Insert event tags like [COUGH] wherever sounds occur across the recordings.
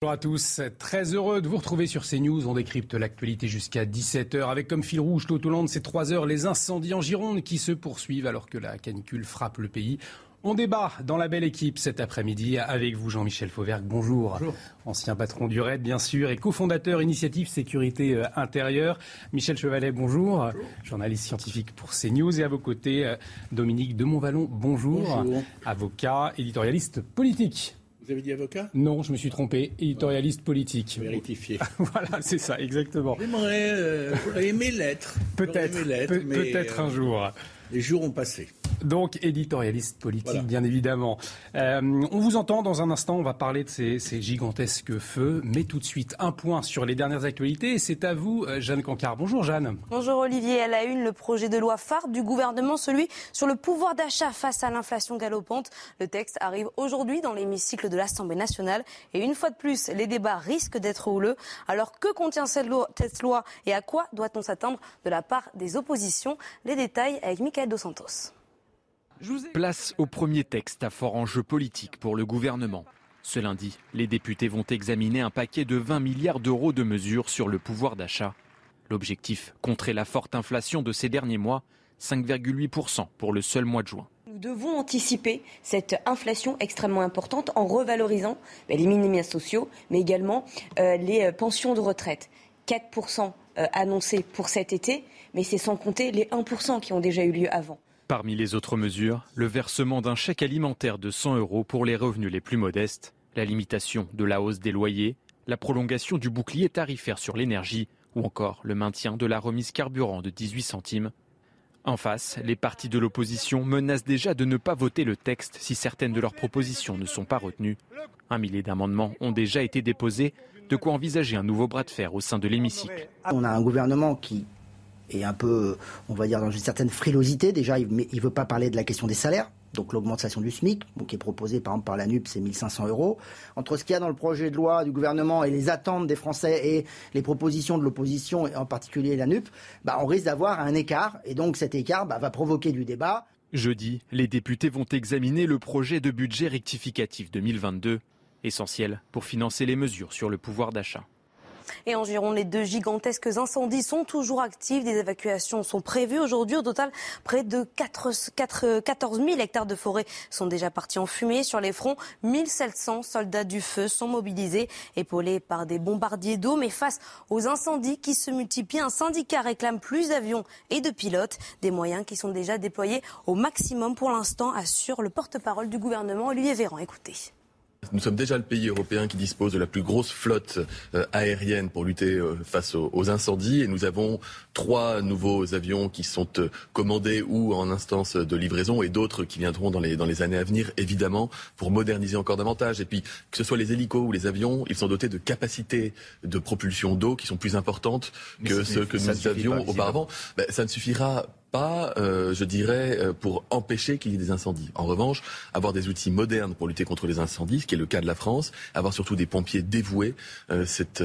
Bonjour à tous, très heureux de vous retrouver sur CNews. On décrypte l'actualité jusqu'à 17h avec comme fil rouge tout au long de ces 3 heures les incendies en Gironde qui se poursuivent alors que la canicule frappe le pays. On débat dans la belle équipe cet après-midi avec vous, Jean-Michel Fauvergue. Bonjour. Bonjour. Ancien patron du RAID, bien sûr, et cofondateur Initiative Sécurité euh, Intérieure. Michel Chevalet, bonjour. bonjour. Journaliste scientifique pour CNews. Et à vos côtés, euh, Dominique de Montvalon, bonjour. bonjour. Avocat, éditorialiste politique. Vous avez dit avocat Non, je me suis trompé. Éditorialiste politique. Vérifié. [LAUGHS] voilà, c'est ça, exactement. J'aimerais euh, aimer l'être. Peut-être, peut, peut-être euh, un jour. Les jours ont passé. Donc, éditorialiste politique, voilà. bien évidemment. Euh, on vous entend dans un instant, on va parler de ces, ces, gigantesques feux, mais tout de suite, un point sur les dernières actualités, et c'est à vous, euh, Jeanne Cancard. Bonjour, Jeanne. Bonjour, Olivier. Elle a une, le projet de loi phare du gouvernement, celui sur le pouvoir d'achat face à l'inflation galopante. Le texte arrive aujourd'hui dans l'hémicycle de l'Assemblée nationale, et une fois de plus, les débats risquent d'être houleux. Alors, que contient cette loi, cette loi et à quoi doit-on s'attendre de la part des oppositions? Les détails avec Michael Dos Santos. Place au premier texte à fort enjeu politique pour le gouvernement. Ce lundi, les députés vont examiner un paquet de 20 milliards d'euros de mesures sur le pouvoir d'achat. L'objectif, contrer la forte inflation de ces derniers mois, 5,8% pour le seul mois de juin. Nous devons anticiper cette inflation extrêmement importante en revalorisant les minima sociaux, mais également euh, les pensions de retraite. 4% euh, annoncés pour cet été, mais c'est sans compter les 1% qui ont déjà eu lieu avant. Parmi les autres mesures, le versement d'un chèque alimentaire de 100 euros pour les revenus les plus modestes, la limitation de la hausse des loyers, la prolongation du bouclier tarifaire sur l'énergie ou encore le maintien de la remise carburant de 18 centimes. En face, les partis de l'opposition menacent déjà de ne pas voter le texte si certaines de leurs propositions ne sont pas retenues. Un millier d'amendements ont déjà été déposés, de quoi envisager un nouveau bras de fer au sein de l'hémicycle. On a un gouvernement qui est un peu, on va dire, dans une certaine frilosité. Déjà, il ne veut pas parler de la question des salaires. Donc l'augmentation du SMIC, qui est proposée par exemple par la NUP, c'est 1500 euros. Entre ce qu'il y a dans le projet de loi du gouvernement et les attentes des Français et les propositions de l'opposition, et en particulier la NUP, bah, on risque d'avoir un écart. Et donc cet écart bah, va provoquer du débat. Jeudi, les députés vont examiner le projet de budget rectificatif 2022, essentiel pour financer les mesures sur le pouvoir d'achat. Et en les deux gigantesques incendies sont toujours actifs. Des évacuations sont prévues aujourd'hui. Au total, près de 4, 4, 14 000 hectares de forêt sont déjà partis en fumée. Sur les fronts, 1700 soldats du feu sont mobilisés, épaulés par des bombardiers d'eau. Mais face aux incendies qui se multiplient, un syndicat réclame plus d'avions et de pilotes. Des moyens qui sont déjà déployés au maximum pour l'instant, assure le porte-parole du gouvernement, Olivier Véran. Écoutez. Nous sommes déjà le pays européen qui dispose de la plus grosse flotte euh, aérienne pour lutter euh, face aux, incendies et nous avons trois nouveaux avions qui sont euh, commandés ou en instance de livraison et d'autres qui viendront dans les, dans les années à venir, évidemment, pour moderniser encore davantage. Et puis, que ce soit les hélicos ou les avions, ils sont dotés de capacités de propulsion d'eau qui sont plus importantes que ceux que nous avions auparavant. Ben, ça ne suffira pas, euh, je dirais, euh, pour empêcher qu'il y ait des incendies. En revanche, avoir des outils modernes pour lutter contre les incendies, ce qui est le cas de la France, avoir surtout des pompiers dévoués, euh, c'est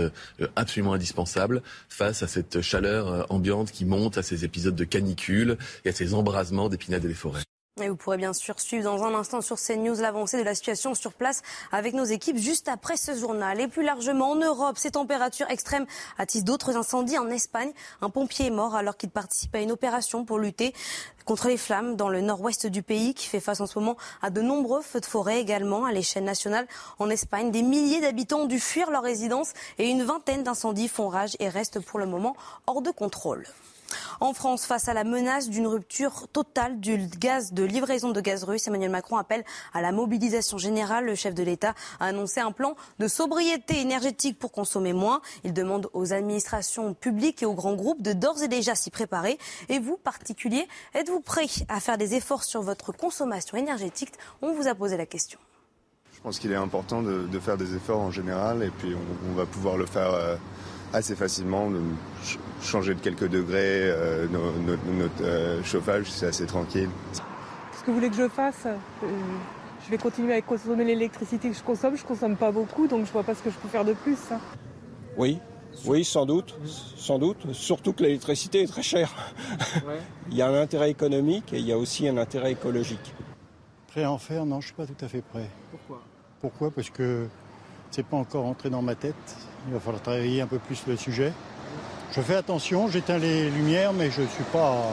absolument indispensable face à cette chaleur ambiante qui monte, à ces épisodes de canicule et à ces embrasements d'épinades et des forêts. Vous pourrez bien sûr suivre dans un instant sur CNews l'avancée de la situation sur place avec nos équipes juste après ce journal. Et plus largement en Europe, ces températures extrêmes attisent d'autres incendies. En Espagne, un pompier est mort alors qu'il participait à une opération pour lutter contre les flammes dans le nord-ouest du pays qui fait face en ce moment à de nombreux feux de forêt également à l'échelle nationale. En Espagne, des milliers d'habitants ont dû fuir leur résidence et une vingtaine d'incendies font rage et restent pour le moment hors de contrôle. En France, face à la menace d'une rupture totale du gaz, de livraison de gaz russe, Emmanuel Macron appelle à la mobilisation générale. Le chef de l'État a annoncé un plan de sobriété énergétique pour consommer moins. Il demande aux administrations publiques et aux grands groupes de d'ores et déjà s'y préparer. Et vous, particuliers, êtes-vous prêts à faire des efforts sur votre consommation énergétique? On vous a posé la question. pense qu'il est important de, faire des efforts en général et puis on, va pouvoir le faire euh, assez facilement, changer de quelques degrés euh, notre euh, chauffage, c'est assez tranquille. Ce que vous voulez que je fasse? Je vais continuer à consommer l'électricité que je consomme. Je consomme pas beaucoup, donc je vois pas ce que je peux faire de plus. Hein. Oui, oui, sans doute, sans doute. Surtout que l'électricité est très chère. [LAUGHS] il y a un intérêt économique et il y a aussi un intérêt écologique. Prêt à en faire? Non, je suis pas tout à fait prêt. Pourquoi? Pourquoi? Parce que c'est pas encore entré dans ma tête. Il va falloir travailler un peu plus le sujet. Je fais attention, j'éteins les lumières, mais je suis pas,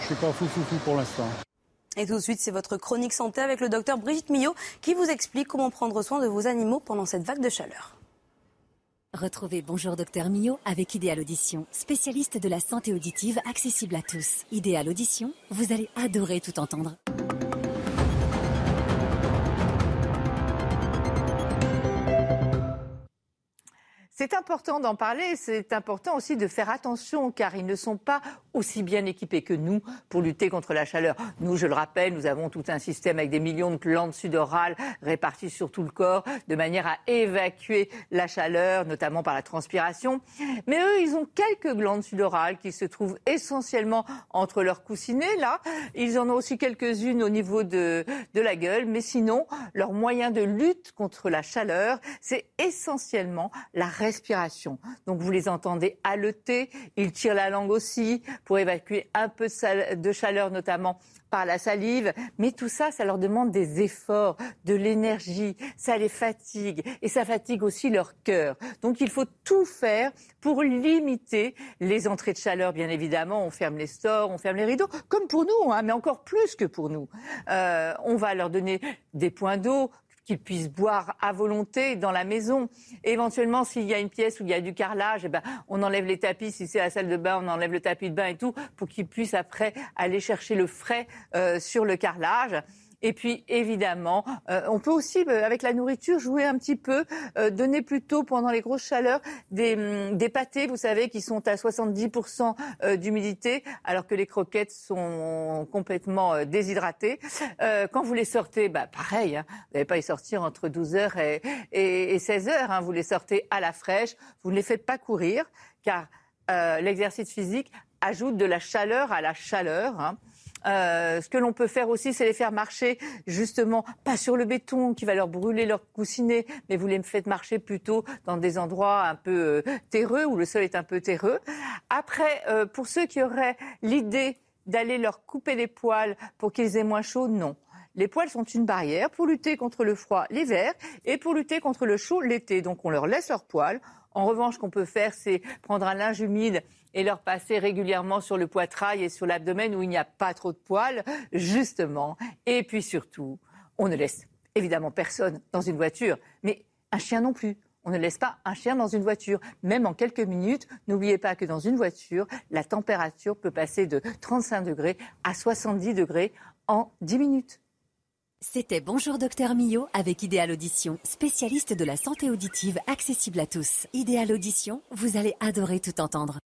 je suis pas fou fou fou pour l'instant. Et tout de suite, c'est votre chronique santé avec le docteur Brigitte Millot qui vous explique comment prendre soin de vos animaux pendant cette vague de chaleur. Retrouvez Bonjour Docteur Millot avec Idéal Audition, spécialiste de la santé auditive accessible à tous. Idéal Audition, vous allez adorer tout entendre. C'est important d'en parler, c'est important aussi de faire attention car ils ne sont pas aussi bien équipés que nous pour lutter contre la chaleur. Nous, je le rappelle, nous avons tout un système avec des millions de glandes sudorales réparties sur tout le corps de manière à évacuer la chaleur, notamment par la transpiration. Mais eux, ils ont quelques glandes sudorales qui se trouvent essentiellement entre leurs coussinets, là. Ils en ont aussi quelques-unes au niveau de, de la gueule, mais sinon, leur moyen de lutte contre la chaleur, c'est essentiellement la respiration. Donc vous les entendez haleter, ils tirent la langue aussi pour évacuer un peu de chaleur, notamment par la salive. Mais tout ça, ça leur demande des efforts, de l'énergie, ça les fatigue et ça fatigue aussi leur cœur. Donc il faut tout faire pour limiter les entrées de chaleur, bien évidemment. On ferme les stores, on ferme les rideaux, comme pour nous, hein, mais encore plus que pour nous. Euh, on va leur donner des points d'eau qu'ils puissent boire à volonté dans la maison. éventuellement, s'il y a une pièce où il y a du carrelage, eh ben, on enlève les tapis. Si c'est la salle de bain, on enlève le tapis de bain et tout, pour qu'ils puissent après aller chercher le frais euh, sur le carrelage. Et puis évidemment, euh, on peut aussi, euh, avec la nourriture, jouer un petit peu, euh, donner plutôt pendant les grosses chaleurs des, hum, des pâtés, vous savez, qui sont à 70% d'humidité, alors que les croquettes sont complètement déshydratées. quand vous les sortez, bah, pareil, hein, vous n'allez pas y sortir entre 12h et, et, 16h, hein, vous les sortez à la fraîche, vous ne les faites pas courir, car l'exercice physique ajoute de la chaleur à la chaleur. Hein. Euh, ce que l'on peut faire aussi, c'est les faire marcher justement pas sur le béton qui va leur brûler leur coussinet, mais vous les faites marcher plutôt dans des endroits un peu euh, terreux où le sol est un peu terreux. Après, euh, pour ceux qui auraient l'idée d'aller leur couper les poils pour qu'ils aient moins chaud, non. Les poils sont une barrière pour lutter contre le froid l'hiver et pour lutter contre le chaud l'été. Donc on leur laisse leurs poils. En revanche, ce qu'on peut faire, c'est prendre un linge humide et leur passer régulièrement sur le poitrail et sur l'abdomen où il n'y a pas trop de poils, justement. Et puis surtout, on ne laisse évidemment personne dans une voiture, mais un chien non plus. On ne laisse pas un chien dans une voiture, même en quelques minutes. N'oubliez pas que dans une voiture, la température peut passer de 35 degrés à 70 degrés en 10 minutes. C'était Bonjour Docteur Millot avec Idéal Audition, spécialiste de la santé auditive accessible à tous. Idéal Audition, vous allez adorer tout entendre.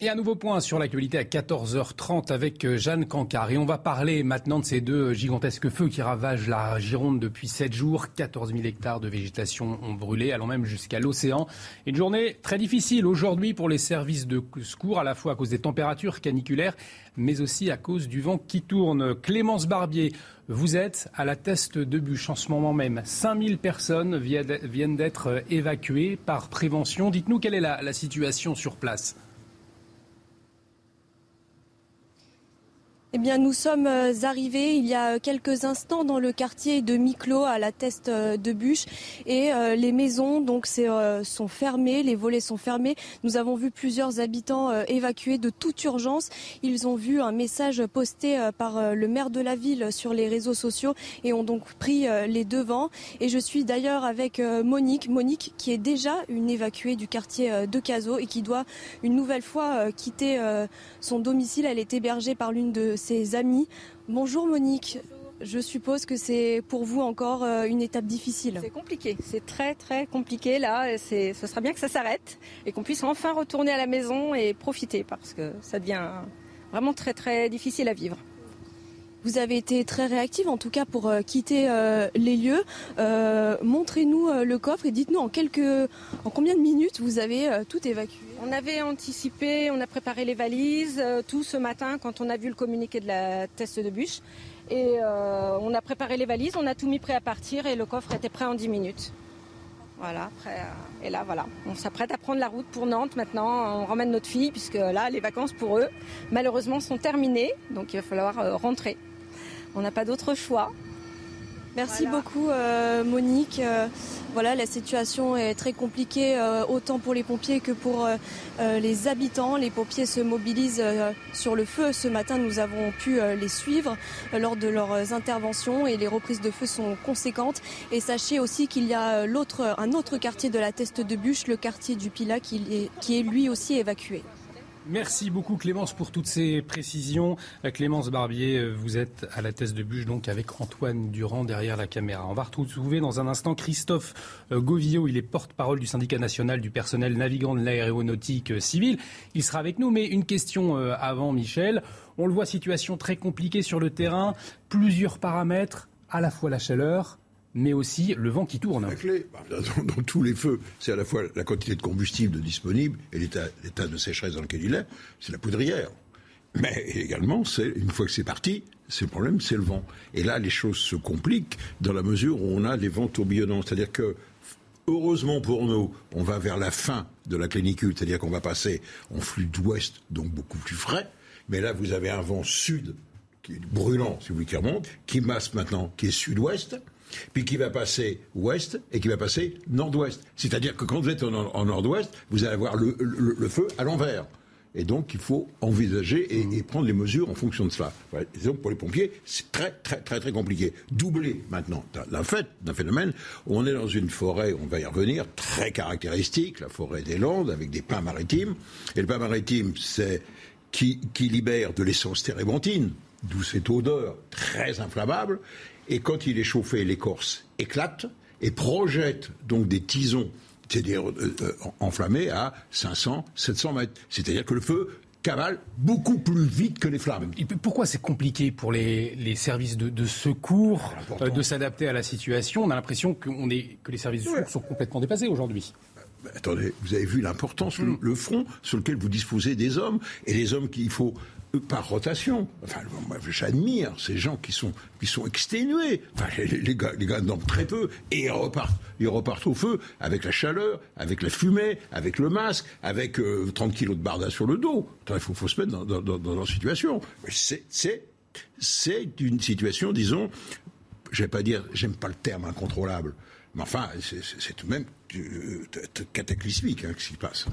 Et un nouveau point sur l'actualité à 14h30 avec euh, Jeanne Cancard. Et on va parler maintenant de ces deux gigantesques feux qui ravagent la Gironde depuis 7 jours. 14 000 hectares de végétation ont brûlé, allant même jusqu'à l'océan. Une journée très difficile aujourd'hui pour les services de secours, à la fois à cause des températures caniculaires, mais aussi à cause du vent qui tourne. Clémence Barbier, vous êtes à la teste de bûche en ce moment même. 5000 personnes viennent d'être évacuées par prévention. Dites-nous quelle est la situation sur place. Eh bien, nous sommes euh, arrivés il y a quelques instants dans le quartier de Miclo à la Teste euh, de Bûche et euh, les maisons donc sont fermées, les volets sont fermés. Nous avons vu plusieurs habitants évacués de toute urgence. Ils ont vu un message posté par le maire de la ville sur les réseaux sociaux et ont donc pris les devants. Et je suis d'ailleurs avec Monique, Monique qui est déjà une évacuée du quartier de Cazaux et qui doit une nouvelle fois quitter son domicile. Elle est hébergée par l'une de ses amis. Bonjour Monique. Je suppose que c'est pour vous encore euh, une étape difficile. C'est compliqué, c'est très très compliqué là. ce sera bien que ça s'arrête et qu'on puisse enfin retourner à la maison et profiter parce que ça devient vraiment très très difficile à vivre. Vous avez été très réactive, en tout cas pour quitter les lieux. Montrez-nous le coffre et dites-nous en quelques, en combien de minutes vous avez tout évacué. On avait anticipé, on a préparé les valises tout ce matin quand on a vu le communiqué de la test de bûche. Et on a préparé les valises, on a tout mis prêt à partir et le coffre était prêt en 10 minutes. Voilà, euh, et là, voilà, on s'apprête à prendre la route pour Nantes maintenant. On ramène notre fille, puisque là, les vacances pour eux, malheureusement, sont terminées. Donc, il va falloir euh, rentrer. On n'a pas d'autre choix. Merci beaucoup euh, Monique. Euh, voilà, la situation est très compliquée euh, autant pour les pompiers que pour les habitants. Les pompiers se mobilisent sur le feu. Ce matin, nous avons pu les suivre lors de leurs interventions et les reprises de feu sont conséquentes. Et sachez aussi qu'il y a l'autre, un autre quartier de la Teste de Bûche, le quartier du qui est, qui est lui aussi évacué. Merci beaucoup Clémence pour toutes ces précisions. Euh, Clémence Barbier, euh, vous êtes à la thèse de bûche donc avec Antoine Durand derrière la caméra. On va retrouver dans un instant Christophe euh, Govillot, il est porte-parole du syndicat national du personnel navigant de l'aéronautique civile. Il sera avec nous, mais une question avant Michel. On le voit, situation très compliquée sur le terrain, plusieurs paramètres, à la fois la chaleur, mais aussi le vent qui tourne. La clé, bah, dans, tous les feux, c'est à la fois la quantité de combustible disponible et l'état de sécheresse dans lequel il est, c'est la poudrière. Mais également, une fois que c'est parti, c'est le problème, c'est le vent. Et là, les choses se compliquent dans la mesure où on a des vents tourbillonnants. C'est-à-dire que, heureusement pour nous, on va vers la fin de la clinicule, c'est-à-dire qu'on va passer en flux d'ouest, donc beaucoup plus frais. Mais là, vous avez un vent sud qui est brûlant, si vous voulez, qui remonte, qui masse maintenant, qui est sud-ouest puis qui va passer ouest et qui va passer nord-ouest. C'est-à-dire que quand vous êtes en, nord-ouest, vous allez avoir le, feu à l'envers. Et donc, il faut envisager et, prendre les mesures en fonction de cela. Et donc, pour les pompiers, c'est très, très, très, très compliqué. Doubler maintenant la fait d'un phénomène où on est dans une forêt, on va y revenir, très caractéristique, la forêt des Landes, avec des pins maritimes. Et le pin maritime, c'est qui, qui libère de l'essence térébenthine, d'où cette odeur très inflammable. Et quand il est chauffé, l'écorce éclate et projette donc des tisons, c'est-à-dire euh, euh, enflammés à 500, 700 mètres. C'est-à-dire que le feu cavale beaucoup plus vite que les flammes. pourquoi c'est compliqué pour les, services de, secours euh, de s'adapter à la situation? On a l'impression que les services de secours sont complètement dépassés aujourd'hui. Bah, attendez, vous avez vu l'importance, le, le, front sur lequel vous disposez des hommes, et les hommes qu'il faut par rotation. Enfin, j'admire ces gens qui sont, qui sont exténués. Enfin, les, gars, les gars dorment très peu et ils repartent, ils repartent au feu avec la chaleur, avec la fumée, avec le masque, avec 30 euh, kilos de barda sur le dos. Il faut, se mettre dans, leur situation. C'est une situation, disons, je vais pas dire, j'aime pas le terme incontrôlable, mais enfin, c'est tout de même euh, cataclysmique hein, ce qui se passe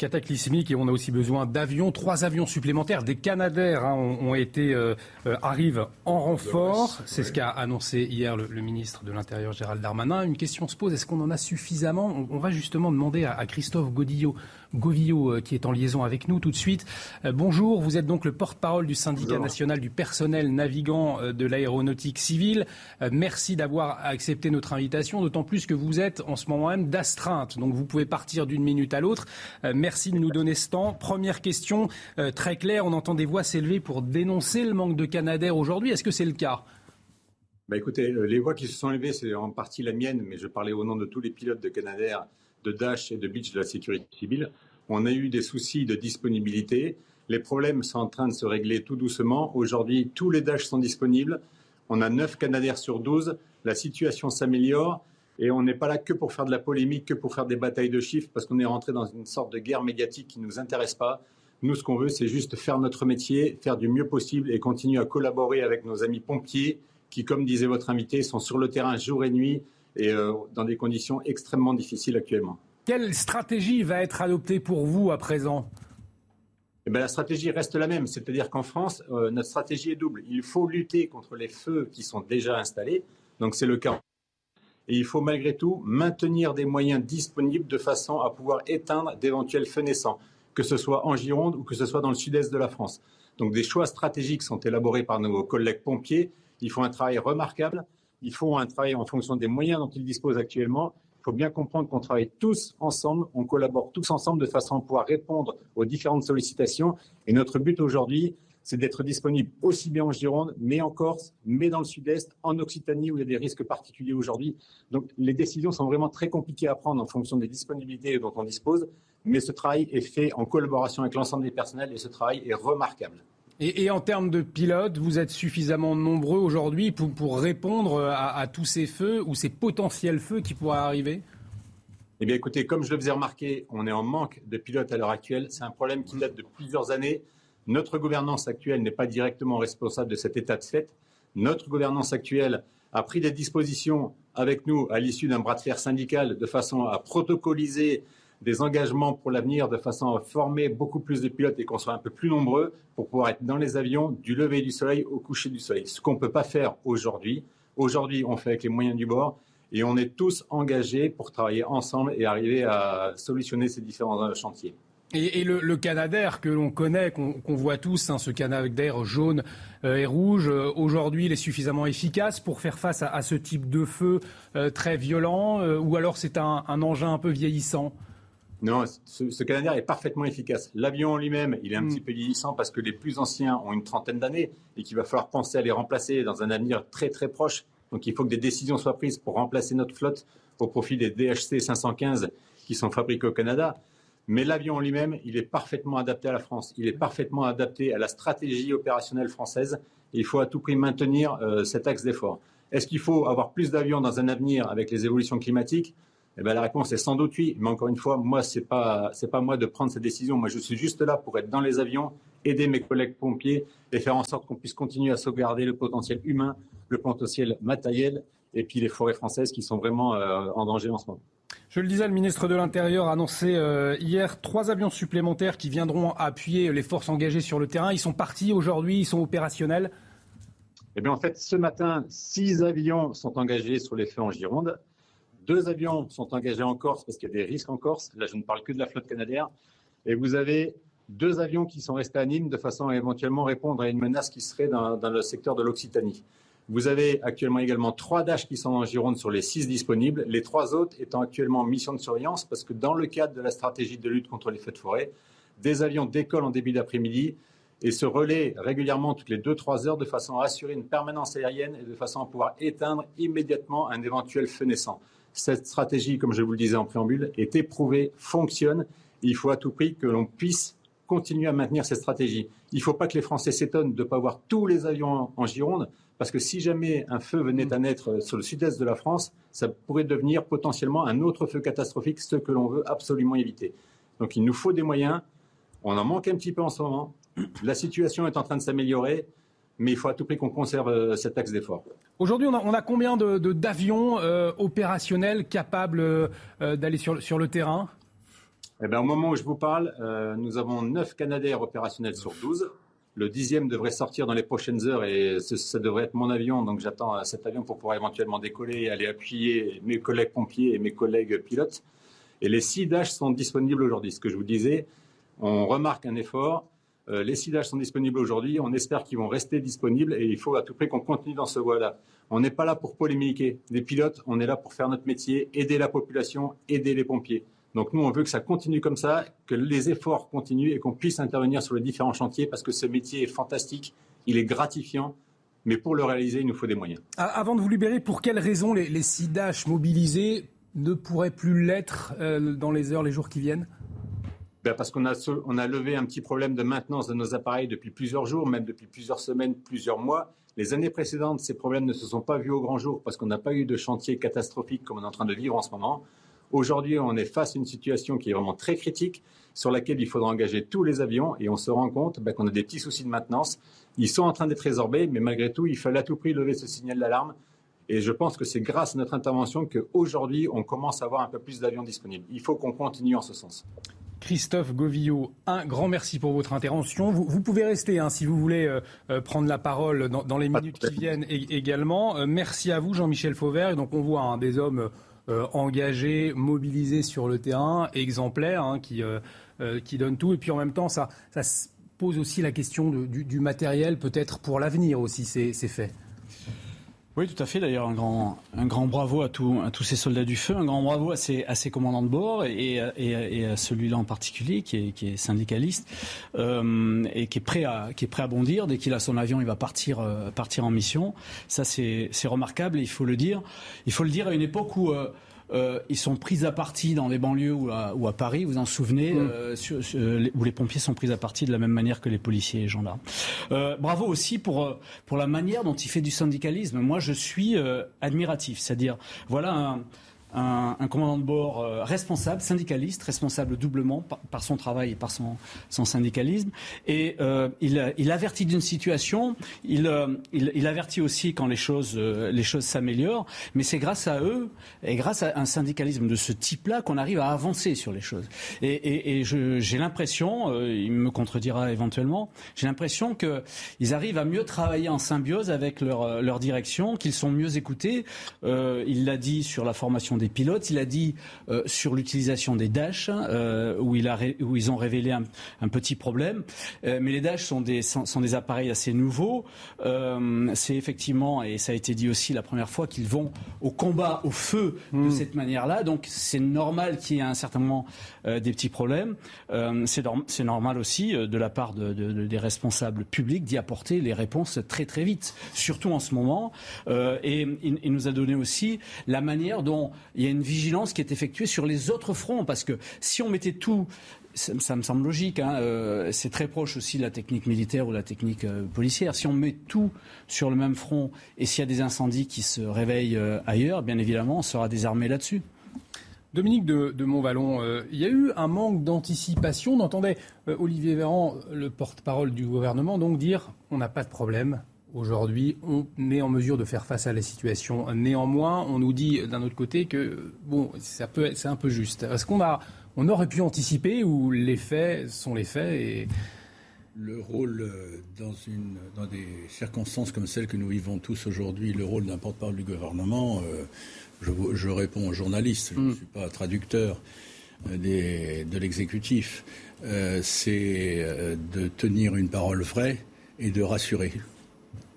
cataclysmique et on a aussi besoin d'avions. Trois avions supplémentaires, des Canadair hein, ont, été euh, euh, arrivent en renfort. C'est ce qu'a annoncé hier le, ministre de l'Intérieur Gérald Darmanin. Une question se pose est-ce qu'on en a suffisamment? On, va justement demander à, Christophe Godillot, Govillot euh, qui est en liaison avec nous tout de suite. bonjour, vous êtes donc le porte-parole du syndicat national du personnel navigant de l'aéronautique civile. merci d'avoir accepté notre invitation, d'autant plus que vous êtes en ce moment même d'astreinte, donc vous pouvez partir d'une minute à l'autre. Merci de nous donner ce temps. Première question euh, très claire. On entend des voix s'élever pour dénoncer le manque de Canadair aujourd'hui. Est-ce que c'est le cas? Bah écoutez, euh, les voix qui se sont élevées, c'est en partie la mienne, mais je parlais au nom de tous les pilotes de Canadair, de Dash et de Beach de la sécurité civile. On a eu des soucis de disponibilité. Les problèmes sont en train de se régler tout doucement. Aujourd'hui, tous les Dash sont disponibles. On a 9 Canadair sur 12. La situation s'améliore. Et on n'est pas là que pour faire de la polémique, que pour faire des batailles de chiffres, parce qu'on est rentré dans une sorte de guerre médiatique qui ne nous intéresse pas. Nous, ce qu'on veut, c'est juste faire notre métier, faire du mieux possible et continuer à collaborer avec nos amis pompiers qui, comme disait votre invité, sont sur le terrain jour et nuit et euh, dans des conditions extrêmement difficiles actuellement. Quelle stratégie va être adoptée pour vous à présent? Eh bien, la stratégie reste la même, c'est-à-dire qu'en France, euh, notre stratégie est double. Il faut lutter contre les feux qui sont déjà installés, donc c'est le cas et il faut malgré tout maintenir des moyens disponibles de façon à pouvoir éteindre d'éventuels feux naissants, que ce soit en Gironde ou que ce soit dans le sud-est de la France. Donc des choix stratégiques sont élaborés par nos collègues pompiers. Ils font un travail remarquable. Ils font un travail en fonction des moyens dont ils disposent actuellement. Il faut bien comprendre qu'on travaille tous ensemble, on collabore tous ensemble de façon à pouvoir répondre aux différentes sollicitations. Et notre but aujourd'hui, c'est d'être disponible aussi bien en Gironde, mais en Corse, mais dans le Sud-Est, en Occitanie, où il y a des risques particuliers aujourd'hui. Donc les décisions sont vraiment très compliquées à prendre en fonction des disponibilités dont on dispose, mais ce travail est fait en collaboration avec l'ensemble des personnels et ce travail est remarquable. Et, en termes de pilotes, vous êtes suffisamment nombreux aujourd'hui pour, répondre à, tous ces feux ou ces potentiels feux qui pourraient arriver? Eh bien, écoutez, comme je le faisais remarquer, on est en manque de pilotes à l'heure actuelle. C'est un problème qui date de plusieurs années. Notre gouvernance actuelle n'est pas directement responsable de cet état de fait. Notre gouvernance actuelle a pris des dispositions avec nous à l'issue d'un bras de fer syndical de façon à protocoliser des engagements pour l'avenir de façon à former beaucoup plus de pilotes et qu'on soit un peu plus nombreux pour pouvoir être dans les avions du lever du soleil au coucher du soleil. Ce qu'on ne peut pas faire aujourd'hui. Aujourd'hui, on fait avec les moyens du bord et on est tous engagés pour travailler ensemble et arriver à solutionner ces différents chantiers. Et, le, Canadair que l'on connaît, qu'on voit tous, hein, ce Canadair jaune euh, et rouge, euh, aujourd'hui, il est suffisamment efficace pour faire face à, ce type de feu euh, très violent, ou alors c'est un engin un peu vieillissant? Non, ce, ce Canadair est parfaitement efficace. L'avion en lui-même, il est un mm. petit peu vieillissant parce que les plus anciens ont une trentaine d'années et qu'il va falloir penser à les remplacer dans un avenir très très proche. Donc il faut que des décisions soient prises pour remplacer notre flotte au profit des DHC 515 qui sont fabriqués au Canada. Mais l'avion en lui-même, il est parfaitement adapté à la France. Il est parfaitement adapté à la stratégie opérationnelle française. Il faut à tout prix maintenir euh, cet axe d'effort. Est-ce qu'il faut avoir plus d'avions dans un avenir avec les évolutions climatiques? Eh ben, la réponse est sans doute oui. Mais encore une fois, moi, c'est pas, c'est pas moi de prendre cette décision. Moi, je suis juste là pour être dans les avions, aider mes collègues pompiers et faire en sorte qu'on puisse continuer à sauvegarder le potentiel humain, le potentiel matériel et puis les forêts françaises qui sont vraiment euh, en danger en ce moment. Je le disais, le ministre de l'Intérieur a annoncé euh, hier trois avions supplémentaires qui viendront appuyer les forces engagées sur le terrain. Ils sont partis aujourd'hui, ils sont opérationnels. Eh bien, en fait, ce matin, six avions sont engagés sur les feux en Gironde. Deux avions sont engagés en Corse parce qu'il y a des risques en Corse. Là, je ne parle que de la flotte canadienne. Et vous avez deux avions qui sont restés à Nîmes de façon à éventuellement répondre à une menace qui serait dans, le secteur de l'Occitanie. Vous avez actuellement également trois Dash qui sont en Gironde sur les six disponibles, les trois autres étant actuellement en mission de surveillance parce que dans le cadre de la stratégie de lutte contre les feux de forêt, des avions décollent en début d'après-midi et se relaient régulièrement toutes les deux trois heures de façon à assurer une permanence aérienne et de façon à pouvoir éteindre immédiatement un éventuel feu naissant. Cette stratégie, comme je vous le disais en préambule, est éprouvée, fonctionne. Il faut à tout prix que l'on puisse continuer à maintenir cette stratégie. Il ne faut pas que les Français s'étonnent de ne pas voir tous les avions en Gironde, parce que si jamais un feu venait à naître sur le sud-est de la France, ça pourrait devenir potentiellement un autre feu catastrophique, ce que l'on veut absolument éviter. Donc il nous faut des moyens. On en manque un petit peu en ce moment. La situation est en train de s'améliorer mais il faut à tout prix qu'on conserve euh, cet axe d'effort. Aujourd'hui, on, a, combien d'avions de, euh, opérationnels capables euh, d'aller sur, sur, le terrain? Eh bien, Au moment où je vous parle, nous avons 9 Canadair opérationnels sur 12. Le dixième devrait sortir dans les prochaines heures et ça devrait être mon avion. Donc j'attends cet avion pour pouvoir éventuellement décoller et aller appuyer mes collègues pompiers et mes collègues pilotes. Et les 6 Dash sont disponibles aujourd'hui. Ce que je vous disais, on remarque un effort. Euh, les sidages sont disponibles aujourd'hui. On espère qu'ils vont rester disponibles et il faut à tout prix qu'on continue dans ce voie-là. On n'est pas là pour polémiquer. Les pilotes, on est là pour faire notre métier, aider la population, aider les pompiers. Donc nous, on veut que ça continue comme ça, que les efforts continuent et qu'on puisse intervenir sur les différents chantiers parce que ce métier est fantastique, il est gratifiant, mais pour le réaliser, il nous faut des moyens. Avant de vous libérer, pour quelles raisons les, les mobilisés ne pourraient plus l'être euh, dans les heures, les jours qui viennent? Ben Parce qu'on a, on a levé un petit problème de maintenance de nos appareils depuis plusieurs jours, même depuis plusieurs semaines, plusieurs mois. Les années précédentes, ces problèmes ne se sont pas vus au grand jour parce qu'on n'a pas eu de chantier catastrophique comme on est en train de vivre en ce moment. Aujourd'hui, on est face à une situation qui est vraiment très critique, sur laquelle il faudra engager tous les avions, et on se rend compte ben, qu'on a des petits soucis de maintenance. Ils sont en train d'être résorbés, mais malgré tout, il fallait à tout prix lever ce signal d'alarme. Et je pense que c'est grâce à notre intervention qu'aujourd'hui, on commence à avoir un peu plus d'avions disponibles. Il faut qu'on continue en ce sens. Christophe Govillot, un grand merci pour votre intervention. Vous, pouvez rester hein, si vous voulez euh, euh, prendre la parole dans, les minutes qui viennent également. Euh, merci à vous, Jean-Michel Fauvert. donc on voit hein, des hommes engagés, mobilisés sur le terrain, exemplaires, hein, qui, qui donnent tout. Et puis en même temps, ça, ça pose aussi la question du, du, matériel, peut-être pour l'avenir aussi, c'est fait. Oui, tout à fait. D'ailleurs, un grand, un grand bravo à, à tous ces soldats du feu, un grand bravo à ces, à ces commandants de bord et, et, à celui-là en particulier qui est, qui est syndicaliste euh, et qui est prêt à, qui est prêt à bondir dès qu'il a son avion, il va partir, euh, partir en mission. Ça, c'est remarquable. Et il faut le dire. Il faut le dire à une époque où euh, euh, ils sont pris à partie dans les banlieues ou à, ou à Paris, vous en souvenez, mm. euh, où les pompiers sont pris à partie de la même manière que les policiers et les gendarmes. Euh, bravo aussi pour, pour la manière dont il fait du syndicalisme. Moi, je suis admiratif. C'est-à-dire, voilà un un, commandant de bord euh, responsable, syndicaliste, responsable doublement par, son travail et par son, syndicalisme. Et euh, il, avertit d'une situation, euh, il, avertit aussi quand les choses, les s'améliorent, mais c'est grâce à eux et grâce à un syndicalisme de ce type-là qu'on arrive à avancer sur les choses. Et, j'ai l'impression, il me contredira éventuellement, j'ai l'impression qu'ils arrivent à mieux travailler en symbiose avec leur, leur direction, qu'ils sont mieux écoutés. il l'a dit sur la formation des pilotes. Il a dit euh, sur l'utilisation des Dash, euh, où, il a où ils ont révélé un, petit problème. Euh, mais les Dash sont des, sont, des appareils assez nouveaux. c'est effectivement, et ça a été dit aussi la première fois, qu'ils vont au combat, au feu de hmm. cette manière-là. Donc c'est normal qu'il y ait un certain moment des petits problèmes. c'est normal aussi de la part de, des responsables publics d'y apporter les réponses très très vite, surtout en ce moment. et il, nous a donné aussi la manière dont il y a une vigilance qui est effectuée sur les autres fronts. Parce que si on mettait tout ça, me semble logique. Hein, euh, c'est très proche aussi de la technique militaire ou la technique euh, policière. Si on met tout sur le même front et s'il y a des incendies qui se réveillent euh, ailleurs, bien évidemment, on sera désarmé là-dessus. Dominique de, de Montvalon, il y a eu un manque d'anticipation. On entendait Olivier Véran, le porte-parole du gouvernement, donc dire on n'a pas de problème, Aujourd'hui, on est en mesure de faire face à la situation. Néanmoins, on nous dit d'un autre côté que bon, ça peut, c'est un peu juste. Est-ce qu'on a, on aurait pu anticiper ou les faits sont les faits et le rôle euh, dans, une, dans des circonstances comme celles que nous vivons tous aujourd'hui, le rôle d'un porte-parole du gouvernement, euh, je, je, réponds aux journalistes, je ne mm. suis pas traducteur euh, des, de l'exécutif, c'est de tenir une parole vraie et de rassurer.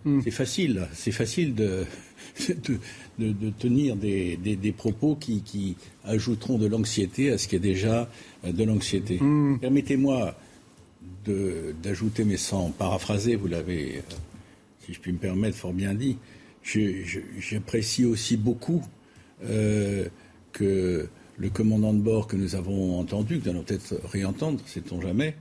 Hmm. C'est facile, c'est facile de, [LAUGHS] de, tenir des, des, propos qui, qui, ajouteront de l'anxiété à ce qui est déjà euh, de l'anxiété. Hmm. Permettez-moi d'ajouter, mais sans paraphraser, vous l'avez, euh, si je puis me permettre, fort bien dit, j'apprécie aussi beaucoup euh, que le commandant de bord que nous avons entendu, que nous allons peut-être réentendre, sait-on jamais,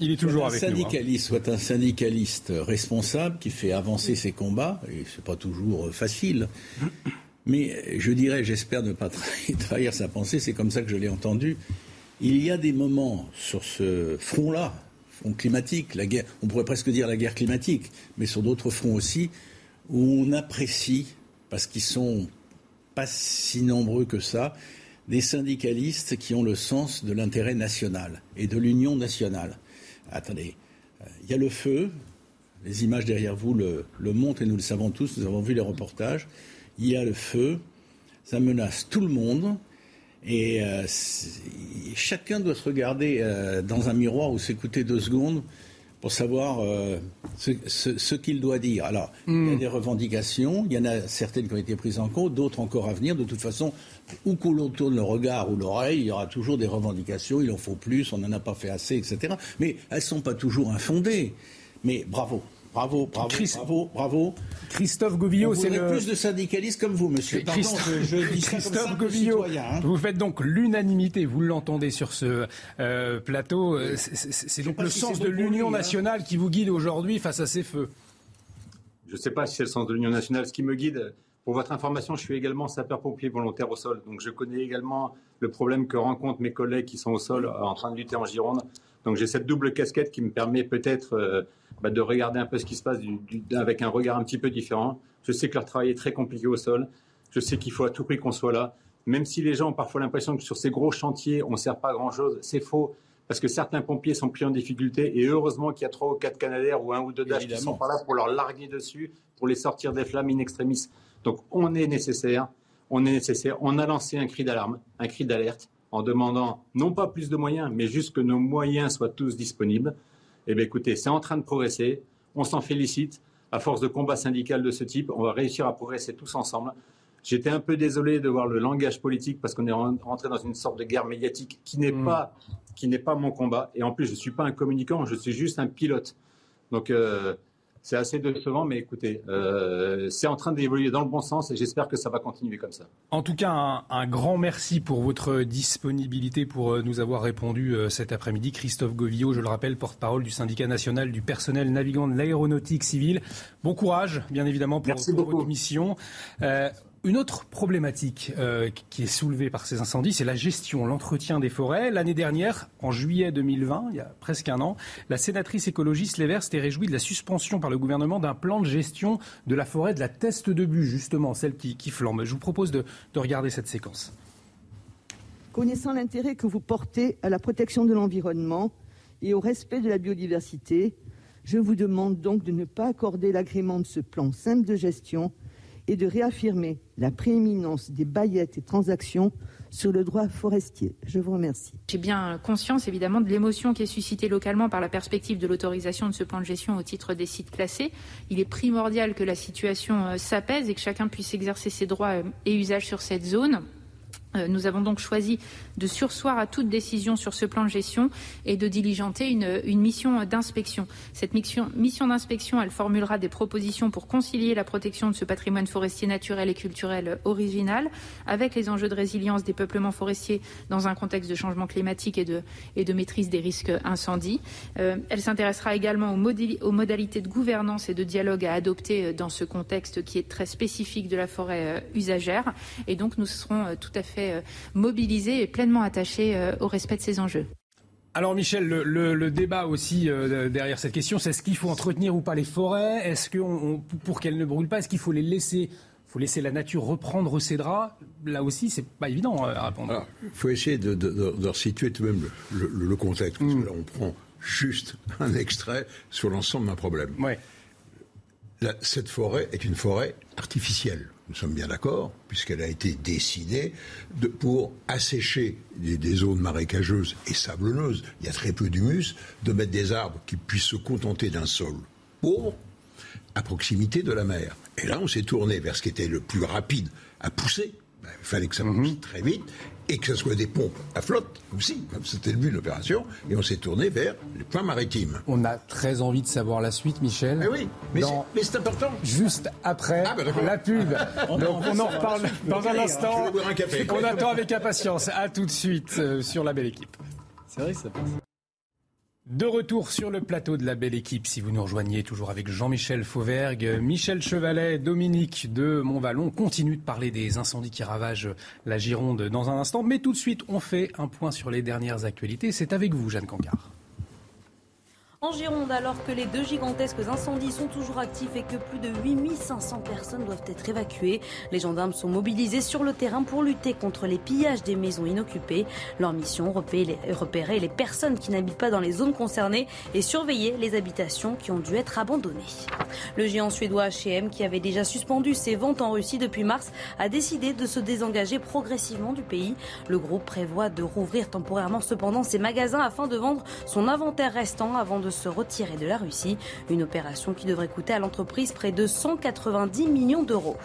il est toujours avec hein. syndicaliste, Soit un syndicaliste responsable qui fait avancer ses combats, et c'est pas toujours euh, facile. Mais je dirais, j'espère ne pas [LAUGHS] trahir sa pensée, c'est comme ça que je l'ai entendu. Il y a des moments sur ce front-là, front climatique, la guerre, on pourrait presque dire la guerre climatique, mais sur d'autres fronts aussi, où on apprécie, parce qu'ils sont pas si nombreux que ça, des syndicalistes qui ont le sens de l'intérêt national et de l'union nationale. Attendez, euh, il y a le feu, les images derrière vous le, montrent et nous le savons tous, nous avons vu les reportages. Il y a le feu, ça menace tout le monde. Et euh, chacun doit se regarder euh, dans un miroir ou s'écouter deux secondes pour savoir ce, qu'il doit dire. Alors, il y a hmm. des revendications, il y en a certaines qui ont été prises en compte, d'autres encore à venir. De toute façon, où que l'on tourne le regard ou l'oreille, il y aura toujours des revendications, il en faut plus, on n'en a pas fait assez, etc. Mais elles ne sont pas toujours infondées. Mais bravo. Bravo, bravo, bravo, bravo. Christophe Govillot, c'est le... plus de syndicalistes comme vous, monsieur. Pardon, je, dis Christophe Govillot, hein. vous faites donc l'unanimité, vous l'entendez sur ce euh, plateau. C'est donc le sens de l'union hein. nationale qui vous guide aujourd'hui face à ces feux. Je ne sais pas si c'est le sens de l'union nationale. Ce qui me guide, pour votre information, je suis également sapeur-pompier volontaire au sol. Donc je connais également le problème que rencontrent mes collègues qui sont au sol euh, en train de lutter en Gironde. Donc j'ai cette double casquette qui me permet peut-être euh, bah, de regarder un peu ce qui se passe avec un regard un petit peu différent. Je sais que leur travail est très compliqué au sol. Je sais qu'il faut à tout prix qu'on soit là. Même si les gens ont parfois l'impression que sur ces gros chantiers, on ne sert pas grand-chose, c'est faux. Parce que certains pompiers sont pris en difficulté et heureusement qu'il y a trois ou quatre Canadaires ou un ou deux Dash qui sont pas là pour leur larguer dessus, pour les sortir des flammes in extremis. Donc on est nécessaire, on est nécessaire. On a lancé un cri d'alarme, un cri d'alerte, en demandant non pas plus de moyens, mais juste que nos moyens soient tous disponibles. Eh bien écoutez, c'est en train de progresser, on s'en félicite. à force de combat syndical de ce type, on va réussir à progresser tous ensemble. J'étais un peu désolé de voir le langage politique parce qu'on est rentré dans une sorte de guerre médiatique qui n'est mm. pas qui n'est pas mon combat. Et en plus, je ne suis pas un communicant, je suis juste un pilote. Donc, euh, c'est assez décevant, mais écoutez, euh, c'est en train d'évoluer dans le bon sens et j'espère que ça va continuer comme ça. En tout cas, un, grand merci pour votre disponibilité, pour euh, nous avoir répondu cet après-midi. Christophe Govillot, je le rappelle, porte-parole du syndicat national du personnel navigant de l'aéronautique civile. Bon courage, bien évidemment, pour, votre mission. Une autre problématique euh, qui est soulevée par ces incendies, c'est la gestion, l'entretien des forêts. L'année dernière, en juillet 2020, il y a presque un an, la sénatrice écologiste Les Verts s'était réjouie de la suspension par le gouvernement d'un plan de gestion de la forêt de la Teste de Bûche, justement, celle qui, flambe. Je vous propose de regarder cette séquence. Connaissant l'intérêt que vous portez à la protection de l'environnement et au respect de la biodiversité, je vous demande donc de ne pas accorder l'agrément de ce plan simple de gestion et de réaffirmer la prééminence des baillettes et transactions sur le droit forestier. Je vous remercie. J'ai bien conscience évidemment de l'émotion qui est suscitée localement par la perspective de l'autorisation de ce plan de gestion au titre des sites classés. Il est primordial que la situation euh, s'apaise et que chacun puisse exercer ses droits euh, et usages sur cette zone. Euh, nous avons donc choisi de sursoir à toute décision sur ce plan de gestion et de diligenter une, mission d'inspection. Cette mission, d'inspection, elle formulera des propositions pour concilier la protection de ce patrimoine forestier naturel et culturel original avec les enjeux de résilience des peuplements forestiers dans un contexte de changement climatique et de, maîtrise des risques incendies. Euh, elle s'intéressera également aux, modalités de gouvernance et de dialogue à adopter dans ce contexte qui est très spécifique de la forêt euh, usagère. Et donc nous serons tout à fait euh, mobilisé et pleinement attaché euh, au respect de ces enjeux. Alors Michel, le, débat aussi euh, derrière cette question, c'est est-ce qu'il faut entretenir ou pas les forêts? Est-ce que pour qu'elles ne brûlent pas, est-ce qu'il faut les laisser faut laisser la nature reprendre ses draps? Là aussi, c'est pas évident à répondre. Il faut essayer de, de, situer tout de même le, contexte. Parce que mm. là, on prend juste un extrait sur l'ensemble d'un problème. Ouais. cette forêt est une forêt artificielle. Nous sommes bien d'accord, puisqu'elle a été décidée de, pour assécher des, zones marécageuses et sablonneuses, il y a très peu d'humus, de mettre des arbres qui puissent se contenter d'un sol pauvre à proximité de la mer. Et là, on s'est tourné vers ce qui était le plus rapide à pousser. Ben, il fallait que ça pousse mhm. très vite et que ce soit des pompes à flotte aussi, c'était le but de l'opération, et on s'est tourné vers les points maritimes. On a très envie de savoir la suite, Michel. Mais oui, mais c'est important. Juste après ah, bah, la pub. [LAUGHS] Donc on en reparle dans un instant. On attend avec impatience. À tout de suite euh, sur la belle équipe. C'est vrai ça passe. De retour sur le plateau de la belle équipe, si vous nous rejoignez toujours avec Jean-Michel Fauvergue, Michel Chevalet, Dominique de Montvalon, continue de parler des incendies qui ravagent la Gironde dans un instant. Mais tout de suite, on fait un point sur les dernières actualités. C'est avec vous, Jeanne Cancard. En Gironde, alors que les deux gigantesques incendies sont toujours actifs et que plus de 8500 personnes doivent être évacuées, les gendarmes sont mobilisés sur le terrain pour lutter contre les pillages des maisons inoccupées. Leur mission, repérer les personnes qui n'habitent pas dans les zones concernées et surveiller les habitations qui ont dû être abandonnées. Le géant suédois H&M, qui avait déjà suspendu ses ventes en Russie depuis mars, a décidé de se désengager progressivement du pays. Le groupe prévoit de rouvrir temporairement cependant ses magasins afin de vendre son inventaire restant avant de se retirer de la Russie. Une opération qui devrait coûter à l'entreprise près de 190 millions d'euros.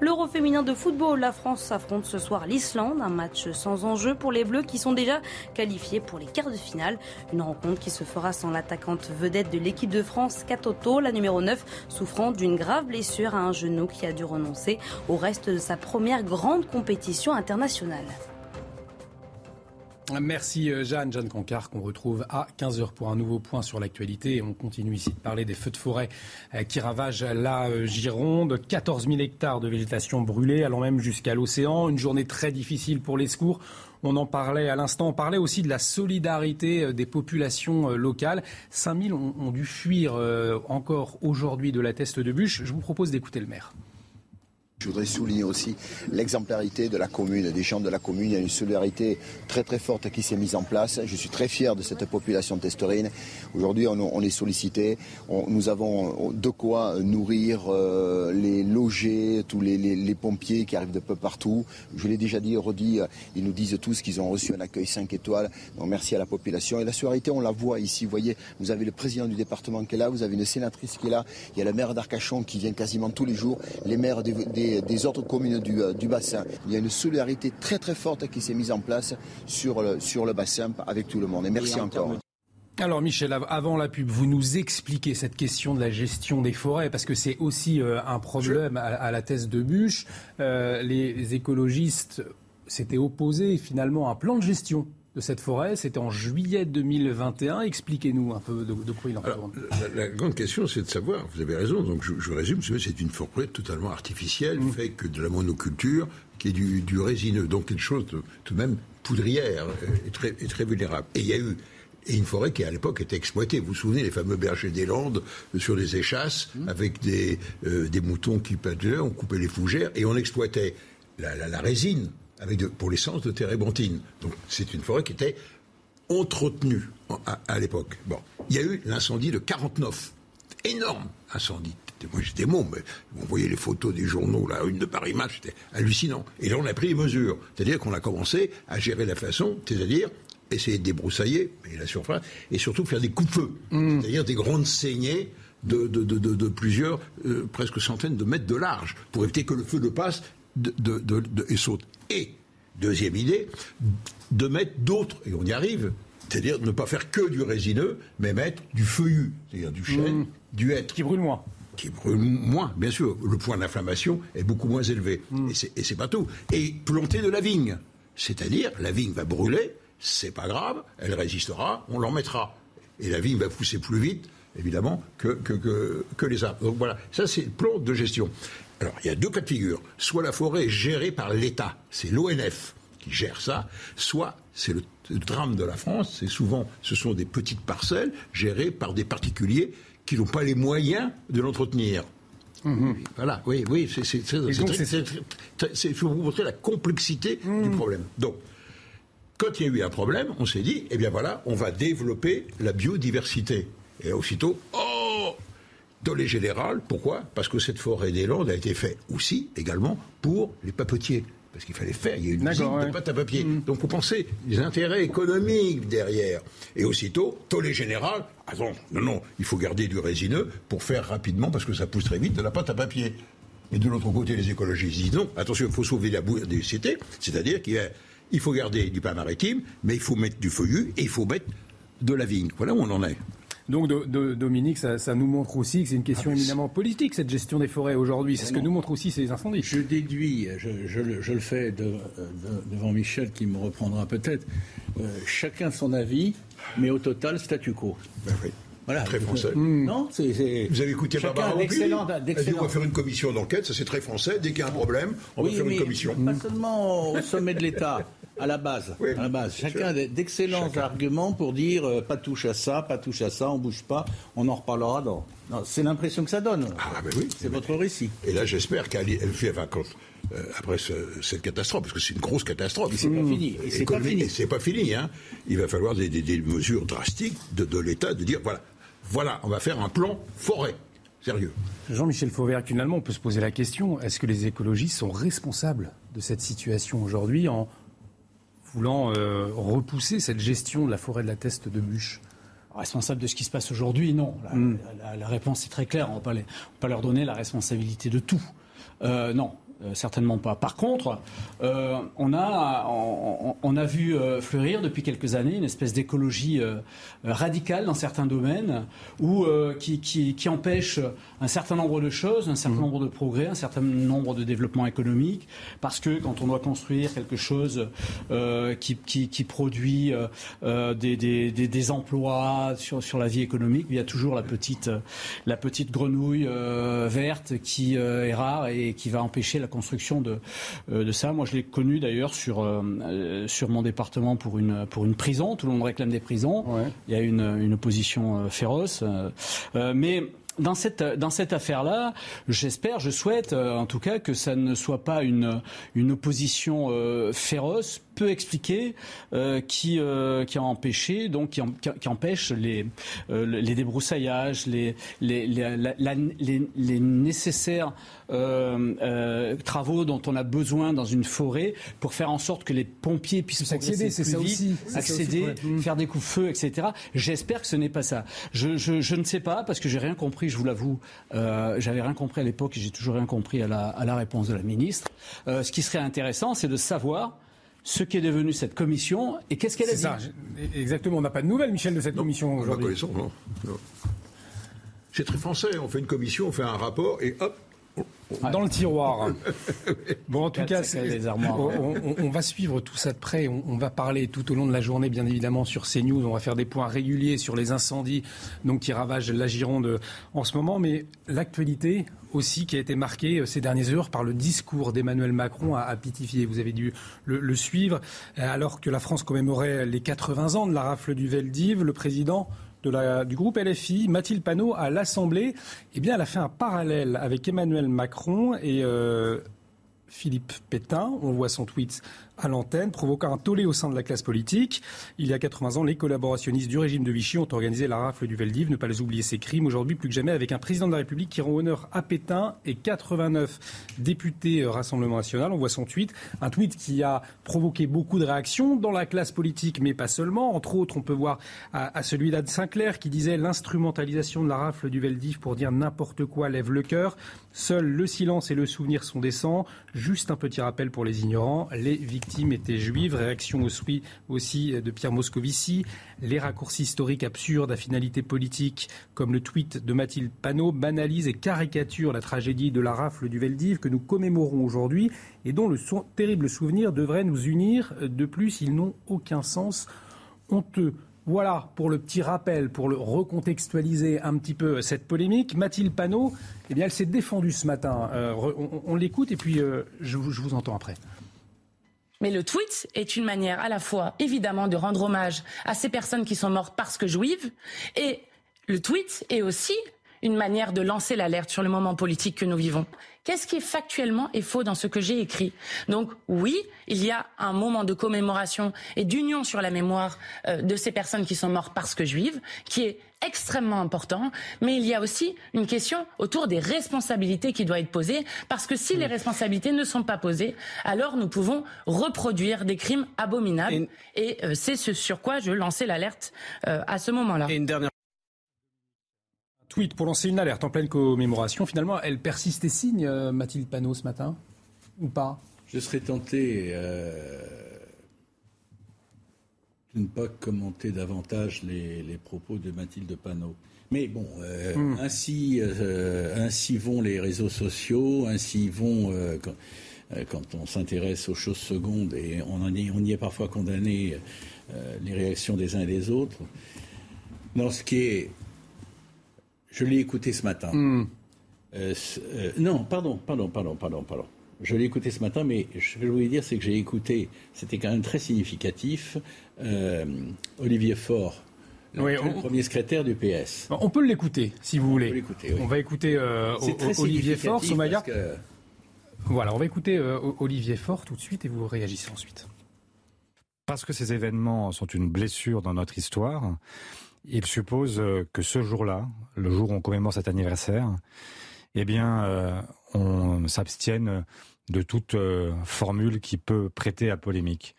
L'Euro féminin de football, la France affronte ce soir l'Islande, un match sans enjeu pour les Bleus qui sont déjà qualifiés pour les quarts de finale. Une rencontre qui se fera sans l'attaquante vedette de l'équipe de France, Katoto, la numéro 9, souffrant d'une grave blessure à un genou qui a dû renoncer au reste de sa première grande compétition internationale. Merci euh, Jeanne, Jeanne Cancard, qu'on retrouve à 15h pour un nouveau point sur l'actualité. On continue ici de parler des feux de forêt euh, qui ravagent la euh, Gironde. 14 000 hectares de végétation brûlée, allant même jusqu'à l'océan. Une journée très difficile pour les secours. On en parlait à l'instant. On parlait aussi de la solidarité des populations locales. 5000 ont, ont dû fuir encore aujourd'hui de la teste de bûche. Je vous propose d'écouter le maire. Je voudrais souligner aussi l'exemplarité de la commune, des gens de la commune. Il y a une solidarité très très forte qui s'est mise en place. Je suis très fier de cette population testorine. Aujourd'hui, on, est sollicité. nous avons de quoi nourrir, euh, les loger, tous les, pompiers qui arrivent de peu partout. Je l'ai déjà dit, redit, euh, ils nous disent tous qu'ils ont reçu un accueil 5 étoiles. Donc merci à la population. Et la solidarité, on la voit ici. Vous voyez, vous avez le président du département qui est là, vous avez une sénatrice qui est là, il y a le maire d'Arcachon qui vient quasiment tous les jours, les maires des, autres communes euh, du, bassin. Il y a une solidarité très très forte qui s'est mise en place sur le, sur le bassin avec tout le monde. Et merci encore. Alors Michel, avant la pub, vous nous expliquez cette question de la gestion des forêts, parce que c'est aussi euh, un problème à, la thèse de bûche. Euh, les écologistes s'étaient opposés finalement à un plan de gestion de cette forêt. C'était en juillet 2021. Expliquez-nous un peu de, quoi il en retourne. La, grande question, c'est de savoir, vous avez raison, donc je, résume, c'est une forêt totalement artificielle, mmh. fait que de la monoculture, qui est du, résineux, donc quelque chose de, tout de même poudrière et très, très vulnérable. Et il y a eu et une forêt qui à l'époque était exploitée. Vous vous souvenez les fameux bergers des Landes euh, sur les échasses mmh. avec des, euh, des moutons qui pâtaient, on coupait les fougères et on exploitait la résine avec pour l'essence de térébenthine. Donc c'est une forêt qui était entretenue à, l'époque. Bon, il y a eu l'incendie de 49, énorme incendie. Moi j'étais mon, mais on voyait les photos des journaux, la une de Paris Match, c'était hallucinant. Et là on a pris les mesures, c'est-à-dire qu'on a commencé à gérer la façon, c'est-à-dire essayer de débroussailler et la surface, et surtout faire des coups de feu, mmh. c'est-à-dire des grandes saignées de, de, de, de plusieurs, euh, presque centaines de mètres de large, pour éviter que le feu ne passe de, et saute. Et, deuxième idée, de mettre d'autres, et on y arrive, c'est-à-dire ne pas faire que du résineux, mais mettre du feuillu, c'est-à-dire du chêne, mmh. du hêtre. Qui brûle moins. Qui brûle moins, bien sûr. Le point d'inflammation est beaucoup moins élevé. Mmh. Et c'est pas tout. Et planter de la vigne. C'est-à-dire, la vigne va brûler, c'est pas grave, elle résistera, on l'en mettra. Et la vigne va pousser plus vite, évidemment, que, que, que les arbres. Donc voilà, ça c'est le plan de gestion. Alors, il y a deux cas de figure. Soit la forêt est gérée par l'État, c'est l'ONF qui gère ça, soit c'est le, drame de la France, c'est souvent, ce sont des petites parcelles gérées par des particuliers qui n'ont pas les moyens de l'entretenir. Mhm. Voilà, oui, oui, c'est il faut vous montrer la complexité du mhm. problème. Donc, quand il y a eu un problème, on s'est dit, eh bien voilà, on va développer la biodiversité. Et aussitôt, oh, Tollé général, pourquoi? Parce que cette forêt des Landes a été faite aussi, également, pour les papetiers. Parce qu'il fallait faire, il y a une usine de pâte à papier. Mm. Donc vous pensez les intérêts économiques derrière. Et aussitôt, tollé général, ah non, non, non, il faut garder du résineux pour faire rapidement, parce que ça pousse très vite, de la pâte à papier. Et de l'autre côté, les écologistes disent non, attention, il faut sauver la biodiversité, c'est-à-dire qu'il faut garder du pain maritime, mais il faut mettre du feuillu et il faut mettre de la vigne. Voilà où on en est. Donc, Dominique, ça, nous montre aussi que c'est une question ah, éminemment politique, cette gestion des forêts aujourd'hui. C'est ce que nous montrent aussi ces incendies. Je déduis, je, le fais devant Michel qui me reprendra peut-être, euh, chacun son avis, mais au total, statu quo. Ben voilà, très français. Hmm. Non, c'est, Vous avez écouté Barbara d'excellent, On va faire une commission d'enquête, ça c'est très français. Dès qu'il y a un problème, on va faire une commission. Pas seulement au sommet de l'État. [LAUGHS] À la base, à la base. Chacun a d'excellents arguments pour dire euh, pas touche à ça, pas touche à ça, on bouge pas, on en reparlera dans. C'est l'impression que ça donne. Ah, ben oui. C'est votre récit. Et là, j'espère qu'elle fait, enfin, euh, après cette catastrophe, parce que c'est une grosse catastrophe. c'est pas fini. Et c'est pas fini. c'est pas fini. Hein. Il va falloir des, mesures drastiques de, de l'État de dire voilà, voilà, on va faire un plan forêt. Sérieux. Jean-Michel Fauvert, finalement, on peut se poser la question est-ce que les écologistes sont responsables de cette situation aujourd'hui en voulant euh, repousser cette gestion de la forêt de la Teste de Bûche Responsable de ce qui se passe aujourd'hui, non. La, hmm. réponse est très claire. On ne va pas, leur donner la responsabilité de tout. Euh, non, euh, certainement pas. Par contre, euh, on, a, on, a vu euh, fleurir depuis quelques années une espèce d'écologie radicale dans certains domaines, où, qui, qui, empêche un certain nombre de choses, un certain mmh. nombre de progrès, un certain nombre de développements économiques, parce que quand on doit construire quelque chose qui, qui, produit des, des, des, emplois sur, sur la vie économique, il y a toujours la petite, la petite grenouille verte qui est rare et qui va empêcher la construction de, euh, de ça. Moi, je l'ai connu d'ailleurs sur, euh, euh, sur mon département pour une, pour une prison. Tout le monde réclame des prisons. Il y a une, une opposition féroce. mais dans cette, dans cette affaire-là, j'espère, je souhaite en tout cas que ça ne soit pas une, une opposition féroce, peu expliquée, qui, qui a empêché, donc qui, qui empêche les, les débroussaillages, les, les, les, les nécessaires travaux dont on a besoin dans une forêt pour faire en sorte que les pompiers puissent accéder, ça aussi, accéder, faire des coups de feu, etc. J'espère que ce n'est pas ça. Je, je, je, ne sais pas parce que j'ai rien compris, je vous l'avoue. Euh, J'avais rien compris à l'époque et j'ai toujours rien compris à la, à la, réponse de la ministre. Euh, ce qui serait intéressant, c'est de savoir ce qu'est devenu cette commission et qu'est-ce qu'elle a dit. Ça, exactement. On n'a pas de nouvelles, Michel, de cette commission aujourd'hui. C'est très français. On fait une commission, on fait un rapport et hop, dans le tiroir. [LAUGHS] Bon, en tout cas, on, va suivre tout ça de près. On, va parler tout au long de la journée, bien évidemment, sur CNews. On va faire des points réguliers sur les incendies donc, qui ravagent la Gironde en ce moment. Mais l'actualité aussi qui a été marquée euh, ces dernières heures par le discours d'Emmanuel Macron à, Pitifier. Vous avez dû le, suivre. Euh, alors que la France commémorait les 80 ans de la rafle du Veldiv, le président du groupe LFI, Mathilde Panot, à l'Assemblée, eh bien, elle a fait un parallèle avec Emmanuel Macron et euh, Philippe Pétain. On voit son tweet à l'antenne, provoquant un tollé au sein de la classe politique. Il y a 80 ans, les collaborationnistes du régime de Vichy ont organisé la rafle du Veldiv. Ne pas les oublier ces crimes. Aujourd'hui, plus que jamais, avec un président de la République qui rend honneur à Pétain et 89 députés euh, Rassemblement National. On voit son tweet. Un tweet qui a provoqué beaucoup de réactions dans la classe politique, mais pas seulement. Entre autres, on peut voir à, celui d'Anne Sinclair qui disait l'instrumentalisation de la rafle du Veldiv pour dire n'importe quoi lève le cœur. Seuls le silence et le souvenir sont décents. Juste un petit rappel pour les ignorants. Les victimes était juive. Réaction aussi, aussi de Pierre Moscovici. Les raccourcis historiques absurdes à finalité politique, comme le tweet de Mathilde Panot, banalisent et caricaturent la tragédie de la rafle du Veldiv que nous commémorons aujourd'hui et dont le terrible souvenir devrait nous unir. De plus, ils n'ont aucun sens honteux. Voilà pour le petit rappel, pour le recontextualiser un petit peu cette polémique. Mathilde Panot, eh bien, elle s'est défendue ce matin. Euh, on, l'écoute et puis euh, je vous entends après. Mais le tweet est une manière à la fois, évidemment, de rendre hommage à ces personnes qui sont mortes parce que juives, et le tweet est aussi une manière de lancer l'alerte sur le moment politique que nous vivons. Qu'est-ce qui est factuellement et faux dans ce que j'ai écrit? Donc oui, il y a un moment de commémoration et d'union sur la mémoire euh, de ces personnes qui sont mortes parce que juives, qui est extrêmement important, mais il y a aussi une question autour des responsabilités qui doit être posée, parce que si les responsabilités ne sont pas posées, alors nous pouvons reproduire des crimes abominables, et, euh, c'est ce sur quoi je lançais l'alerte euh, à ce moment-là tweet pour lancer une alerte en pleine commémoration. Finalement, elle persiste et signe, euh, Mathilde Panot, ce matin Ou pas? Je serais tenté euh, de ne pas commenter davantage les, propos de Mathilde Panot. Mais bon, euh, hmm. ainsi, ainsi vont les réseaux sociaux, ainsi vont quand, on s'intéresse aux choses secondes et on, en on y est parfois condamné les réactions des uns et des autres. Dans ce qui est je l'ai écouté ce matin. Hmm. Euh, euh, non, pardon, pardon, pardon, pardon, pardon. Je l'ai écouté ce matin, mais ce que je voulais dire, c'est que j'ai écouté, c'était quand même très significatif, euh, Olivier Faure, le premier secrétaire du PS. On peut l'écouter, si vous voulez. On, va écouter Olivier Faure, Soumaya. Voilà, on va écouter Olivier Faure tout de suite et vous réagissez ensuite. Parce que ces événements sont une blessure dans notre histoire, il suppose euh, que ce jour-là, le jour où on commémore cet anniversaire, eh bien, euh, on s'abstienne de toute euh, formule qui peut prêter à polémique.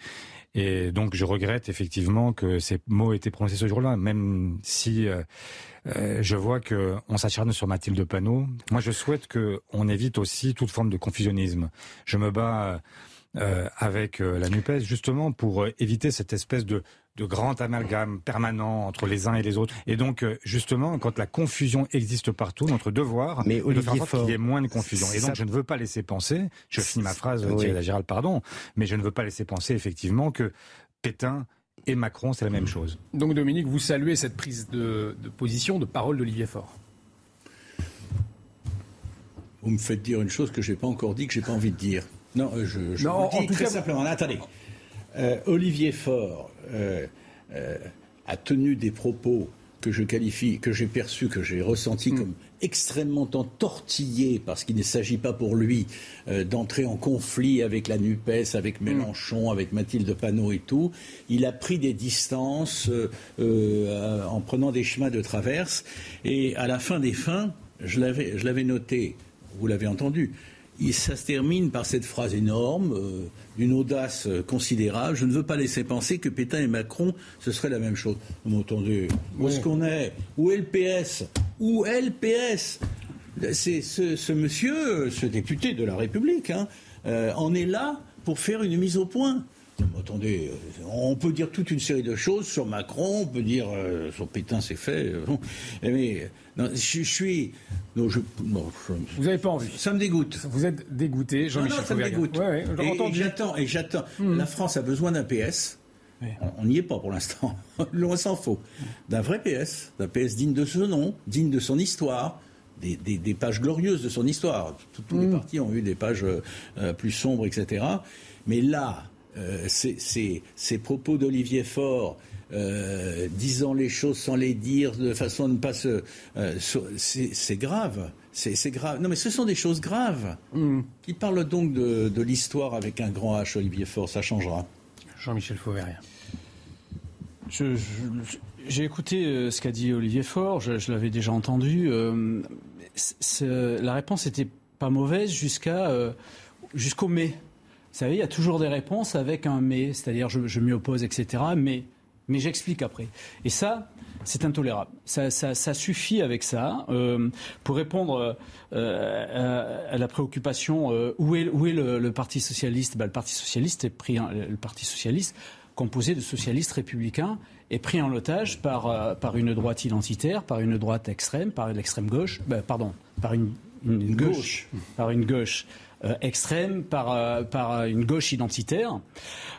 Et donc, je regrette effectivement que ces mots aient été prononcés ce jour-là, même si je vois que on s'acharne sur Mathilde Panot. Moi, je souhaite qu'on évite aussi toute forme de confusionnisme. Je me bats avec la Nupes justement pour éviter cette espèce de de grand amalgame permanent entre les uns et les autres. Et donc, euh, justement, quand la confusion existe partout, notre devoir mais de faire en sorte qu'il y ait moins de confusion. Et donc, je ne veux pas laisser penser, je finis ma phrase, oui. Thierry Gérald, pardon, mais je ne veux pas laisser penser effectivement que Pétain et Macron, c'est la même chose. Donc, Dominique, vous saluez cette prise de, position, de parole d'Olivier Faure Vous me faites dire une chose que je n'ai pas encore dit, que je n'ai pas envie de dire. Non, euh, je, je vous dis très simplement. Attendez. Euh, Olivier Faure euh, euh, a tenu des propos que je qualifie, que j'ai perçu, que j'ai ressenti mm. comme extrêmement entortillé parce qu'il ne s'agit pas pour lui d'entrer en conflit avec la NUPES, avec mm. Mélenchon, avec Mathilde Panot et tout. Il a pris des distances en prenant des chemins de traverse. Et à la fin des fins, je l'avais noté, vous l'avez entendu, ça se termine par cette phrase énorme, euh, d'une audace euh, considérable. Je ne veux pas laisser penser que Pétain et Macron, ce serait la même chose. Vous m'entendez? Où est-ce qu'on est? Où est le PS Où est le PS C'est ce, monsieur, ce député de la République, hein, euh, en est là pour faire une mise au point. Attendez, on peut dire toute une série de choses sur Macron, on peut dire sur Pétain c'est fait, mais non, je, suis. Non, je, vous n'avez pas envie. Ça me dégoûte. Vous êtes dégoûté, Jean-Michel. Non, ça me dégoûte. et, j'attends. Et j'attends. Hmm. La France a besoin d'un PS. On n'y est pas pour l'instant. [LAUGHS] Loin s'en faut. D'un vrai PS, d'un PS digne de ce nom, digne de son histoire, des, des, pages glorieuses de son histoire. Tous les hmm. partis ont eu des pages euh, plus sombres, etc. Mais là, euh, ces propos d'Olivier Faure euh, disant les choses sans les dire, de façon à ne pas se. Euh, c'est grave. C'est grave. Non, mais ce sont des choses graves. Mm. Qui parle donc de, l'histoire avec un grand H, Olivier Faure Ça changera. Jean-Michel Fauvergne. J'ai écouté ce qu'a dit Olivier Faure, je, l'avais déjà entendu. la réponse n'était pas mauvaise jusqu'à jusqu'au mais. Vous savez, il y a toujours des réponses avec un mais, c'est-à-dire je, je m'y oppose, etc. Mais mais j'explique après. Et ça, c'est intolérable. Ça, suffit avec ça euh, pour répondre euh, à, la préoccupation euh, où est, où est le, Parti socialiste? Ben, Le Parti socialiste est pris, le Parti socialiste composé de socialistes républicains est pris en otage par, par une droite identitaire, par une droite extrême, par l'extrême gauche, ben, pardon, par une, gauche, par une gauche euh, extrême par, euh, par une gauche identitaire.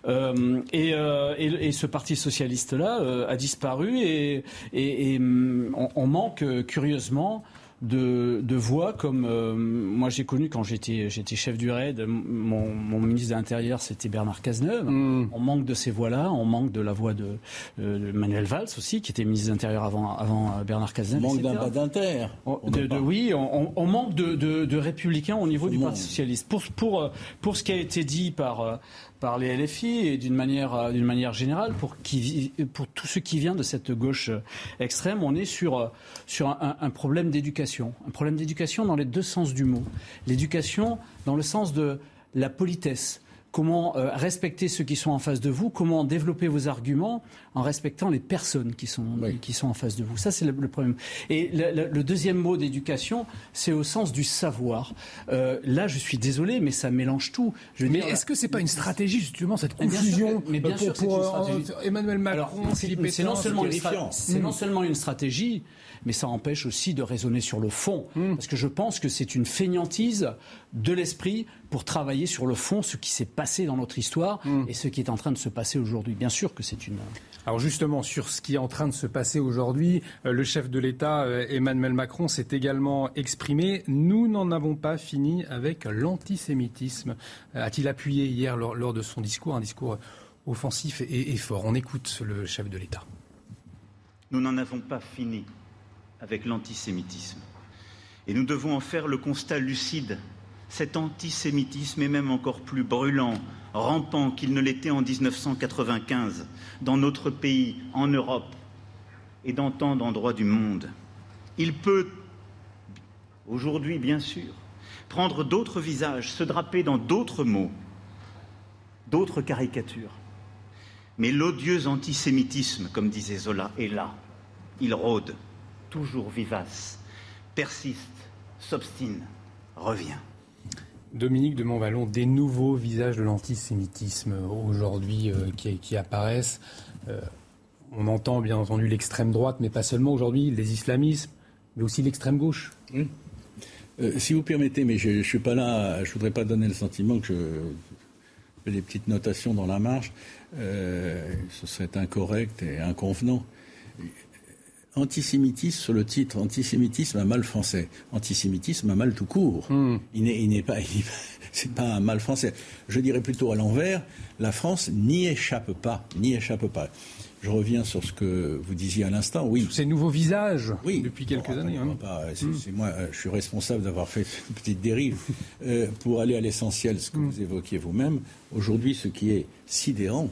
Euh, et, et, ce parti socialiste-là a disparu et, et, on, manque curieusement de, voix comme euh, moi j'ai connu quand j'étais j'étais chef du RAID. Mon, ministre de l'Intérieur c'était Bernard Cazeneuve. Mm. On manque de ces voix-là. On manque de la voix de, Manuel Valls aussi qui était ministre de l'Intérieur avant avant Bernard Cazeneuve. On manque d'un pas d'inter. oui, on, manque de, républicains au niveau du Parti socialiste. Pour pour pour ce qui a été dit par par les LFI et d'une manière, euh, d'une manière générale, pour, qui, pour tout ce qui vient de cette gauche euh, extrême, on est sur, euh, sur un, un problème d'éducation. Un problème d'éducation dans les deux sens du mot. L'éducation dans le sens de la politesse, comment respecter ceux qui sont en face de vous, comment développer vos arguments en respectant les personnes qui sont, qui sont en face de vous. Ça, c'est le, problème. Et le, deuxième mot d'éducation, c'est au sens du savoir. Euh, là, je suis désolé, mais ça mélange tout. mais est-ce que c'est pas une stratégie, justement, cette confusion Mais bien sûr, pour, Emmanuel Macron, c'est non, seulement une, non seulement une stratégie, mais ça empêche aussi de raisonner sur le fond. Hmm. Parce que je pense que c'est une feignantise de l'esprit pour travailler sur le fond, ce qui s'est passé dans notre histoire hmm. et ce qui est en train de se passer aujourd'hui. Bien sûr que c'est une. Alors justement, sur ce qui est en train de se passer aujourd'hui, euh, le chef de l'État, euh, Emmanuel Macron, s'est également exprimé. Nous n'en avons pas fini avec l'antisémitisme, euh, a-t-il appuyé hier lors, de son discours, un discours offensif et fort. On écoute le chef de l'État. Nous n'en avons pas fini avec l'antisémitisme. Et nous devons en faire le constat lucide cet antisémitisme est même encore plus brûlant, rampant qu'il ne l'était en 1995 dans notre pays, en Europe et dans tant d'endroits du monde. Il peut, aujourd'hui bien sûr, prendre d'autres visages, se draper dans d'autres mots, d'autres caricatures. Mais l'odieux antisémitisme, comme disait Zola, est là. Il rôde, toujours vivace, persiste, s'obstine, revient. Dominique de Montvalon, des nouveaux visages de l'antisémitisme aujourd'hui euh, qui, apparaissent. Euh, on entend bien entendu l'extrême droite, mais pas seulement aujourd'hui, les islamismes, mais aussi l'extrême gauche. Euh, si vous permettez, mais je ne suis pas là, je ne voudrais pas donner le sentiment que je fais des petites notations dans la marge. ce serait incorrect et inconvenant. Antisémitisme sur le titre antisémitisme à mal français. Antisémitisme à mal tout court. Hmm. Il n'est pas, [LAUGHS] c'est pas un mal français. Je dirais plutôt à l'envers. La France n'y échappe pas, n'y échappe pas. Je reviens sur ce que vous disiez à l'instant. Oui. Ces nouveaux visages. Oui. Depuis quelques années. Hein. c'est, moi, euh, je suis responsable d'avoir fait [LAUGHS] une petite dérive. Euh, pour aller à l'essentiel, ce que Hmm. vous évoquiez vous-même, aujourd'hui, ce qui est sidérant,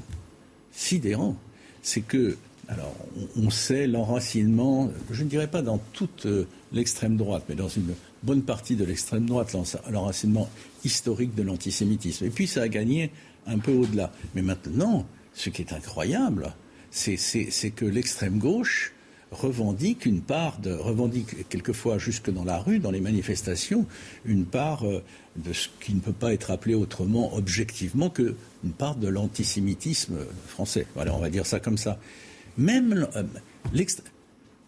sidérant, c'est que, alors, on, sait l'enracinement, je ne dirais pas dans toute euh, l'extrême droite, mais dans une bonne partie de l'extrême droite, l'enracinement historique de l'antisémitisme. Et puis, ça a gagné un peu au-delà. Mais maintenant, ce qui est incroyable, c'est que l'extrême gauche revendique une part de revendique quelquefois jusque dans la rue, dans les manifestations, une part euh, de ce qui ne peut pas être appelé autrement objectivement que une part de l'antisémitisme français. Voilà, on va dire ça comme ça. Même euh, l'ex-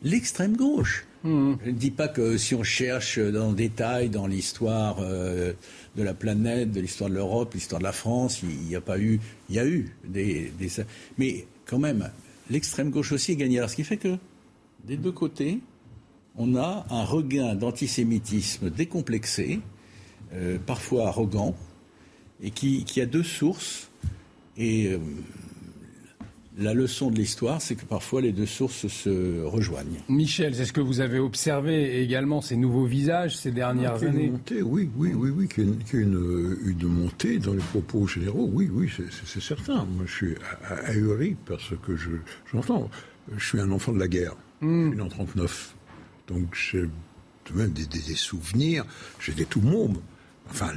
l'extrême gauche. Je ne dis pas que si on cherche dans le détail dans l'histoire euh, de la planète, de l'histoire de l'Europe, l'histoire de la France, il n'y a pas eu, il y a eu des, mais quand même, l'extrême gauche aussi est gagnée. Alors ce qui fait que des deux côtés, on a un regain d'antisémitisme décomplexé, euh, parfois arrogant, et qui, a deux sources. Et la leçon de l'histoire, c'est que parfois les deux sources se rejoignent. Michel, c'est ce que vous avez observé également ces nouveaux visages ces dernières une années montée, oui, oui, oui, oui, qu'il y a une, qu'il y a une- une montée dans les propos généraux, oui, oui, c'est- c'est c'est certain. Moi, je suis ahuri parce que je j'entends. Je suis un enfant de la guerre. Je suis né en 39. Donc, j'ai tout de même des, des- des souvenirs. J'étais tout môme. Enfin,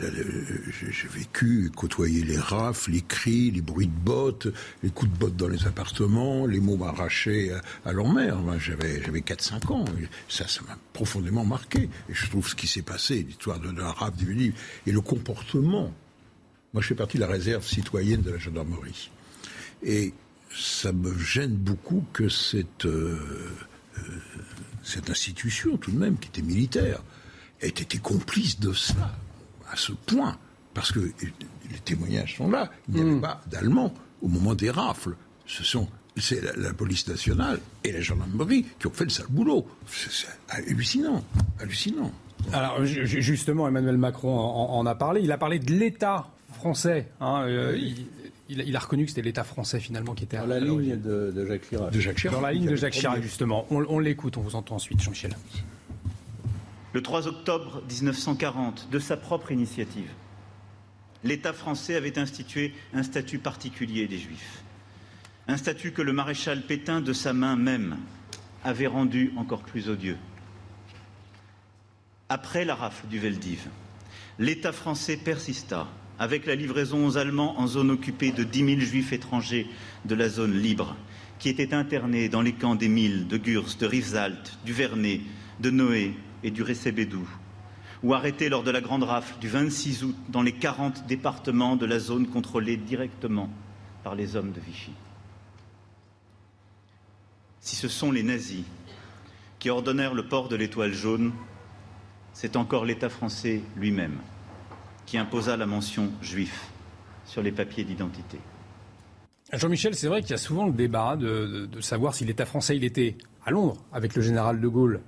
j'ai vécu, côtoyé les rafles, les cris, les bruits de bottes, les coups de bottes dans les appartements, les mots arrachés à, à leur mère. J'avais j'avais 4-5 ans. Ça, ça m'a profondément marqué. Et je trouve ce qui s'est passé, l'histoire de, la rafle du livre, et le comportement. Moi, je fais partie de la réserve citoyenne de la gendarmerie. Et ça me gêne beaucoup que cette, euh, euh, cette institution, tout de même, qui était militaire, ait été complice de cela, à ce point. Parce que les témoignages sont là. Il n'y avait pas d'Allemands au moment des rafles. Ce sont c'est la, la police nationale et la gendarmerie qui ont fait le sale boulot. C'est hallucinant, hallucinant. Alors ju- ju- justement, Emmanuel Macron en, en a parlé. Il a parlé de l'État français. hein, euh, il, il a- il a reconnu que c'était l'État français finalement qui était Dans à la l'origine. ligne de, de Jacques Chirac. De Jacques Chirac. Dans la ligne de Jacques. Chirac, justement. On, on l'écoute, on vous entend ensuite, Jean-Michel. Le 3 octobre 1940, de sa propre initiative, l'État français avait institué un statut particulier des Juifs. Un statut que le maréchal Pétain, de sa main même, avait rendu encore plus odieux. Après la rafle du Veldiv, l'État français persista avec la livraison aux Allemands en zone occupée de 10 000 Juifs étrangers de la zone libre, qui étaient internés dans les camps d'Émile, de Gurs, de Rivesaltes, du Vernet, de Noé et du Récébédou, ou arrêtés lors de la grande rafle du 26 août dans les 40 départements de la zone contrôlée directement par les hommes de Vichy. Si ce sont les nazis qui ordonnèrent le port de l'étoile jaune, c'est encore l'État français lui-même qui imposa la mention juif sur les papiers d'identité. Jean-Michel, c'est vrai qu'il y a souvent le débat de, savoir si l'État français était à Londres avec le général de Gaulle.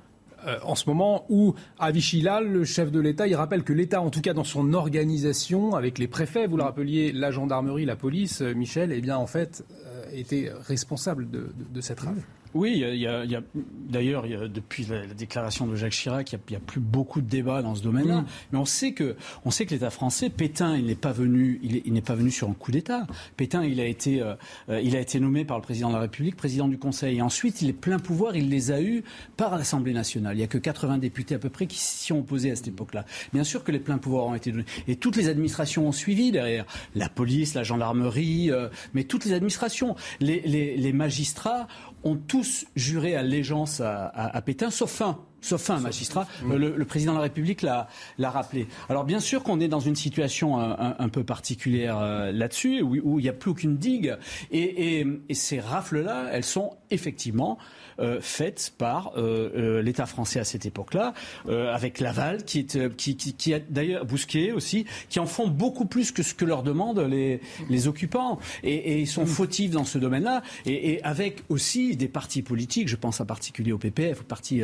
Euh, en ce moment où, à Vichy, le chef de l'État, il rappelle que l'État, en tout cas dans son organisation, avec les préfets, vous le rappeliez, la gendarmerie, la police, euh, Michel, eh bien, en fait, euh, était responsable de, cette rafle. Oui, il y a- a, d'ailleurs, depuis la, la déclaration de Jacques Chirac, il n'y a, plus beaucoup de débats dans ce domaine-là. Mais on sait que, on sait que l'État français, Pétain, il n'est pas venu, il est- il n'est pas venu sur un coup d'État. Pétain, il a été, euh, euh, il a été nommé par le président de la République, président du Conseil, et ensuite, il est plein pouvoir, il les a eus par l'Assemblée nationale. Il n'y a que 80 députés à peu près qui s'y sont opposés à cette époque-là. Bien sûr que les pleins pouvoirs ont été donnés, et toutes les administrations ont suivi derrière, la police, la gendarmerie, euh, mais toutes les administrations, les, les- les magistrats ont tous juré allégeance à, à- à Pétain, sauf un. sauf un magistrat. Mm. Le, président de la République l'a rappelé. Alors bien sûr qu'on est dans une situation un, peu particulière là-dessus, où, il n'y a plus aucune digue. Et, et ces rafles-là, elles sont effectivement euh, faites par euh, euh, l'État français à cette époque-là, avec Laval, qui, est, qui, qui, a d'ailleurs Bousquet aussi, qui en font beaucoup plus que ce que leur demandent les, les occupants. Et, et, ils sont fautifs dans ce domaine-là, et, et, avec aussi des partis politiques, je pense en particulier au PPF, au Parti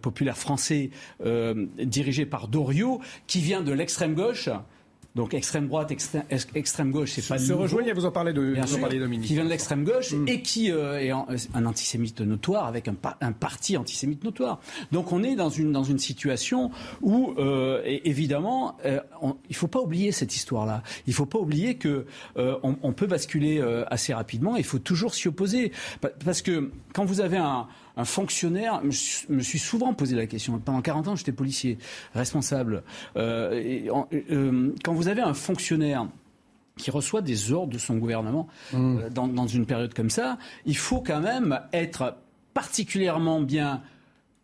populaire français, dirigé par Doriot, qui vient de l'extrême gauche. Donc extrême droite, extrême, gauche, c'est pas se rejoignent, vous en parlez de, vous en parlez Dominique. Qui vient de l'extrême gauche mm. et qui euh, est un antisémite notoire avec un, un, parti antisémite notoire. Donc on est dans une dans une situation où euh, évidemment euh, on, il faut pas oublier cette histoire-là. Il faut pas oublier que euh, on, on, peut basculer euh, assez rapidement. Il faut toujours s'y opposer parce que quand vous avez un un fonctionnaire, je me suis souvent posé la question. Pendant 40 ans, j'étais policier responsable. Euh, euh, quand vous avez un fonctionnaire qui reçoit des ordres de son gouvernement mmh. euh, dans, une période comme ça, il faut quand même être particulièrement bien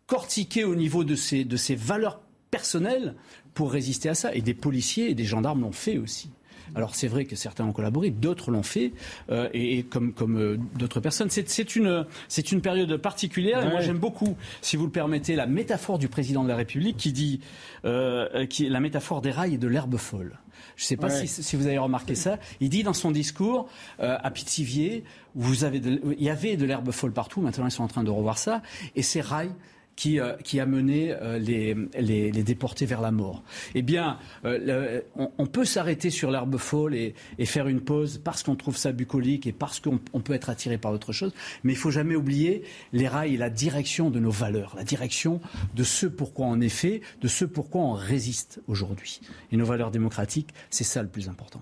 cortiqué au niveau de ses, de ses valeurs personnelles pour résister à ça. Et des policiers et des gendarmes l'ont fait aussi. Alors c'est vrai que certains ont collaboré, d'autres l'ont fait, euh, et, comme, comme euh, d'autres personnes. C'est une, une période particulière. Et moi j'aime beaucoup, si vous le permettez, la métaphore du président de la République qui dit euh, qui, la métaphore des rails et de l'herbe folle. Je ne sais pas si, si, vous avez remarqué ça. Il dit dans son discours à Pithiviers, vous avez il y avait de l'herbe folle partout. Maintenant, ils sont en train de revoir ça. Et ces rails qui, euh, qui a mené euh, les, déportés vers la mort. Eh bien, euh, on, peut s'arrêter sur l'herbe folle et, et, faire une pause parce qu'on trouve ça bucolique et parce qu'on peut être attiré par autre chose. Mais il faut jamais oublier les rails et la direction de nos valeurs, la direction de ce pourquoi on est fait, de ce pourquoi on résiste aujourd'hui. Et nos valeurs démocratiques, c'est ça le plus important.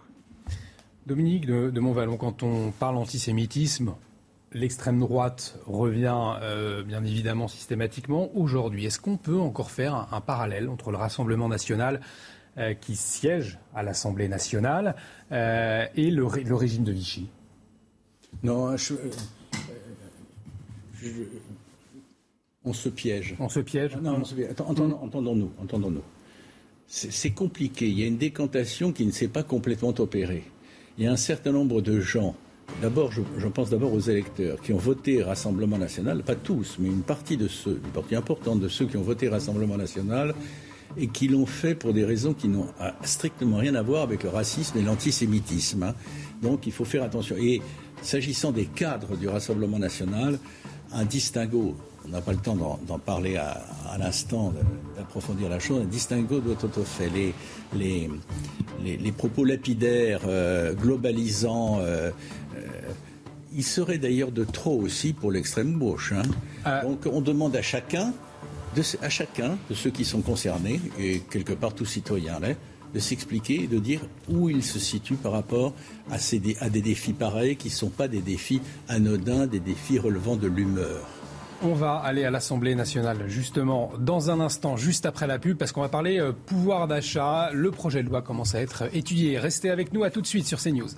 Dominique de, de Montvalon, quand on parle antisémitisme, l'extrême droite revient euh, bien évidemment systématiquement aujourd'hui. Est-ce qu'on peut encore faire un, parallèle entre le Rassemblement national euh, qui siège à l'Assemblée nationale euh, et le, régime de Vichy? Non, on se piège. On se piège? Non, Entendons-nous. Entendons-nous. C'est compliqué. Il y a une décantation qui ne s'est pas complètement opérée. Il y a un certain nombre de gens D'abord, je, pense d'abord aux électeurs qui ont voté Rassemblement national, pas tous, mais une partie de ceux, une partie importante de ceux qui ont voté Rassemblement national et qui l'ont fait pour des raisons qui n'ont strictement rien à voir avec le racisme et l'antisémitisme. Hein. Donc il faut faire attention. Et s'agissant des cadres du Rassemblement national, un distinguo on n'a pas le temps d'en parler à, l'instant, d'approfondir la chose. Un distinguo doit être fait. Les, les, propos lapidaires, euh, globalisants, euh, il serait d'ailleurs de trop aussi pour l'extrême gauche. Hein. Donc on demande à chacun, de, à chacun de ceux qui sont concernés, et quelque part tout citoyen là, de s'expliquer et de dire où il se situe par rapport à, ces, à des défis pareils qui ne sont pas des défis anodins, des défis relevant de l'humeur. On va aller à l'Assemblée nationale justement dans un instant, juste après la pub, parce qu'on va parler euh, pouvoir d'achat. Le projet de loi commence à être étudié. Restez avec nous, à tout de suite sur CNews.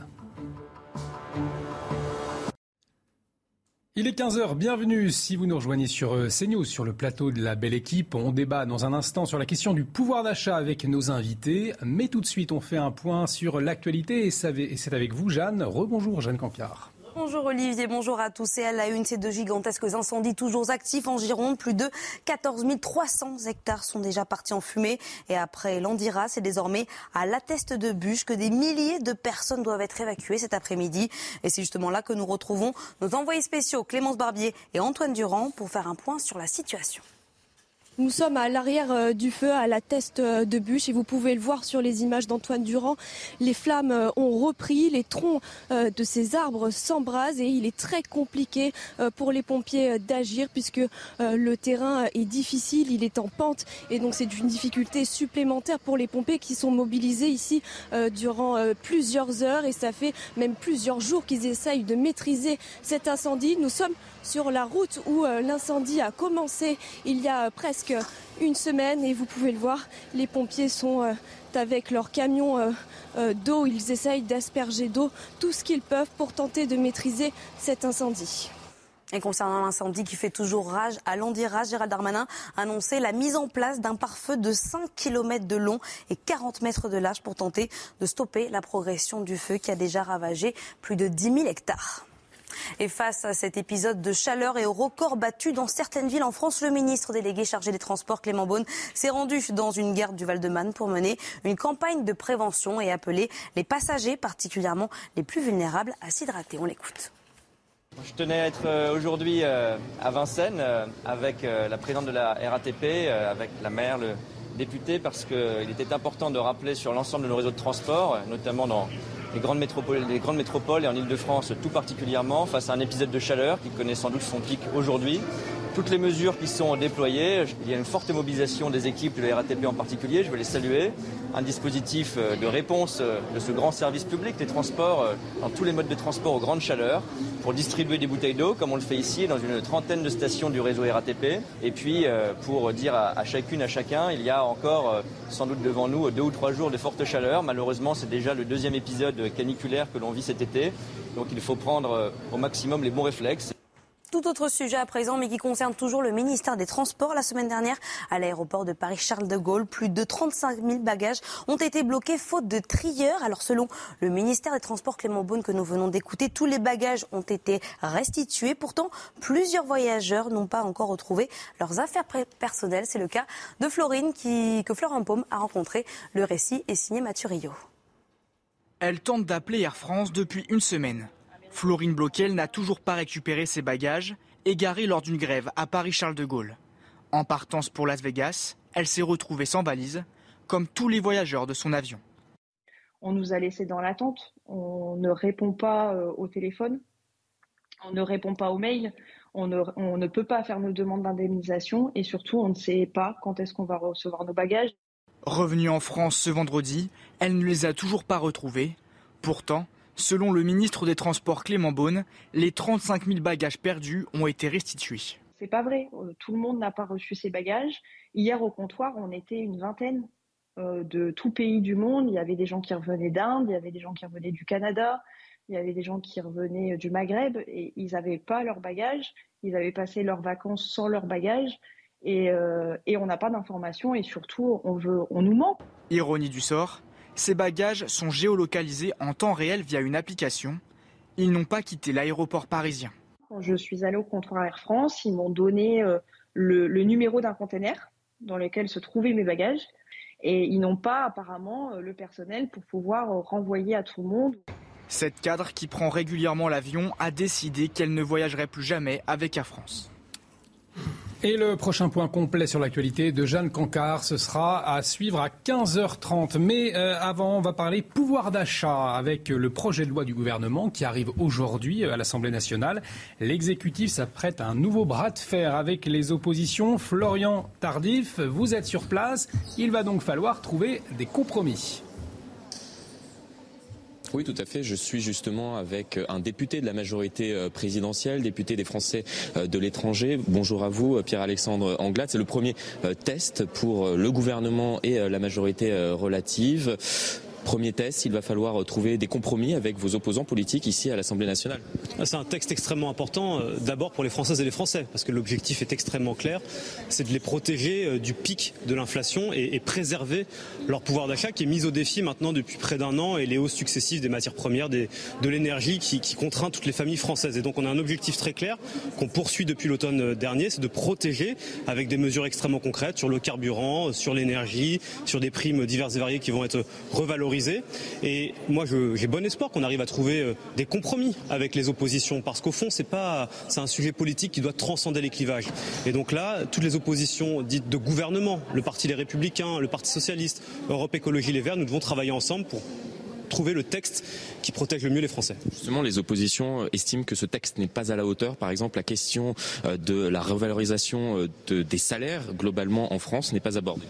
Il est 15h, bienvenue si vous nous rejoignez sur euh, CNews, sur le plateau de la belle équipe. On débat dans un instant sur la question du pouvoir d'achat avec nos invités. Mais tout de suite, on fait un point sur l'actualité et c'est avec vous, Jeanne. Rebonjour, Jeanne Campard. Bonjour Olivier, bonjour à tous. Et à la une, ces deux gigantesques incendies toujours actifs en Gironde. Plus de 14 300 hectares sont déjà partis en fumée. Et après l'Andira, c'est désormais à l'atteste de bûche que des milliers de personnes doivent être évacuées cet après-midi. Et c'est justement là que nous retrouvons nos envoyés spéciaux Clémence Barbier et Antoine Durand pour faire un point sur la situation. Nous sommes à l'arrière euh, du feu, à la teste euh, de bûche, et vous pouvez le voir sur les images d'Antoine Durand. Les flammes euh, ont repris, les troncs de ces arbres s'embrasent et il est très compliqué pour les pompiers d'agir puisque le terrain est difficile, il est en pente et donc c'est une difficulté supplémentaire pour les pompiers qui sont mobilisés ici durant plusieurs heures et ça fait même plusieurs jours qu'ils essayent de maîtriser cet incendie. Nous sommes sur la route où l'incendie a commencé il y a presque une semaine et vous pouvez le voir, les pompiers sont euh, avec leur camion euh, euh, d'eau, ils essayent d'asperger d'eau tout ce qu'ils peuvent pour tenter de maîtriser cet incendie. Et concernant l'incendie qui fait toujours rage à Landiras, Gérald Darmanin a annoncé la mise en place d'un pare-feu de 5 km de long et 40 mètres de large pour tenter de stopper la progression du feu qui a déjà ravagé plus de 10 000 hectares. Et face à cet épisode de chaleur et au record battu dans certaines villes en France, le ministre délégué chargé des Transports, Clément Beaune, s'est rendu dans une gare du Val-de-Marne pour mener une campagne de prévention et appeler les passagers, particulièrement les plus vulnérables, à s'hydrater. On l'écoute. Je tenais à être euh, aujourd'hui euh, à Vincennes euh, avec la présidente de la RATP, avec la maire, le député, parce qu'il était important de rappeler sur l'ensemble de nos réseaux de transport, notamment dans les grandes métropoles, les grandes métropoles et en Ile-de-France tout particulièrement, face à un épisode de chaleur qui connaît sans doute son pic aujourd'hui toutes les mesures qui sont déployées. Il y a une forte mobilisation des équipes de la RATP en particulier, je veux les saluer. Un dispositif euh, de réponse euh, de ce grand service public des transports euh, dans tous les modes de transport aux grandes chaleurs pour distribuer des bouteilles d'eau comme on le fait ici dans une trentaine de stations du réseau RATP. Et puis pour dire à, chacune, à chacun, il y a encore sans doute devant nous deux ou trois jours de forte chaleur. Malheureusement, c'est déjà le deuxième épisode caniculaire que l'on vit cet été. Donc il faut prendre au maximum les bons réflexes. Tout autre sujet à présent, mais qui concerne toujours le ministère des Transports. La semaine dernière, à l'aéroport de Paris-Charles de Gaulle, plus de 35 000 bagages ont été bloqués faute de trieurs. Alors, selon le ministère des Transports Clément Beaune que nous venons d'écouter, tous les bagages ont été restitués. Pourtant, plusieurs voyageurs n'ont pas encore retrouvé leurs affaires personnelles. C'est le cas de Florine que Florent Paume a rencontré. Le récit est signé Mathieu Elle tente d'appeler Air France depuis une semaine. Florine Bloquel n'a toujours pas récupéré ses bagages, égarés lors d'une grève à Paris-Charles de Gaulle. En partance pour Las Vegas, elle s'est retrouvée sans valise, comme tous les voyageurs de son avion. On nous a laissés dans l'attente, on ne répond pas euh, au téléphone, on ne répond pas aux mails, on ne, on ne peut pas faire nos demandes d'indemnisation et surtout on ne sait pas quand est-ce qu'on va recevoir nos bagages. Revenue en France ce vendredi, elle ne les a toujours pas retrouvés. Pourtant, Selon le ministre des Transports Clément Beaune, les 35 000 bagages perdus ont été restitués. C'est pas vrai, euh, tout le monde n'a pas reçu ses bagages. Hier au comptoir, on était une vingtaine euh, de tout pays du monde. Il y avait des gens qui revenaient d'Inde, il y avait des gens qui revenaient du Canada, il y avait des gens qui revenaient euh, du Maghreb et ils n'avaient pas leurs bagages. Ils avaient passé leurs vacances sans leurs bagages et, et on n'a pas d'informations et surtout on, veut, on nous ment. Ironie du sort, ces bagages sont géolocalisés en temps réel via une application. Ils n'ont pas quitté l'aéroport parisien. Quand je suis allée au comptoir Air France, ils m'ont donné euh, le, numéro d'un conteneur dans lequel se trouvaient mes bagages. Et ils n'ont pas apparemment euh, le personnel pour pouvoir euh, renvoyer à tout le monde. Cette cadre qui prend régulièrement l'avion a décidé qu'elle ne voyagerait plus jamais avec Air France. Et le prochain point complet sur l'actualité de Jeanne Cancard, ce sera à suivre à 15h30. Mais euh, avant, on va parler pouvoir d'achat avec le projet de loi du gouvernement qui arrive aujourd'hui à l'Assemblée nationale. L'exécutif s'apprête à un nouveau bras de fer avec les oppositions. Florian Tardif, vous êtes sur place. Il va donc falloir trouver des compromis. Oui, tout à fait. Je suis justement avec un député de la majorité euh, présidentielle, député des Français euh, de l'étranger. Bonjour à vous, Pierre-Alexandre Anglade. C'est le premier euh, test pour le gouvernement et la majorité relative. Premier test, il va falloir trouver des compromis avec vos opposants politiques ici à l'Assemblée nationale. Ah, c'est un texte extrêmement important, euh, d'abord pour les Françaises et les Français, parce que l'objectif est extrêmement clair, c'est de les protéger euh, du pic de l'inflation et, préserver leur pouvoir d'achat qui est mis au défi maintenant depuis près d'un an et les hausses successives des matières premières, de l'énergie qui, qui contraint toutes les familles françaises. Et donc on a un objectif très clair qu'on poursuit depuis l'automne euh, dernier, c'est de protéger avec des mesures extrêmement concrètes sur le carburant, sur l'énergie, sur des primes diverses et variées qui vont être revalorisées et moi, j'ai bon espoir qu'on arrive à trouver euh, des compromis avec les oppositions, parce qu'au fond, c'est pas, c'est un sujet politique qui doit transcender les clivages. Et donc là, toutes les oppositions dites de gouvernement, le Parti Les Républicains, le Parti Socialiste, Europe Écologie Les Verts, nous devons travailler ensemble pour trouver le texte qui protège le mieux les Français. Justement, les oppositions euh, estiment que ce texte n'est pas à la hauteur. Par exemple, la question euh, de la revalorisation euh, des salaires globalement en France n'est pas abordée.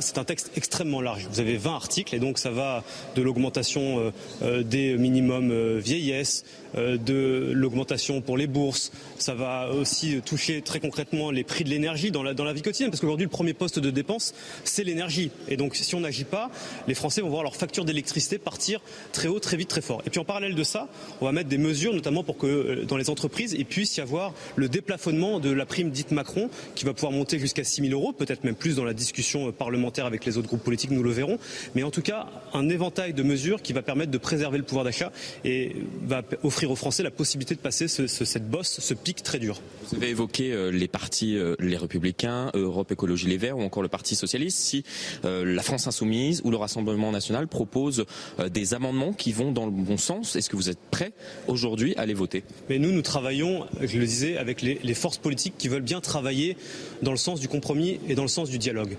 C'est un texte extrêmement large. Vous avez 20 articles et donc ça va de l'augmentation des minimums vieillesse, de l'augmentation pour les bourses. Ça va aussi toucher très concrètement les prix de l'énergie dans la, dans la vie quotidienne parce qu'aujourd'hui le premier poste de dépense c'est l'énergie. Et donc si on n'agit pas, les Français vont voir leur facture d'électricité d'électricité partir très haut, très vite, très fort. Et puis en parallèle de ça, on va mettre des mesures, notamment pour que euh, dans les entreprises, il puisse y avoir le déplafonnement de la prime dite Macron, qui va pouvoir monter jusqu'à 6 000 euros, peut-être même plus dans la discussion euh, parlementaire avec les autres groupes politiques, nous le verrons. Mais en tout cas, un éventail de mesures qui va permettre de préserver le pouvoir d'achat et va offrir aux Français la possibilité de passer ce, ce, cette bosse, ce pic très dur. Vous avez évoqué euh, les partis, les Républicains, Europe Écologie Les Verts ou encore le Parti Socialiste. Si la France Insoumise ou le Rassemblement National proposent euh, des amendements qui vont dans le bon sens, est-ce que vous êtes prêts aujourd'hui à les voter? Mais nous, nous travaillons, je le disais, avec les, les forces politiques qui veulent bien travailler dans le sens du compromis et dans le sens du dialogue.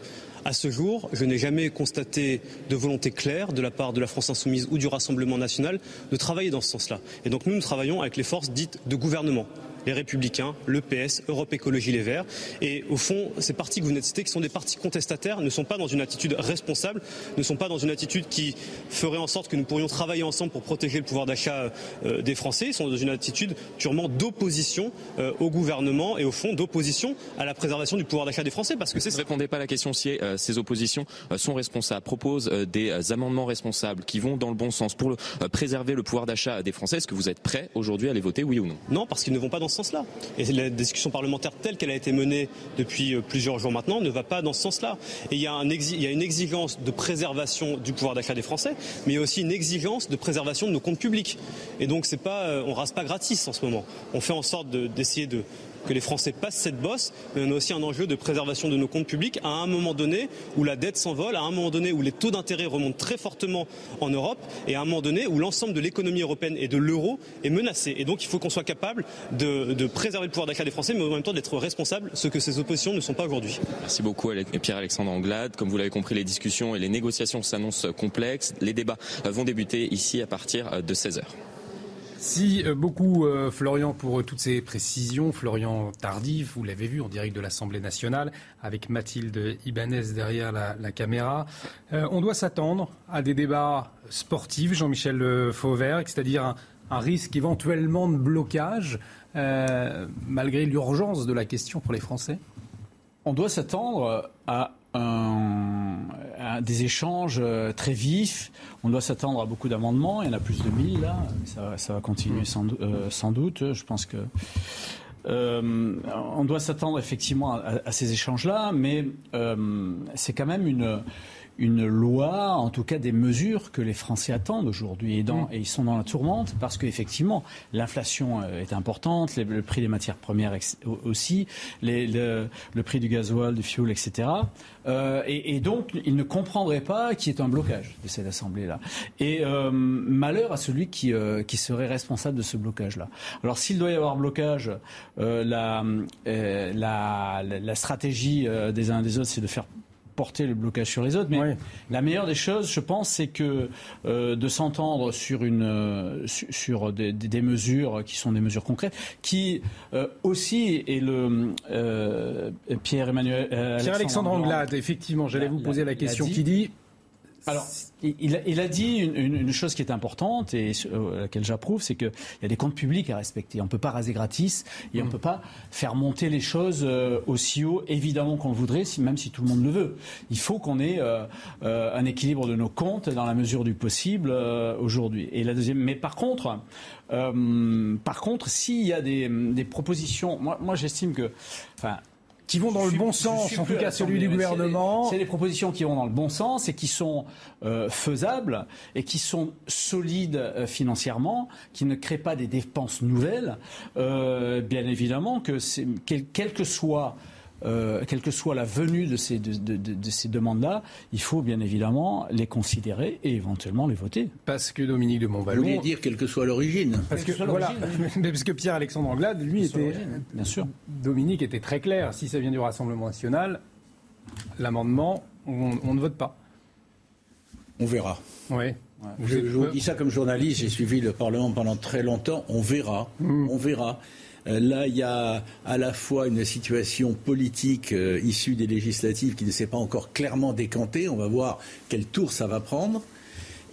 À ce jour, je n'ai jamais constaté de volonté claire de la part de la France insoumise ou du Rassemblement national de travailler dans ce sens-là. Et donc nous, nous travaillons avec les forces dites de gouvernement les Républicains, le PS, Europe Écologie Les Verts. Et au fond, ces partis que vous venez de citer, qui sont des partis contestataires, ne sont pas dans une attitude responsable, ne sont pas dans une attitude qui ferait en sorte que nous pourrions travailler ensemble pour protéger le pouvoir d'achat euh, des Français. Ils sont dans une attitude purement d'opposition euh, au gouvernement et au fond d'opposition à la préservation du pouvoir d'achat des Français. Parce que c'est ne répondez pas à la question si euh, ces oppositions sont responsables, proposent des amendements responsables qui vont dans le bon sens pour préserver le pouvoir d'achat des Français. Est-ce que vous êtes prêts aujourd'hui à les voter, oui ou non? Non, parce qu'ils ne vont pas dans ce sens-là. Et la discussion parlementaire telle qu'elle a été menée depuis plusieurs jours maintenant ne va pas dans ce sens-là. Et il y, a une exigence de préservation du pouvoir d'achat des Français, mais il y a aussi une exigence de préservation de nos comptes publics. Et donc c'est pas, on rase pas gratis en ce moment. On fait en sorte d'essayer de, que les Français passent cette bosse, mais on a aussi un enjeu de préservation de nos comptes publics à un moment donné où la dette s'envole, à un moment donné où les taux d'intérêt remontent très fortement en Europe, et à un moment donné où l'ensemble de l'économie européenne et de l'euro est menacé. Et donc il faut qu'on soit capable de, préserver le pouvoir d'achat des Français, mais en même temps d'être responsable, ce que ces oppositions ne sont pas aujourd'hui. Merci beaucoup Pierre-Alexandre Anglade. Comme vous l'avez compris, les discussions et les négociations s'annoncent complexes. Les débats vont débuter ici à partir de 16 heures. Merci beaucoup euh, Florian pour euh, toutes ces précisions. Florian Tardif, vous l'avez vu en direct de l'Assemblée nationale avec Mathilde Ibanez derrière la, caméra. Euh, on doit s'attendre à des débats sportifs, Jean-Michel Fauvert, c'est-à-dire un, risque éventuellement de blocage malgré l'urgence de la question pour les Français? On doit s'attendre à un, un, des échanges très vifs. On doit s'attendre à beaucoup d'amendements. Il y en a plus de 1000 là. Ça, ça va continuer sans, euh, sans, doute. Je pense que. Euh, on doit s'attendre effectivement à, à ces échanges-là, mais euh, c'est quand même une, une loi, en tout cas des mesures que les Français attendent aujourd'hui. Et, mmh. et, ils sont dans la tourmente parce qu'effectivement, l'inflation est importante, le prix des matières premières aussi, les, le, le, prix du gasoil, du fioul, etc. Euh, et, et, donc, ils ne comprendraient pas qu'il y ait un blocage de cette Assemblée-là. Et euh, malheur à celui qui, euh, qui, serait responsable de ce blocage-là. Alors, s'il doit y avoir blocage, la, la, la, stratégie des uns et des autres, c'est de faire porter le blocage sur les autres. Mais oui. la meilleure des choses, je pense, c'est que euh, de s'entendre sur une euh, sur des, des, mesures qui sont des mesures concrètes, qui euh, aussi est le Pierre Emmanuel Pierre Alexandre Anglade. Effectivement, j'allais vous poser la, la question. Qui dit alors, il, il, a dit une, une, une, chose qui est importante et à laquelle j'approuve, c'est qu'il y a des comptes publics à respecter. On ne peut pas raser gratis et on ne peut pas faire monter les choses euh, aussi haut, évidemment qu'on le voudrait, si, même si tout le monde le veut. Il faut qu'on ait euh, euh, un équilibre de nos comptes dans la mesure du possible euh, aujourd'hui. Et la deuxième, mais par contre, euh, par contre, s'il y a des, des propositions, moi, moi j'estime que, enfin qui vont dans le bon sens, en tout cas celui du gouvernement. C'est des propositions qui vont dans le bon sens et qui sont euh, faisables et qui sont solides euh, financièrement, qui ne créent pas des dépenses nouvelles. Euh, bien évidemment que quel, quel que soit euh, quelle que soit la venue de ces, de, de, de ces demandes-là, il faut bien évidemment les considérer et éventuellement les voter. Parce que Dominique de Montvalon... Vous voulez dire quelle que soit l'origine Parce que, voilà, [LAUGHS] mais parce que Pierre-Alexandre Anglade, lui, était... Bien sûr. Dominique était très clair. Si ça vient du Rassemblement national, l'amendement, on, on, ne vote pas. On verra. Oui. Ouais. Je, je, vous dis ça comme journaliste, j'ai suivi le Parlement pendant très longtemps. On verra. Mmh. On verra. Là, il y a à la fois une situation politique euh, issue des législatives qui ne s'est pas encore clairement décantée. On va voir quel tour ça va prendre.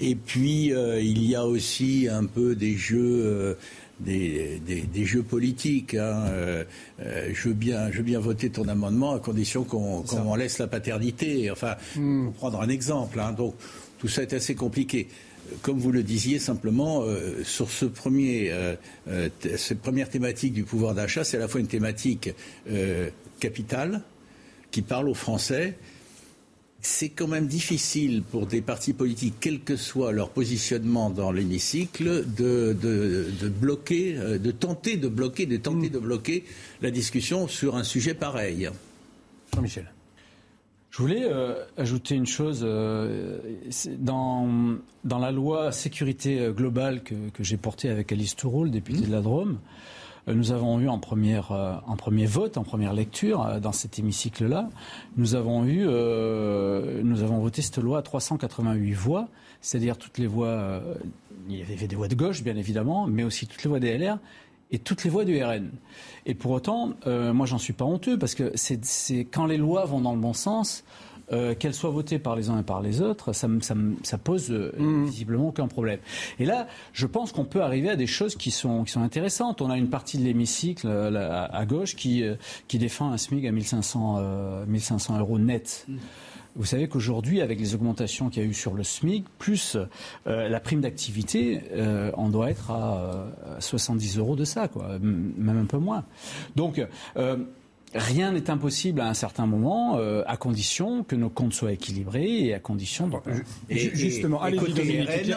Et puis, euh, il y a aussi un peu des jeux. Euh, des, des, des, jeux politiques. Hein. Euh, je, veux bien, je veux bien voter ton amendement à condition qu'on qu en laisse la paternité. Enfin, Hmm. pour prendre un exemple. Hein. Donc, tout ça est assez compliqué. Comme vous le disiez simplement, euh, sur ce premier, euh, euh, cette première thématique du pouvoir d'achat, c'est à la fois une thématique capitale qui parle aux Français. C'est quand même difficile pour des partis politiques, quel que soit leur positionnement dans l'hémicycle, de, de, bloquer, de tenter de bloquer, de tenter de bloquer la discussion sur un sujet pareil. Jean-Michel. Je voulais euh, ajouter une chose. Euh, dans, la loi sécurité euh, globale que, j'ai portée avec Alice Touroul, députée de la Drôme, nous avons eu en, premier vote, en première lecture, dans cet hémicycle-là, nous avons nous avons voté cette loi à 388 voix, c'est-à-dire toutes les voix, il y avait des voix de gauche, bien évidemment, mais aussi toutes les voix des LR et toutes les voix du RN. Et pour autant, euh, moi, j'en suis pas honteux parce que c'est quand les lois vont dans le bon sens. Euh, qu'elles soient votées par les uns et par les autres, ça, ça, ça pose euh, mmh. visiblement aucun problème. Et là, je pense qu'on peut arriver à des choses qui sont, qui sont intéressantes. On a une partie de l'hémicycle à gauche qui, qui défend un SMIC à 1500, 1500 euros net. Mmh. Vous savez qu'aujourd'hui, avec les augmentations qu'il y a eu sur le SMIC, plus euh, la prime d'activité, euh, on doit être à 70 euros de ça, quoi, même un peu moins. Donc, euh, rien n'est impossible à un certain moment, euh, à condition que nos comptes soient équilibrés et à condition de... Et, justement, allez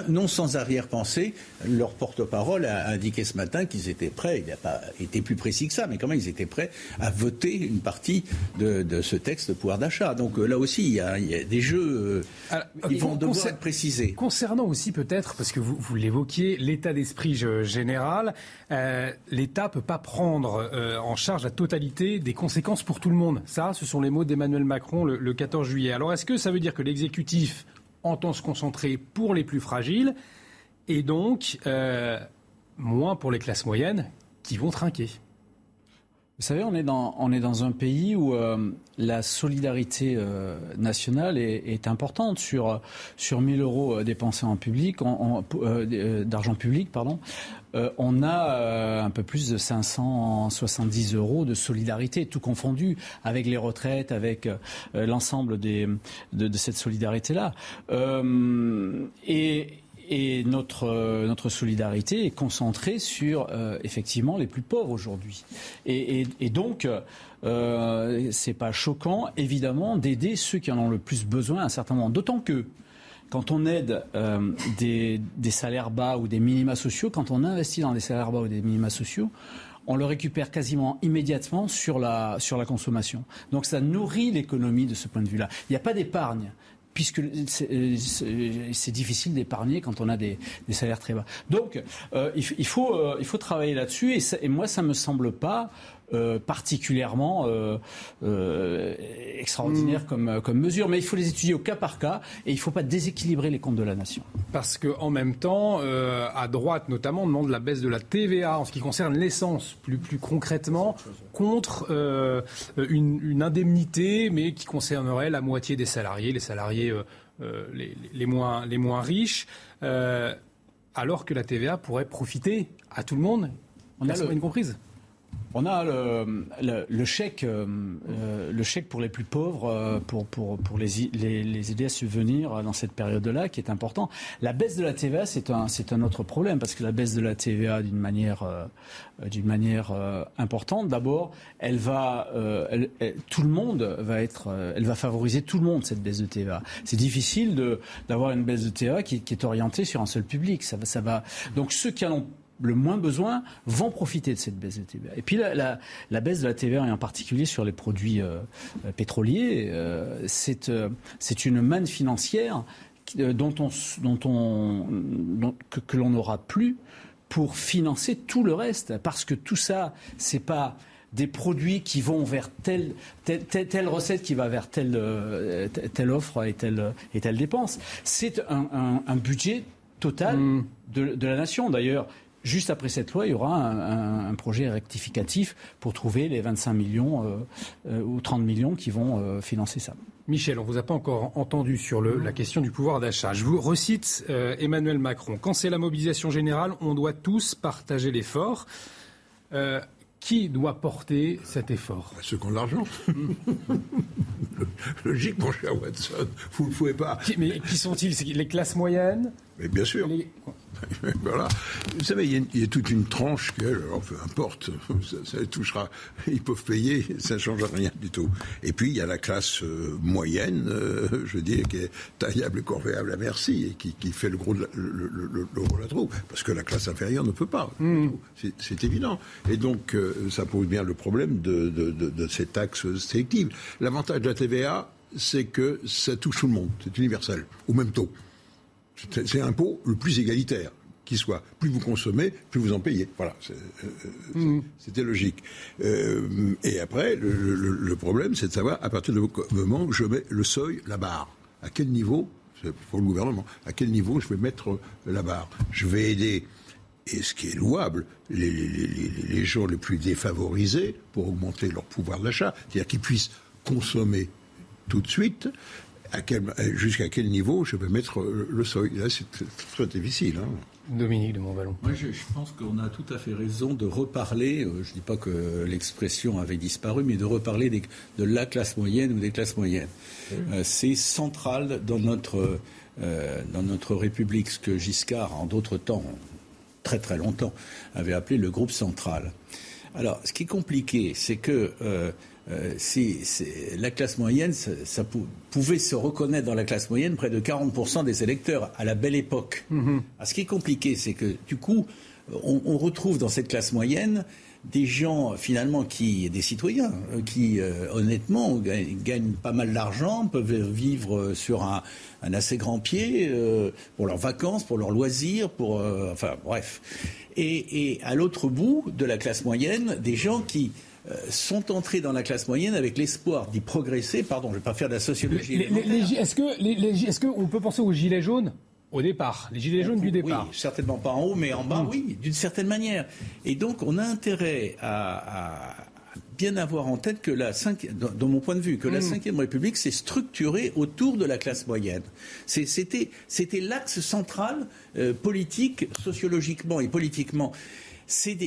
non sans arrière-pensée, leur porte-parole a indiqué ce matin qu'ils étaient prêts, il n'a pas été plus précis que ça, mais quand même ils étaient prêts à voter une partie de, ce texte de pouvoir d'achat. Donc euh, là aussi, il y, a, des jeux, euh, ils vont devoir être précisés. Concernant aussi peut-être, parce que vous, vous l'évoquiez, l'état d'esprit général, l'État ne peut pas prendre en charge la totalité des conséquences pour tout le monde. Ça, ce sont les mots d'Emmanuel Macron le, 14 juillet. Alors est-ce que ça veut dire que l'exécutif entend se concentrer pour les plus fragiles et donc euh, moins pour les classes moyennes qui vont trinquer? Vous savez, on est dans, on est dans un pays où euh, la solidarité euh, nationale est, importante. Sur, sur 1000 euros dépensés en public, d'argent public, pardon, on a un peu plus de 570 euros de solidarité, tout confondu, avec les retraites, avec l'ensemble de, cette solidarité-là. et notre, euh, notre solidarité est concentrée sur euh, effectivement les plus pauvres aujourd'hui. Et, donc, euh, c'est pas choquant, évidemment, d'aider ceux qui en ont le plus besoin à un certain moment. D'autant que quand on aide euh, des, salaires bas ou des minima sociaux, quand on investit dans des salaires bas ou des minima sociaux, on le récupère quasiment immédiatement sur la, consommation. Donc ça nourrit l'économie de ce point de vue-là. Il n'y a pas d'épargne puisque c'est difficile d'épargner quand on a des, salaires très bas. Donc, euh, il, faut, euh, il faut travailler là-dessus, et, et, moi, ça me semble pas euh, particulièrement euh, euh, extraordinaire hmm. comme, comme mesure. Mais il faut les étudier au cas par cas et il ne faut pas déséquilibrer les comptes de la nation. Parce qu'en même temps, à droite notamment, on demande la baisse de la TVA en ce qui concerne l'essence, plus, plus concrètement, contre une, une, indemnité, mais qui concernerait la moitié des salariés, les salariés les, les, moins, les moins riches. alors que la TVA pourrait profiter à tout le monde, on a une comprise. On a le, chèque, euh, euh, le chèque pour les plus pauvres, euh, pour, pour, pour les, les, aider à subvenir dans cette période-là, qui est important. La baisse de la TVA, c'est un, c'est un autre problème, parce que la baisse de la TVA, d'une manière, d'une manière importante, d'abord, elle va, tout le monde va être, elle va favoriser tout le monde cette baisse de TVA. C'est difficile de, d'avoir une baisse de TVA qui, qui, est orientée sur un seul public. Ça, ça va. Donc ceux qui en le moins besoin vont profiter de cette baisse de TVA. Et puis la, baisse de la TVA, et en particulier sur les produits euh, pétroliers, euh, euh, c'est une manne financière dont on, dont on, que, l'on n'aura plus pour financer tout le reste. Parce que tout ça, c'est pas des produits qui vont vers telle, telle, recette qui va vers telle, telle offre et telle, et telle dépense. C'est un, budget total mmh. de, de, la nation. D'ailleurs, Juste après cette loi, il y aura un, projet rectificatif pour trouver les 25 millions euh, euh, ou 30 millions qui vont euh, financer ça. Michel, on ne vous a pas encore entendu sur la question du pouvoir d'achat. Je vous recite Emmanuel Macron. Quand c'est la mobilisation générale, on doit tous partager l'effort. Qui doit porter cet effort? Bah, Ceux qui ont de l'argent. [LAUGHS] Logique, mon cher Watson. Vous ne pouvez pas. mais qui sont-ils? Les classes moyennes? Mais bien sûr. [LAUGHS] voilà. Vous savez, il y, a, toute une tranche que, alors, peu importe, [LAUGHS] ça, les touchera. Ils peuvent payer, ça ne change rien du tout. Et puis, il y a la classe euh, moyenne, euh, je dis, qui est taillable et corvéable à merci, et qui, fait le gros, de la, le, le, de la troupe. Parce que la classe inférieure ne peut pas. Mmh. C'est évident. Et donc, euh, ça pose bien le problème de, de, de, de ces taxes sélectives. L'avantage de la TVA, c'est que ça touche tout le monde. C'est universel. Au même taux. C'est l'impôt le plus égalitaire qui soit. Plus vous consommez, plus vous en payez. Voilà, euh, euh, mmh. c'était logique. Euh, et après, le, problème, c'est de savoir, à partir du moment où je mets le seuil, la barre, à quel niveau, pour le gouvernement, à quel niveau je vais mettre la barre? Je vais aider, et ce qui est louable, les, les gens les plus défavorisés pour augmenter leur pouvoir d'achat, c'est-à-dire qu'ils puissent consommer tout de suite, jusqu'à quel niveau je vais mettre le seuil. Là, c'est très difficile. Hein. Dominique de Montvalon. Moi, je, pense qu'on a tout à fait raison de reparler, euh, je ne dis pas que l'expression avait disparu, mais de reparler de la classe moyenne ou des classes moyennes. Euh, c'est central dans notre, euh, dans notre République, ce que Giscard, en d'autres temps, très très longtemps, avait appelé le groupe central. Alors, ce qui est compliqué, c'est que euh, si, la classe moyenne, ça, pouvait se reconnaître dans la classe moyenne près de 40% des électeurs à la belle époque. Mm-hmm. Ah, ce qui est compliqué, c'est que du coup, on, retrouve dans cette classe moyenne des gens finalement qui, des citoyens, euh, qui euh, honnêtement gagnent, pas mal d'argent, peuvent vivre sur un, assez grand pied pour leurs vacances, pour leurs loisirs, pour enfin bref. Et, et à l'autre bout de la classe moyenne, des gens qui euh, sont entrés dans la classe moyenne avec l'espoir d'y progresser. Pardon, je ne vais pas faire de la sociologie. Est-ce que, est qu'on peut penser aux gilets jaunes au départ, les gilets jaunes du départ. Oui, certainement pas en haut, mais en bas, mm. oui, d'une certaine manière. Et donc, on a intérêt à, bien avoir en tête que la dans, mon point de vue, que la mm. Ve République s'est structurée autour de la classe moyenne. C'était l'axe central euh, politique, sociologiquement et politiquement c'est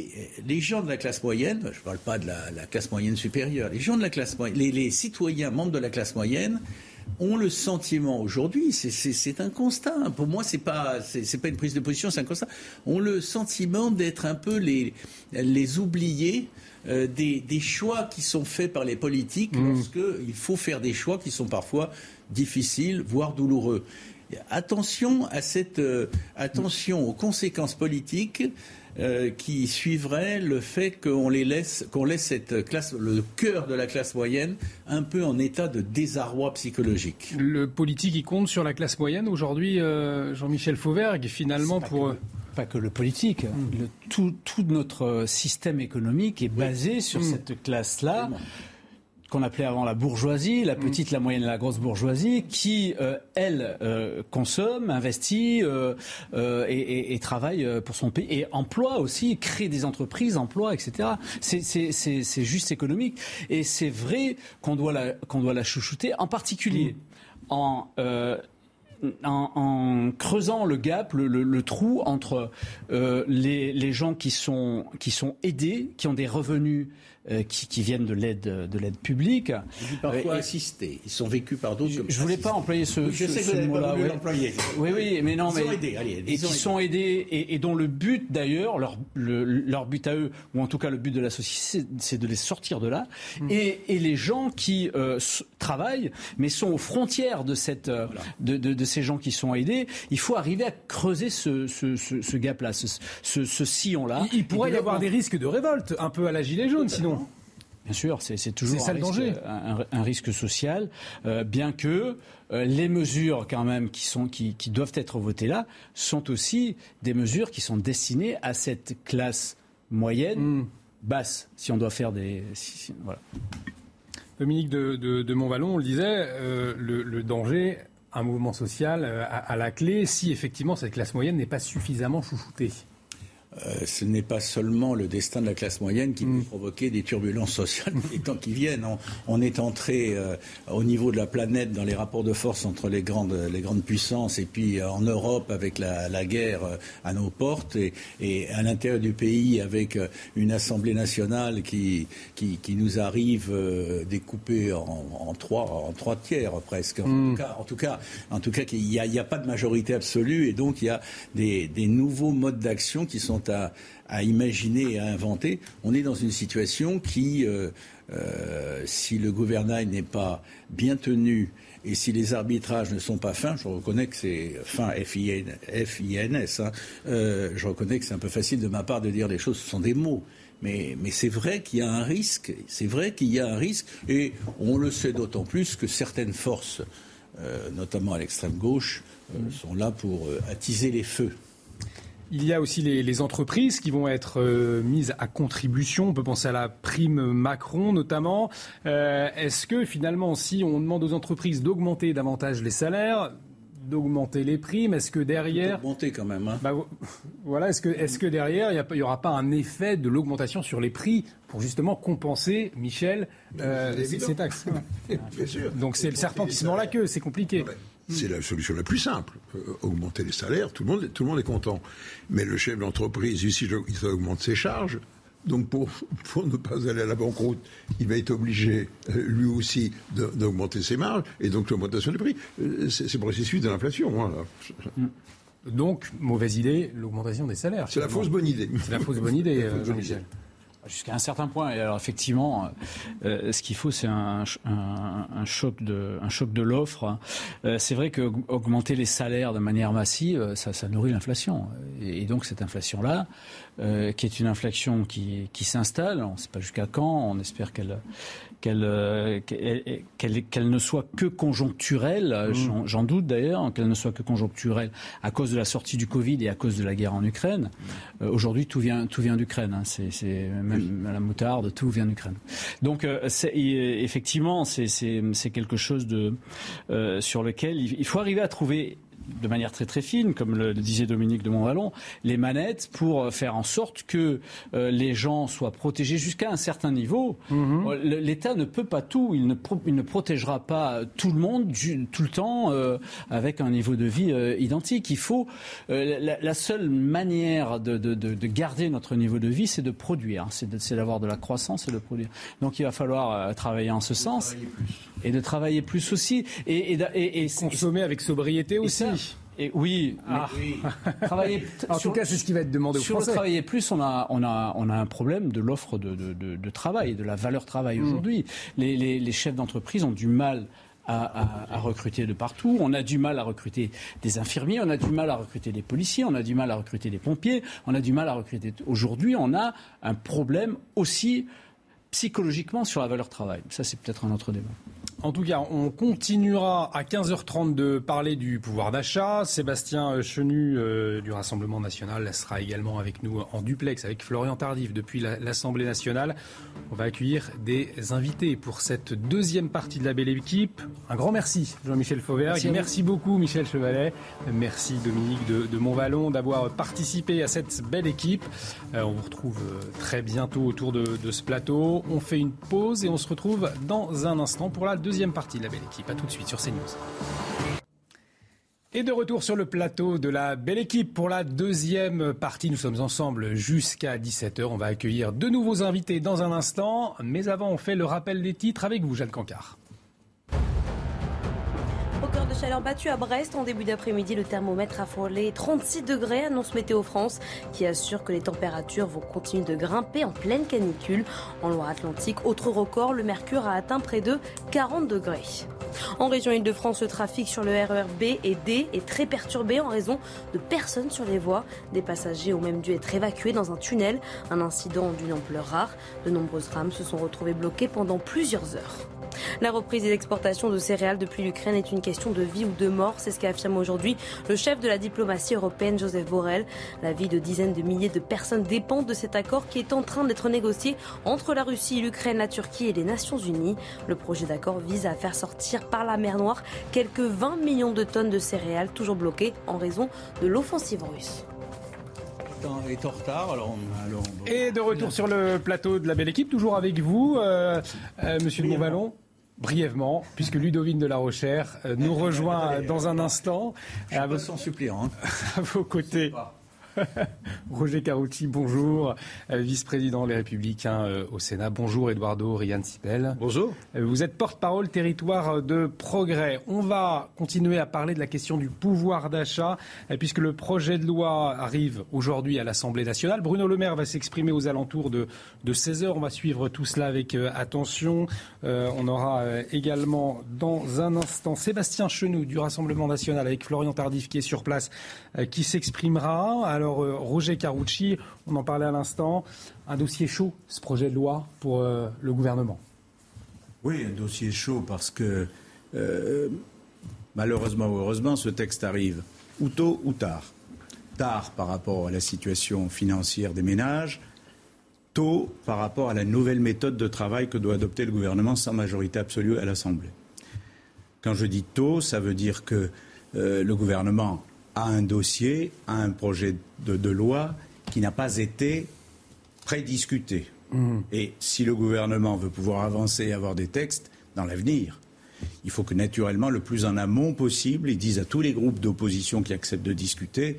les gens de la classe moyenne, je ne parle pas de la, classe moyenne supérieure, les gens de la classe moyenne, les, citoyens membres de la classe moyenne ont le sentiment aujourd'hui, c'est un constat. Pour moi, c'est pas c'est pas une prise de position, c'est un constat. Ont le sentiment d'être un peu les les oubliés. Euh, des, choix qui sont faits par les politiques mmh. lorsqu'il faut faire des choix qui sont parfois difficiles, voire douloureux. Attention à cette euh, attention aux conséquences politiques euh, qui suivrait le fait qu'on les laisse, qu'on laisse cette classe, le cœur de la classe moyenne, un peu en état de désarroi psychologique. Le politique, il compte sur la classe moyenne aujourd'hui, euh, Jean-Michel Fauvergue, finalement pour. pas que le politique. Hmm. tout, notre système économique est basé sur hmm. cette classe-là qu'on appelait avant la bourgeoisie, la mm. petite, la moyenne, la grosse bourgeoisie, qui, euh, elle, euh, consomme, investit euh, et, travaille pour son pays, et emploie aussi, crée des entreprises, emploie, etc. C'est juste économique. Et c'est vrai qu'on doit, la, doit la chouchouter, en particulier mm. en... En, creusant le gap, le, trou entre les, les, gens qui sont, qui sont aidés, qui ont des revenus euh, qui, viennent de l'aide de l'aide publique. parfois euh, assistés. Ils sont vécus par d'autres. Je, ne voulais pas employer ce, je sais que mot-là. Oui. oui, oui, mais non, ils mais sont aidés, allez, et qui sont aidés et, dont le but d'ailleurs, leur, leur but à eux, ou en tout cas le but de la société, c'est de les sortir de là. Mmh. Et, et, les gens qui euh, travaillent, mais sont aux frontières de cette, de, de, de, ces gens qui sont aidés, il faut arriver à creuser ce, ce, ce, gap-là, ce, ce, sillon-là. Il, pourrait y avoir des risques de révolte, un peu à la gilet jaune, sinon. Bien sûr, c'est toujours un, risque, danger. Un, risque social, euh, bien que euh, les mesures quand même qui, sont, qui, doivent être votées là sont aussi des mesures qui sont destinées à cette classe moyenne, hmm. basse, si on doit faire des... voilà. Dominique de, de, Montvalon, on le disait, euh, le, danger, un mouvement social à, à, la clé, si effectivement cette classe moyenne n'est pas suffisamment chouchoutée. Euh, ce n'est pas seulement le destin de la classe moyenne qui peut provoquer des turbulences sociales dans [LAUGHS] les temps qui viennent. On, est entré euh, au niveau de la planète dans les rapports de force entre les grandes, les grandes puissances et puis euh, en Europe avec la, guerre à nos portes et, à l'intérieur du pays avec une Assemblée nationale qui, qui, nous arrive découpée en, trois, en trois tiers presque. En, mm. tout cas, en tout cas, en tout cas, il n'y a, a, pas de majorité absolue et donc il y a des, des nouveaux modes d'action qui sont à, imaginer et à inventer. On est dans une situation qui, euh, euh, si le gouvernail n'est pas bien tenu et si les arbitrages ne sont pas fins, je reconnais que c'est fin F-I-N-S, hein, euh, je reconnais que c'est un peu facile de ma part de dire les choses, ce sont des mots. Mais, mais c'est vrai qu'il y a un risque, c'est vrai qu'il y a un risque, et on le sait d'autant plus que certaines forces, notamment à l'extrême gauche, sont là pour attiser les feux. Il y a aussi les, entreprises qui vont être euh, mises à contribution. On peut penser à la prime Macron notamment. Euh, est-ce que finalement, si on demande aux entreprises d'augmenter davantage les salaires, d'augmenter les primes, est-ce que derrière... Augmenter quand même. Hein. Bah, [LAUGHS] voilà, est-ce que, est que derrière, il n'y aura pas un effet de l'augmentation sur les prix pour justement compenser, Michel, euh, ces, taxes? [LAUGHS] Bien sûr. Donc c'est le serpent qui se mord la queue, c'est compliqué. C'est la solution la plus simple. Euh, augmenter les salaires, tout le, monde, tout le monde est content. Mais le chef d'entreprise, ici, il augmente ses charges. Donc pour, pour ne pas aller à la banqueroute, il va être obligé, euh, lui aussi, d'augmenter ses marges. Et donc l'augmentation des prix, euh, c'est le processus de l'inflation. Hein, donc, mauvaise idée, l'augmentation des salaires. C'est la fausse bonne idée. C'est la fausse bonne idée, [LAUGHS] Jean-Michel. Jusqu'à un certain point. Et alors effectivement, euh, ce qu'il faut, c'est un, choc de, un choc de l'offre. Euh, c'est vrai que augmenter les salaires de manière massive, ça, ça nourrit l'inflation. Et, donc cette inflation-là, euh, qui est une inflation qui, qui s'installe, on ne sait pas jusqu'à quand, on espère qu'elle euh, qu'elle qu'elle ne soit que conjoncturelle, mmh. j'en doute d'ailleurs, qu'elle ne soit que conjoncturelle à cause de la sortie du Covid et à cause de la guerre en Ukraine. Euh, aujourd'hui, tout vient, tout vient d'Ukraine. Hein. C'est même la moutarde, tout vient d'Ukraine. Donc, euh, effectivement, c'est quelque chose de, sur lequel il faut arriver à trouver de manière très très fine, comme le disait Dominique de Montvallon, les manettes pour faire en sorte que euh, les gens soient protégés jusqu'à un certain niveau. Mhm. Euh, L'État ne peut pas tout, il ne, il ne, protégera pas tout le monde tout le temps euh, avec un niveau de vie identique. Il faut la, seule manière de, de, de, garder notre niveau de vie, c'est de produire, c'est d'avoir de, la croissance et de produire. Donc il va falloir travailler en ce sens et de travailler plus aussi et, et, et consommer avec sobriété aussi. Et oui, ah. travailler. [LAUGHS] en tout cas, c'est ce qui va être demandé aux sur Français. Sur travailler plus, on a, on a, on a un problème de l'offre de, de, de, travail, de la valeur travail mm. aujourd'hui. Les, les, les, chefs d'entreprise ont du mal à, à, à, recruter de partout. On a du mal à recruter des infirmiers, on a du mal à recruter des policiers, on a du mal à recruter des pompiers, on a du mal à recruter. Aujourd'hui, on a un problème aussi psychologiquement sur la valeur travail. Ça, c'est peut-être un autre débat. En tout cas, on continuera à 15h30 de parler du pouvoir d'achat. Sébastien Chenu euh, du Rassemblement national sera également avec nous en duplex avec Florian Tardif depuis l'Assemblée nationale. On va accueillir des invités pour cette deuxième partie de la belle équipe. Un grand merci Jean-Michel Fauvert. Merci, beaucoup Michel Chevalet. Merci Dominique de, de Montvallon d'avoir participé à cette belle équipe. Euh, on vous retrouve euh, très bientôt autour de, de ce plateau. On fait une pause et on se retrouve dans un instant pour la deuxième deuxième partie de la belle équipe. A tout de suite sur CNews. Et de retour sur le plateau de la belle équipe pour la deuxième partie. Nous sommes ensemble jusqu'à 17h. On va accueillir de nouveaux invités dans un instant. Mais avant, on fait le rappel des titres avec vous, Jeanne Cancard. De chaleur battu à Brest en début d'après-midi. Le thermomètre a frôlé 36 degrés, annonce Météo France, qui assure que les températures vont continuer de grimper en pleine canicule. En Loire-Atlantique, autre record, le mercure a atteint près de 40 degrés. En région Île-de-France, le trafic sur le RER B et D est très perturbé en raison de personnes sur les voies. Des passagers ont même dû être évacués dans un tunnel, un incident d'une ampleur rare. De nombreuses rames se sont retrouvées bloquées pendant plusieurs heures. La reprise des exportations de céréales depuis l'Ukraine est une question de vie ou de mort, c'est ce qu'affirme aujourd'hui le chef de la diplomatie européenne, Joseph Borrell. La vie de dizaines de milliers de personnes dépend de cet accord qui est en train d'être négocié entre la Russie, l'Ukraine, la Turquie et les Nations Unies. Le projet d'accord vise à faire sortir par la mer Noire quelques 20 millions de tonnes de céréales toujours bloquées en raison de l'offensive russe. Est en retard. Alors, Et de retour sur le plateau de la belle équipe, toujours avec vous, euh, euh, Monsieur de. Brièvement, puisque Ludovine de la Rochère euh, nous [LAUGHS] rejoint dans un instant. à vos, suppléant. Hein. [LAUGHS] À vos côtés. [LAUGHS] Roger Carucci, bonjour. Euh, vice-président Les Républicains euh, au Sénat. Bonjour Eduardo Rian Sipel. Bonjour. Euh, vous êtes porte-parole territoire de progrès. On va continuer à parler de la question du pouvoir d'achat, puisque le projet de loi arrive aujourd'hui à l'Assemblée nationale. Bruno Le Maire va s'exprimer aux alentours de, de 16h. On va suivre tout cela avec attention. on aura également dans un instant Sébastien Chenoux du Rassemblement national avec Florian Tardif qui est sur place, qui s'exprimera. Alors, euh, Roger Carucci, on en parlait à l'instant, un dossier chaud, ce projet de loi pour euh, le gouvernement. Oui, un dossier chaud parce que euh, malheureusement ou heureusement, ce texte arrive ou tôt ou tard. Tard par rapport à la situation financière des ménages, tôt par rapport à la nouvelle méthode de travail que doit adopter le gouvernement sans majorité absolue à l'Assemblée. Quand je dis tôt, ça veut dire que le gouvernement à un dossier, à un projet de, loi qui n'a pas été prédiscuté. Mmh. Et si le gouvernement veut pouvoir avancer et avoir des textes dans l'avenir, il faut que naturellement, le plus en amont possible, ils disent à tous les groupes d'opposition qui acceptent de discuter,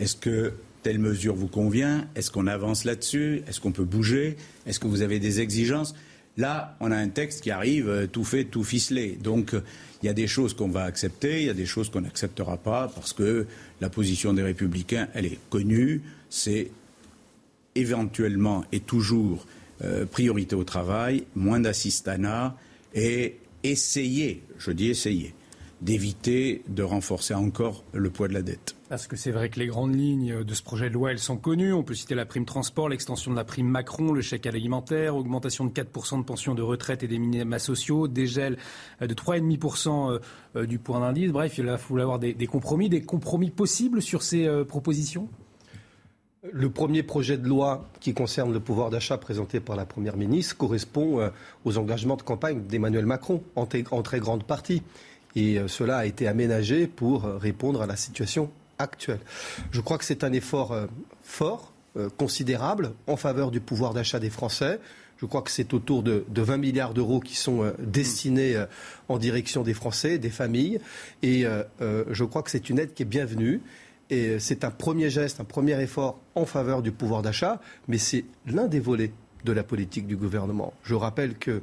est-ce que telle mesure vous convient? Est-ce qu'on avance là-dessus? Est-ce qu'on peut bouger? Est-ce que vous avez des exigences? Là, on a un texte qui arrive euh, tout fait, tout ficelé. Donc, il y a des choses qu'on va accepter, il y a des choses qu'on n'acceptera pas parce que la position des républicains, est connue. C'est éventuellement et toujours euh, priorité au travail, moins d'assistanat et essayer, je dis essayer, d'éviter de renforcer encore le poids de la dette. Parce que c'est vrai que les grandes lignes de ce projet de loi, elles sont connues. On peut citer la prime transport, l'extension de la prime Macron, le chèque alimentaire, augmentation de 4% de pensions de retraite et des minima sociaux, dégel de 3,5% euh, euh, du point d'indice. Bref, il va falloir avoir des, compromis, des compromis possibles sur ces euh, propositions le premier projet de loi qui concerne le pouvoir d'achat présenté par la Première ministre correspond aux engagements de campagne d'Emmanuel Macron en, très grande partie. Et euh, cela a été aménagé pour euh, répondre à la situation actuelle. Je crois que c'est un effort euh, fort, considérable, en faveur du pouvoir d'achat des Français. Je crois que c'est autour de, 20 milliards d'euros qui sont destinés en direction des Français, des familles. Et je crois que c'est une aide qui est bienvenue. Et c'est un premier geste, un premier effort en faveur du pouvoir d'achat, mais c'est l'un des volets de la politique du gouvernement. Je rappelle que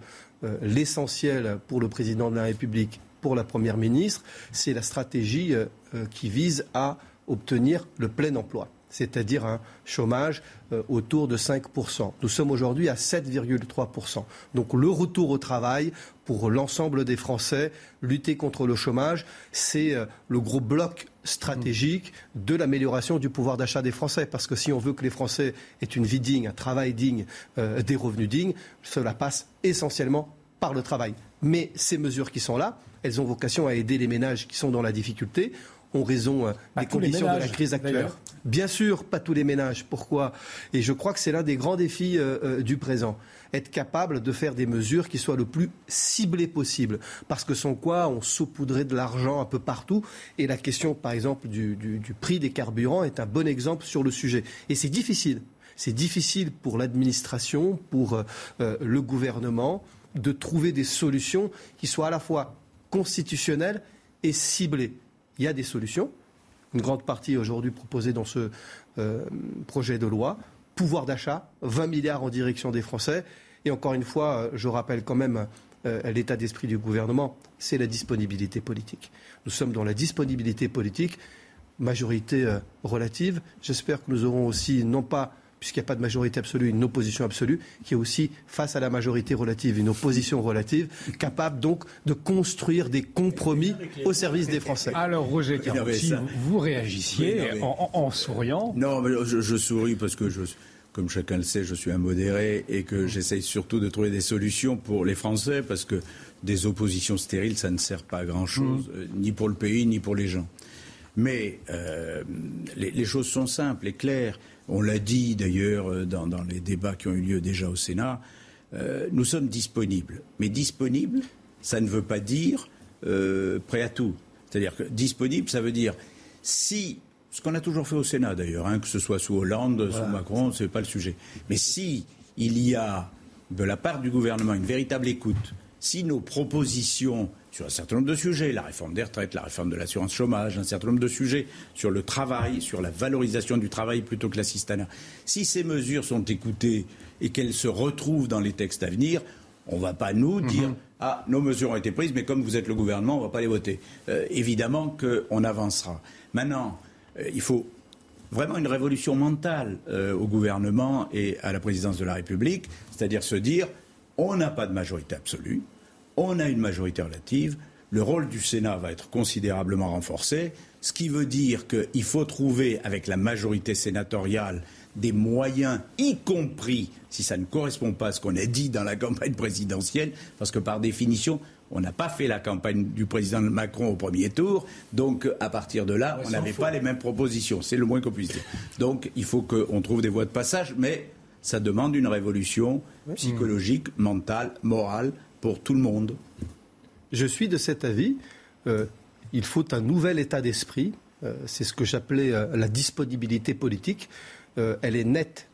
l'essentiel pour le président de la République pour la Première ministre, c'est la stratégie euh, euh, qui vise à obtenir le plein emploi c'est-à-dire un chômage euh, autour de 5%. Nous sommes aujourd'hui à 7,3%. Donc le retour au travail pour l'ensemble des Français, lutter contre le chômage, c'est le gros bloc stratégique de l'amélioration du pouvoir d'achat des Français. Parce que si on veut que les Français aient une vie digne, un travail digne, des revenus dignes, cela passe essentiellement par le travail. Mais ces mesures qui sont là, elles ont vocation à aider les ménages qui sont dans la difficulté en raison euh, des conditions de la crise actuelle. Bien sûr, pas tous les ménages. Pourquoi? Et je crois que c'est l'un des grands défis euh, euh, du présent. Être capable de faire des mesures qui soient le plus ciblées possible. Parce que sans quoi, on saupoudrait de l'argent un peu partout. Et la question, par exemple, du, du prix des carburants est un bon exemple sur le sujet. Et c'est difficile. C'est difficile pour l'administration, pour le gouvernement, de trouver des solutions qui soient à la fois constitutionnelles et ciblées. Il y a des solutions, une grande partie aujourd'hui proposée dans ce euh, projet de loi. Pouvoir d'achat, 20 milliards en direction des Français. Et encore une fois, euh, je rappelle quand même euh, l'état d'esprit du gouvernement, c'est la disponibilité politique. Nous sommes dans la disponibilité politique, majorité relative. J'espère que nous aurons aussi, non pas puisqu'il n'y a pas de majorité absolue, une opposition absolue, qui est aussi, face à la majorité relative, une opposition relative, capable donc de construire des compromis au service des Français. Alors, Roger Carucci, vous réagissiez en, souriant. Non, mais je, souris parce que je comme chacun le sait, je suis un modéré et que j'essaye surtout de trouver des solutions pour les Français parce que des oppositions stériles, ça ne sert pas à grand-chose, mmh. euh, ni pour le pays, ni pour les gens. Mais euh, les, choses sont simples et claires. On l'a dit d'ailleurs euh, dans, les débats qui ont eu lieu déjà au Sénat. Euh, nous sommes disponibles. Mais disponibles, ça ne veut pas dire prêt à tout. C'est-à-dire que disponible, ça veut dire si Ce qu'on a toujours fait au Sénat d'ailleurs, hein, que ce soit sous Hollande, sous Macron, ce n'est pas le sujet. Mais si il y a de la part du gouvernement une véritable écoute, si nos propositions sur un certain nombre de sujets, la réforme des retraites, la réforme de l'assurance chômage, un certain nombre de sujets sur le travail, sur la valorisation du travail plutôt que l'assistanat, si ces mesures sont écoutées et qu'elles se retrouvent dans les textes à venir, on ne va pas nous dire mhm. ah nos mesures ont été prises, mais comme vous êtes le gouvernement, on ne va pas les voter. Euh, évidemment qu'on avancera. Maintenant, euh, il faut vraiment une révolution mentale euh, au gouvernement et à la présidence de la République, c'est-à-dire se dire on n'a pas de majorité absolue, on a une majorité relative, le rôle du Sénat va être considérablement renforcé, ce qui veut dire qu'il faut trouver avec la majorité sénatoriale des moyens, y compris si ça ne correspond pas à ce qu'on a dit dans la campagne présidentielle, parce que par définition, on n'a pas fait la campagne du président Macron au premier tour, donc à partir de là, on n'avait pas les mêmes propositions. C'est le moins qu'on puisse dire. Donc il faut qu'on trouve des voies de passage, mais ça demande une révolution psychologique, mentale, morale pour tout le monde. Je suis de cet avis. Euh, il faut un nouvel état d'esprit. Euh, c'est ce que j'appelais euh, la disponibilité politique. elle est nette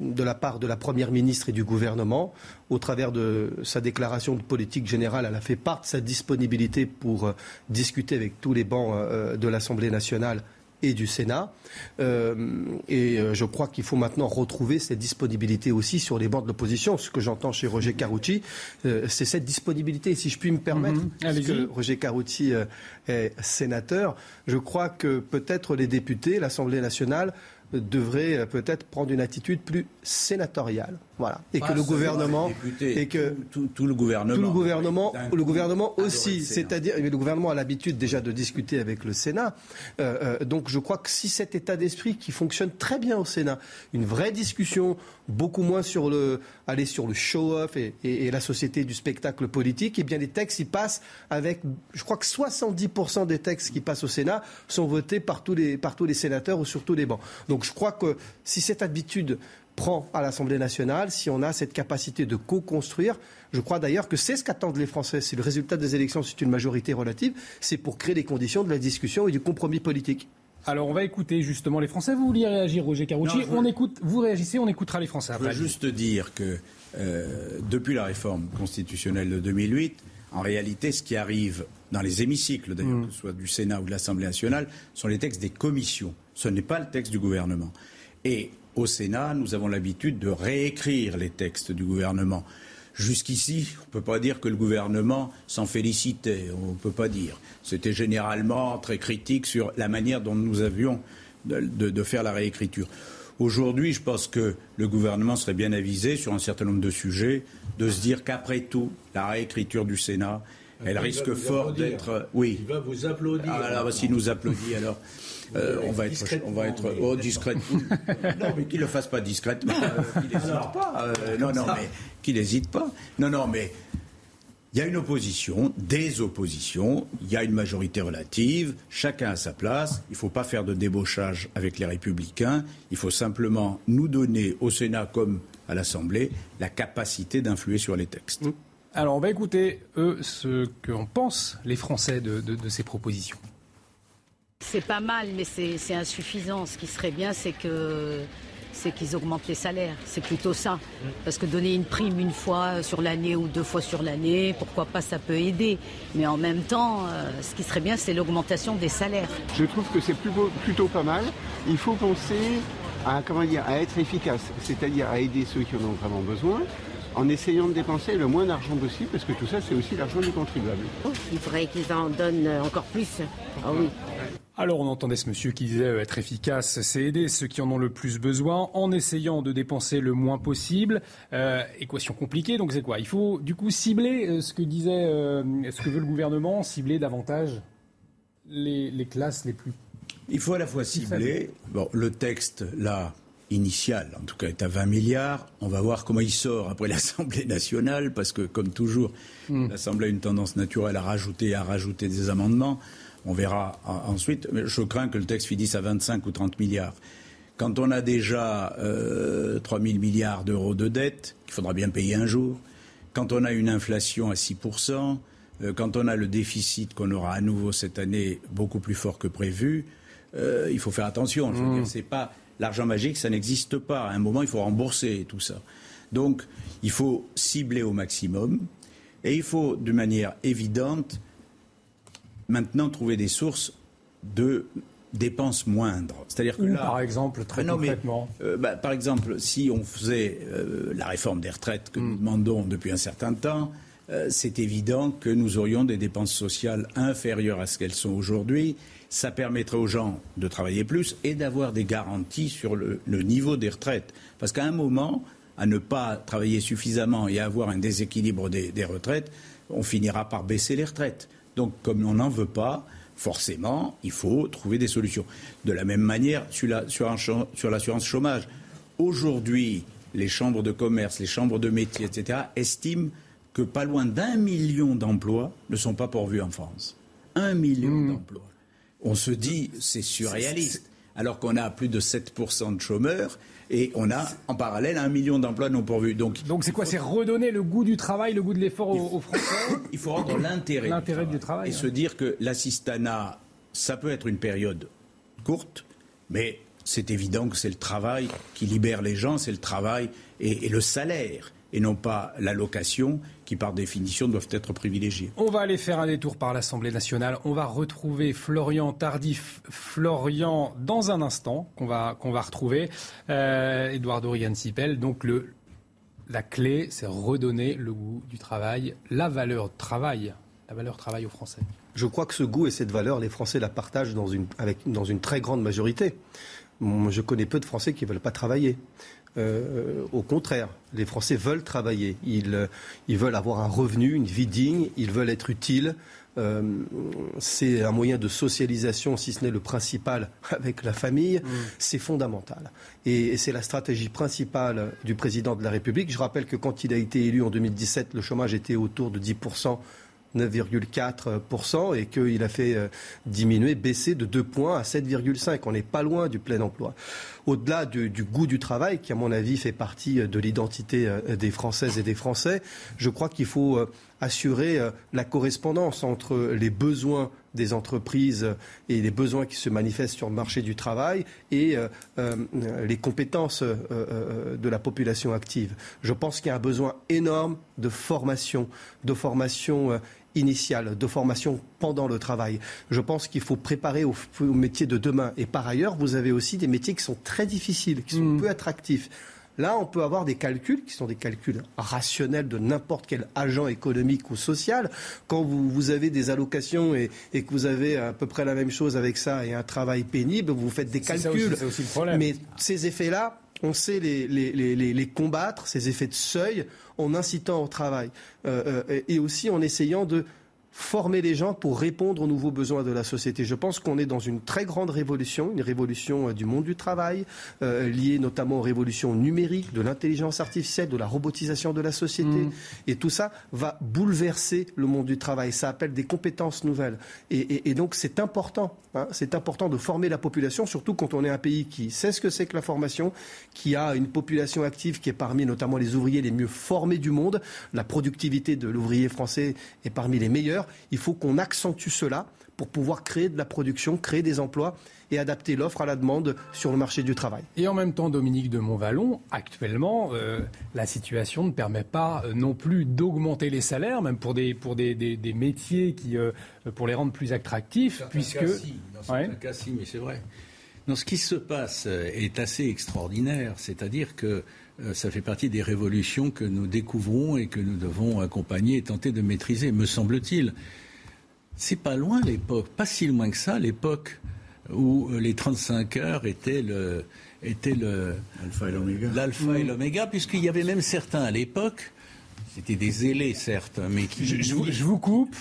de la part de la Première ministre et du gouvernement. Au travers de sa déclaration de politique générale, elle a fait part de sa disponibilité pour euh, discuter avec tous les bancs euh, de l'Assemblée nationale et du Sénat. Euh, et je crois qu'il faut maintenant retrouver cette disponibilité aussi sur les bancs de l'opposition. Ce que j'entends chez Roger Carucci, c'est cette disponibilité. Si je puis me permettre, mm que Roger Carucci est sénateur, je crois que peut-être les députés, l'Assemblée nationale, devrait euh, peut-être prendre une attitude plus sénatoriale. Voilà. Et que le gouvernement. et que tout, le gouvernement. Tout le gouvernement, le gouvernement aussi. C'est-à-dire, le gouvernement a l'habitude déjà de discuter avec le Sénat. Euh, euh, donc je crois que si cet état d'esprit qui fonctionne très bien au Sénat, une vraie discussion, beaucoup moins sur le, aller sur le show-off et, et, la société du spectacle politique, et eh bien les textes y passent avec, je crois que 70% des textes qui passent au Sénat sont votés par tous les, par tous les sénateurs ou sur tous les bancs. Donc je crois que si cette habitude prend à l'Assemblée nationale, si on a cette capacité de co-construire. Je crois d'ailleurs que c'est ce qu'attendent les Français. Si le résultat des élections, c'est une majorité relative, c'est pour créer les conditions de la discussion et du compromis politique. Alors on va écouter justement les Français. Vous vouliez réagir, Roger Carucci On écoute, vous réagissez, on écoutera les Français. Je veux juste dire que euh, depuis la réforme constitutionnelle de 2008, en réalité, ce qui arrive dans les hémicycles, d'ailleurs, mm. que ce soit du Sénat ou de l'Assemblée nationale, sont les textes des commissions. Ce n'est pas le texte du gouvernement. Et au Sénat, nous avons l'habitude de réécrire les textes du gouvernement. Jusqu'ici, on ne peut pas dire que le gouvernement s'en félicitait, on ne peut pas dire. C'était généralement très critique sur la manière dont nous avions de, faire la réécriture. Aujourd'hui, je pense que le gouvernement serait bien avisé sur un certain nombre de sujets, de se dire qu'après tout, la réécriture du Sénat, elle risque fort d'être. Oui. Il va vous applaudir. Ah, alors, s'il nous applaudit, alors. Euh, on va être, on va être oh, discret. [LAUGHS] non, mais qu'il le fasse pas discrètement. Euh, qu'il n'hésite pas. Euh, non, non, mais qu'il n'hésite pas. Non, non, mais il y a une opposition, des oppositions, il y a une majorité relative, chacun a sa place, il ne faut pas faire de débauchage avec les républicains, il faut simplement nous donner au Sénat comme à l'Assemblée la capacité d'influer sur les textes. Mm. Alors on va écouter, eux, ce qu'en pensent les Français de ces propositions. C'est pas mal, mais c'est insuffisant. Ce qui serait bien, c'est que c'est qu'ils augmentent les salaires. C'est plutôt ça. Parce que donner une prime une fois sur l'année ou deux fois sur l'année, pourquoi pas, ça peut aider. Mais en même temps, euh, ce qui serait bien, c'est l'augmentation des salaires. Je trouve que c'est plutôt, plutôt pas mal. Il faut penser à, comment dire, à être efficace, c'est-à-dire à aider ceux qui en ont vraiment besoin, en essayant de dépenser le moins d'argent possible, parce que tout ça, c'est aussi l'argent du contribuable. Il faudrait qu'ils en donnent encore plus. Ah oui. Alors on entendait ce monsieur qui disait euh, être efficace, c'est aider ceux qui en ont le plus besoin en essayant de dépenser le moins possible. Euh, équation compliquée, donc c'est quoi? Il faut du coup cibler euh, ce que disait, ce que veut le gouvernement, cibler davantage les, classes les plus. Il faut à la fois cibler. Bon, le texte là initial, en tout cas, est à 20 milliards. On va voir comment il sort après [LAUGHS] l'Assemblée nationale, parce que comme toujours, hmm. l'Assemblée a une tendance naturelle à rajouter, à rajouter des amendements. On verra ensuite. Je crains que le texte finisse à 25 ou 30 milliards. Quand on a déjà euh, 3 000 milliards d'euros de dette, qu'il faudra bien payer un jour, quand on a une inflation à 6 euh, quand on a le déficit qu'on aura à nouveau cette année beaucoup plus fort que prévu, euh, il faut faire attention. Je veux Mmh. c'est pas l'argent magique, ça n'existe pas. À un moment, il faut rembourser tout ça. Donc, il faut cibler au maximum et il faut, de manière évidente, maintenant trouver des sources de dépenses moindres. C'est-à-dire que là, par exemple, très Ah mais, concrètement. euh, bah, par exemple, si on faisait euh, la réforme des retraites que nous demandons depuis un certain temps, euh, c'est évident que nous aurions des dépenses sociales inférieures à ce qu'elles sont aujourd'hui. Ça permettrait aux gens de travailler plus et d'avoir des garanties sur le, le niveau des retraites. Parce qu'à un moment, à ne pas travailler suffisamment et à avoir un déséquilibre des, des retraites, on finira par baisser les retraites. Donc, comme on n'en veut pas, forcément, il faut trouver des solutions. De la même manière, sur la- l'assurance chômage, aujourd'hui, les chambres de commerce, les chambres de métier, etc., estiment que pas loin d'un million d'emplois ne sont pas pourvus en France. Un million d'emplois. On se dit, c'est surréaliste. Alors qu'on a plus de 7% de chômeurs et on a en parallèle un million d'emplois non pourvus. Donc, Donc c'est quoi? C'est redonner le goût du travail, le goût de l'effort aux, aux Français? il faut rendre l'intérêt du travail. et se dire que l'assistanat, ça peut être une période courte, mais c'est évident que c'est le travail qui libère les gens, c'est le travail et, et le salaire, et non pas l'allocation, qui par définition doivent être privilégiés. On va aller faire un détour par l'Assemblée nationale. On va retrouver Florian Tardif. Florian, dans un instant, qu'on va, qu'on va retrouver. Euh, Eduardo Riansipel. Donc, le, la clé, c'est redonner le goût du travail, la valeur travail, la valeur travail aux Français. Je crois que ce goût et cette valeur, les Français la partagent dans une, avec, dans une très grande majorité. Je connais peu de Français qui ne veulent pas travailler. Euh, au contraire, les Français veulent travailler. Ils, euh, ils veulent avoir un revenu, une vie digne, ils veulent être utiles. Euh, c'est un moyen de socialisation, si ce n'est le principal, [LAUGHS] avec la famille. C'est fondamental. Et, et c'est la stratégie principale du président de la République. Je rappelle que quand il a été élu en 2017, le chômage était autour de 10%. 9,4% et qu'il a fait euh, diminuer, baisser de 2 points à 7,5. On n'est pas loin du plein emploi. Au-delà du, goût du travail, qui à mon avis fait partie euh, de l'identité euh, des Françaises et des Français, je crois qu'il faut euh, assurer la correspondance entre les besoins des entreprises et les besoins qui se manifestent sur le marché du travail et les compétences de la population active. Je pense qu'il y a un besoin énorme de formation, de formation initiale, de formation pendant le travail. Je pense qu'il faut préparer aux métiers de demain. Et par ailleurs, vous avez aussi des métiers qui sont très difficiles, qui sont peu attractifs. Là, on peut avoir des calculs qui sont des calculs rationnels de n'importe quel agent économique ou social. Quand vous, vous avez des allocations et, et que vous avez à peu près la même chose avec ça et un travail pénible, vous faites des calculs. aussi, c'est aussi le problème. Mais ces effets-là, on sait les, les, combattre, ces effets de seuil, en incitant au travail. Euh, euh, et aussi en essayant de former les gens pour répondre aux nouveaux besoins de la société. Je pense qu'on est dans une très grande révolution, une révolution euh, du monde du travail, euh, liée notamment aux révolutions numériques, de l'intelligence artificielle, de la robotisation de la société. Mm. Et tout ça va bouleverser le monde du travail. Ça appelle des compétences nouvelles. Et, et- et donc c'est important. hein, c'est important de former la population, surtout quand on est un pays qui sait ce que c'est que la formation, qui a une population active qui est parmi notamment les ouvriers les mieux formés du monde. La productivité de l'ouvrier français est parmi les meilleures. Il faut qu'on accentue cela pour pouvoir créer de la production, créer des emplois et adapter l'offre à la demande sur le marché du travail. Et en même temps, Dominique de Montvalon, actuellement, euh, la situation ne permet pas euh, non plus d'augmenter les salaires, même pour des, pour des, des- des métiers qui, euh, pour les rendre plus attractifs, puisque... Cas, si. Dans Ouais. certains cas, si, mais c'est vrai. Non, ce qui se passe est assez extraordinaire, c'est-à-dire que euh, ça fait partie des révolutions que nous découvrons et que nous devons accompagner et tenter de maîtriser, me semble-t-il. C'est pas loin l'époque, pas si loin que ça, l'époque où euh, les 35 heures étaient le, étaient le Alpha et l'oméga. l'alpha et l'oméga, puisqu'il y avait même certains à l'époque, c'était des zélés certes, mais qui Je, je vous, je vous coupe,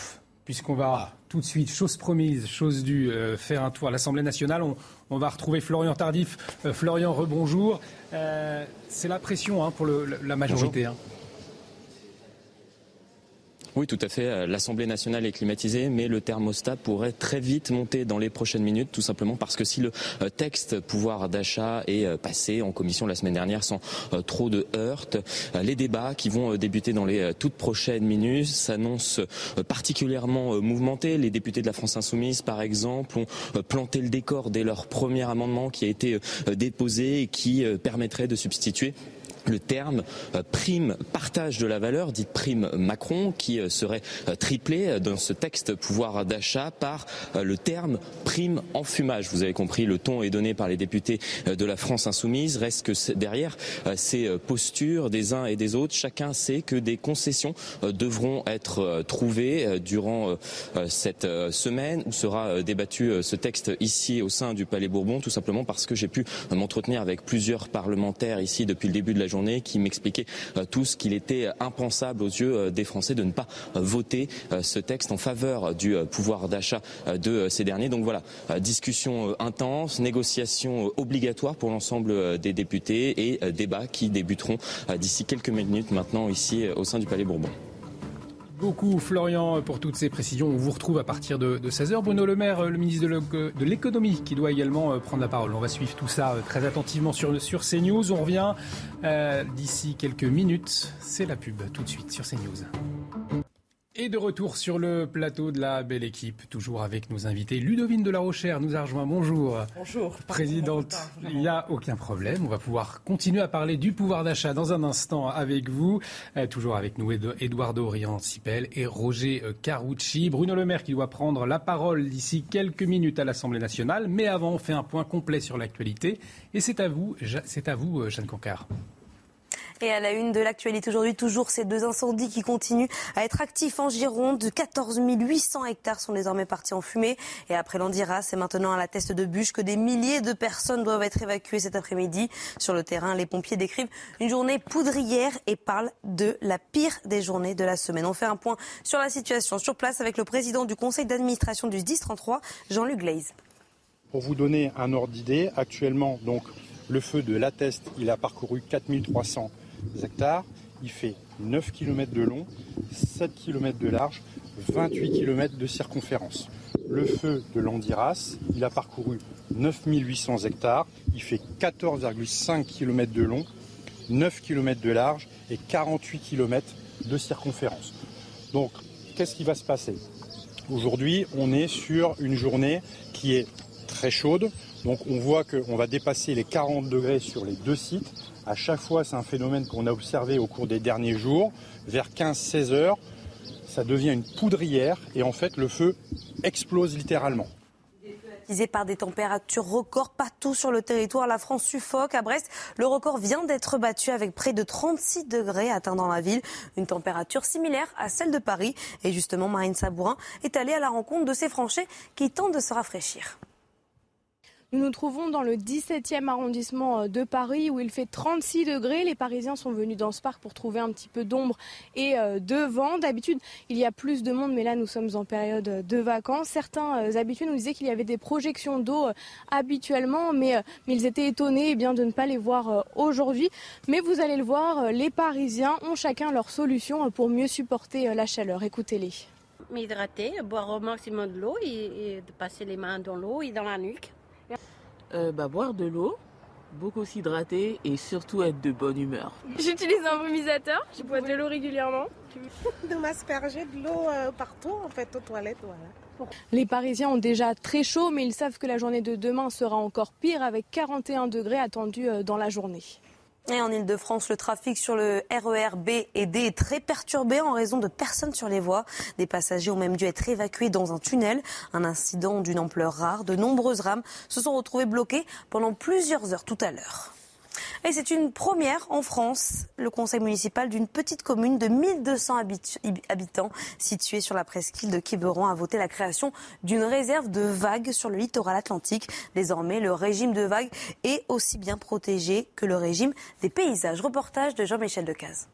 puisqu'on va tout de suite, chose promise, chose due, euh, faire un tour à l'Assemblée nationale. On, on va retrouver Florian Tardif. Euh, Florian, rebonjour. Euh, C'est la pression hein, pour le- la majorité. hein. Oui, tout à fait. L'Assemblée nationale est climatisée, mais le thermostat pourrait très vite monter dans les prochaines minutes, tout simplement parce que si le euh, texte pouvoir d'achat est euh, passé en commission la semaine dernière sans euh, trop de heurts, les débats qui vont débuter dans les toutes prochaines minutes s'annoncent particulièrement mouvementés. Les députés de la France Insoumise, par exemple, ont planté le décor dès leur premier amendement qui a été déposé et qui permettrait de substituer le terme euh, prime partage de la valeur, dite prime Macron, qui euh, serait euh, triplé dans ce texte pouvoir d'achat par le terme prime enfumage. Vous avez compris, le ton est donné par les députés de la France insoumise. Reste que derrière ces postures des uns et des autres, chacun sait que des concessions devront être trouvées durant cette semaine où sera débattu ce texte ici au sein du Palais Bourbon, tout simplement parce que j'ai pu m'entretenir avec plusieurs parlementaires ici depuis le début de la qui m'expliquait euh, tous qu'il était impensable aux yeux euh, des Français de ne pas euh, voter ce texte en faveur du pouvoir d'achat de ces derniers. Donc voilà, discussion intense, négociation obligatoire pour l'ensemble des députés et débats qui débuteront d'ici quelques minutes maintenant ici au sein du Palais Bourbon beaucoup, Florian, pour toutes ces précisions. On vous retrouve à partir de, 16h. Bruno Le Maire, le ministre de l'économie, qui doit également euh, prendre la parole. On va suivre tout ça euh, très attentivement sur, sur CNews. On revient euh, d'ici quelques minutes. C'est la pub, tout de suite sur CNews. Et de retour sur le plateau de la belle équipe, toujours avec nos invités. Ludovine de la Rochère nous a rejoint. Bonjour. Bonjour. Présidente, il n'y a aucun problème. On va pouvoir continuer à parler du pouvoir d'achat dans un instant avec vous. Euh, toujours avec nous, Eduardo Rian-Sipel et Roger euh, Carucci. Bruno Le Maire qui doit prendre la parole d'ici quelques minutes à l'Assemblée nationale. Mais avant, on fait un point complet sur l'actualité. Et c'est à vous, c'est à vous, euh, Jeanne Cancard. Et à la une de l'actualité aujourd'hui, toujours ces deux incendies qui continuent à être actifs en Gironde. 14 800 hectares sont désormais partis en fumée. Et après l'Andira, c'est maintenant à la teste de bûche que des milliers de personnes doivent être évacuées cet après-midi. Sur le terrain, les pompiers décrivent une journée poudrière et parlent de la pire des journées de la semaine. On fait un point sur la situation sur place avec le président du conseil d'administration du 1033, Jean-Luc Glaise. Pour vous donner un ordre d'idée, actuellement, donc, le feu de la Teste, il a parcouru 4300 hectares. Il fait 9 km de long, 7 km de large, 28 km de circonférence. Le feu de l'Andiras, il a parcouru 9800 hectares, il fait 14,5 km de long, 9 km de large et 48 km de circonférence. Donc, qu'est-ce qui va se passer? Aujourd'hui, on est sur une journée qui est très chaude. Donc, on voit qu'on va dépasser les 40 degrés sur les deux sites. À chaque fois, c'est un phénomène qu'on a observé au cours des derniers jours. Vers 15-16 heures, ça devient une poudrière et en fait, le feu explose littéralement par des températures records partout sur le territoire. La France suffoque. À Brest, le record vient d'être battu avec près de 36 degrés atteints dans la ville. Une température similaire à celle de Paris. Et justement, Marine Sabourin est allée à la rencontre de ces Français qui tentent de se rafraîchir. Nous nous trouvons dans le 17e arrondissement euh, de Paris où il fait 36 degrés. Les Parisiens sont venus dans ce parc pour trouver un petit peu d'ombre et euh, de vent. D'habitude, il y a plus de monde, mais là, nous sommes en période de vacances. Certains euh, habitués nous disaient qu'il y avait des projections d'eau habituellement, mais, ils étaient étonnés eh bien, de ne pas les voir aujourd'hui. Mais vous allez le voir, les Parisiens ont chacun leur solution pour mieux supporter la chaleur. Écoutez-les m'hydrater, boire au maximum de l'eau et, de passer les mains dans l'eau et dans la nuque. Euh, bah, boire de l'eau, beaucoup s'hydrater et surtout être de bonne humeur. J'utilise un vomisateur, je bois de l'eau régulièrement. [LAUGHS] de m'asperger de l'eau euh, partout, en fait, aux toilettes, voilà. Les Parisiens ont déjà très chaud, mais ils savent que la journée de demain sera encore pire avec 41 degrés attendus euh, dans la journée. En Ile-de-France, le trafic sur le RER B et D est très perturbé en raison de personnes sur les voies. Des passagers ont même dû être évacués dans un tunnel. Un incident d'une ampleur rare. De nombreuses rames se sont retrouvées bloquées pendant plusieurs heures tout à l'heure. Et c'est une première en France. Le conseil municipal d'une petite commune de 1200 habitants située sur la presqu'île de Quiberon a voté la création d'une réserve de vagues sur le littoral atlantique. Désormais, le régime de vagues est aussi bien protégé que le régime des paysages. Reportage de Jean-Michel Decaze.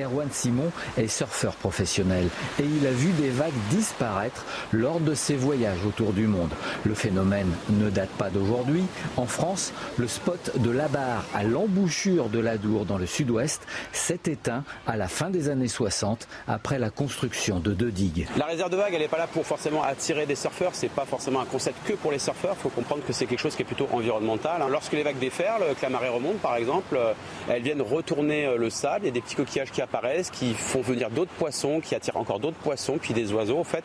Erwan Simon est surfeur professionnel et il a vu des vagues disparaître lors de ses voyages autour du monde. Le phénomène ne date pas d'aujourd'hui. En France, le spot de la barre à l'embouchure de l'Adour dans le sud-ouest s'est éteint à la fin des années 60 après la construction de deux digues. La réserve de vagues, elle n'est pas là pour forcément attirer des surfeurs. C'est pas forcément un concept que pour les surfeurs. Il faut comprendre que c'est quelque chose qui est plutôt environnemental. Lorsque les vagues déferlent, que la marée remonte par exemple, elles viennent retourner le sable. Il y a des petits coquillages qui qui font venir d'autres poissons, qui attirent encore d'autres poissons, puis des oiseaux. En fait,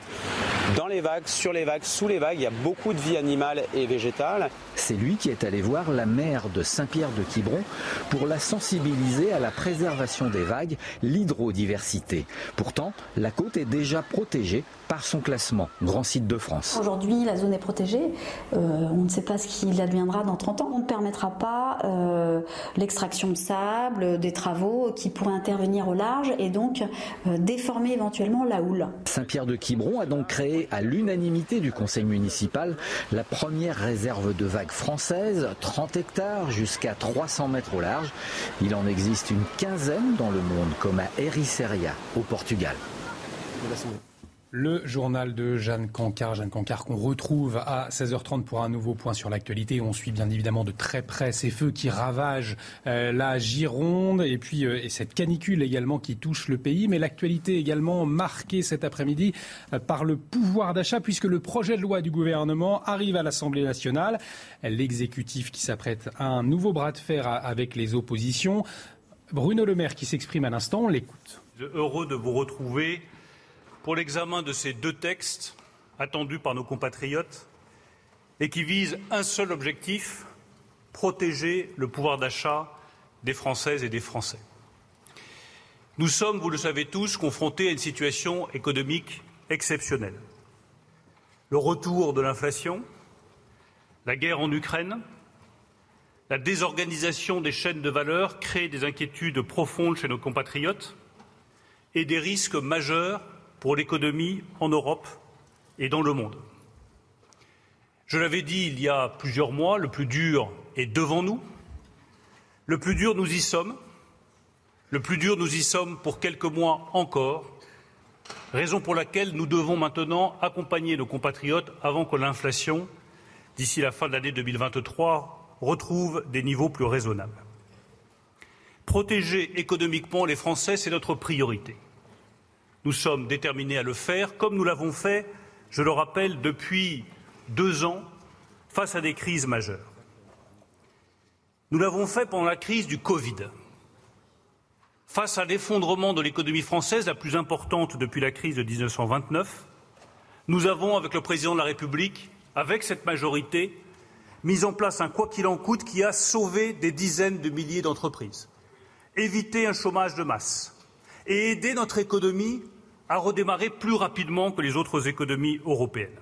dans les vagues, sur les vagues, sous les vagues, il y a beaucoup de vie animale et végétale. C'est lui qui est allé voir la maire de Saint-Pierre-de-Quiberon pour la sensibiliser à la préservation des vagues, l'hydrodiversité. Pourtant, la côte est déjà protégée par son classement Grand Site de France. Aujourd'hui, la zone est protégée. Euh, on ne sait pas ce qu'il adviendra dans 30 ans. On ne permettra pas euh, l'extraction de sable, des travaux qui pourraient intervenir au large et donc euh, déformer éventuellement la houle. Saint-Pierre-de-Quiberon a donc créé à l'unanimité du conseil municipal la première réserve de vagues française, 30 hectares jusqu'à 300 mètres au large. Il en existe une quinzaine dans le monde, comme à Ericeira au Portugal. Le journal de Jeanne Cancard, Jeanne Cancard qu'on retrouve à 16h30 pour un nouveau point sur l'actualité. On suit bien évidemment de très près ces feux qui ravagent euh, la Gironde et puis euh, et cette canicule également qui touche le pays. Mais l'actualité également marquée cet après-midi euh, par le pouvoir d'achat puisque le projet de loi du gouvernement arrive à l'Assemblée nationale. L'exécutif qui s'apprête à un nouveau bras de fer avec les oppositions. Bruno Le Maire qui s'exprime à l'instant, on l'écoute. Heureux de vous retrouver pour l'examen de ces deux textes attendus par nos compatriotes et qui visent un seul objectif protéger le pouvoir d'achat des Françaises et des Français. Nous sommes, vous le savez tous, confrontés à une situation économique exceptionnelle. Le retour de l'inflation, la guerre en Ukraine, la désorganisation des chaînes de valeur créent des inquiétudes profondes chez nos compatriotes et des risques majeurs pour l'économie en Europe et dans le monde. Je l'avais dit il y a plusieurs mois, le plus dur est devant nous. Le plus dur, nous y sommes. Le plus dur, nous y sommes pour quelques mois encore, raison pour laquelle nous devons maintenant accompagner nos compatriotes avant que l'inflation, d'ici la fin de l'année 2023, retrouve des niveaux plus raisonnables. Protéger économiquement les Français, c'est notre priorité. Nous sommes déterminés à le faire, comme nous l'avons fait, je le rappelle, depuis deux ans, face à des crises majeures. Nous l'avons fait pendant la crise du Covid. Face à l'effondrement de l'économie française, la plus importante depuis la crise de 1929, nous avons, avec le président de la République, avec cette majorité, mis en place un quoi qu'il en coûte qui a sauvé des dizaines de milliers d'entreprises, évité un chômage de masse et aidé notre économie a redémarré plus rapidement que les autres économies européennes.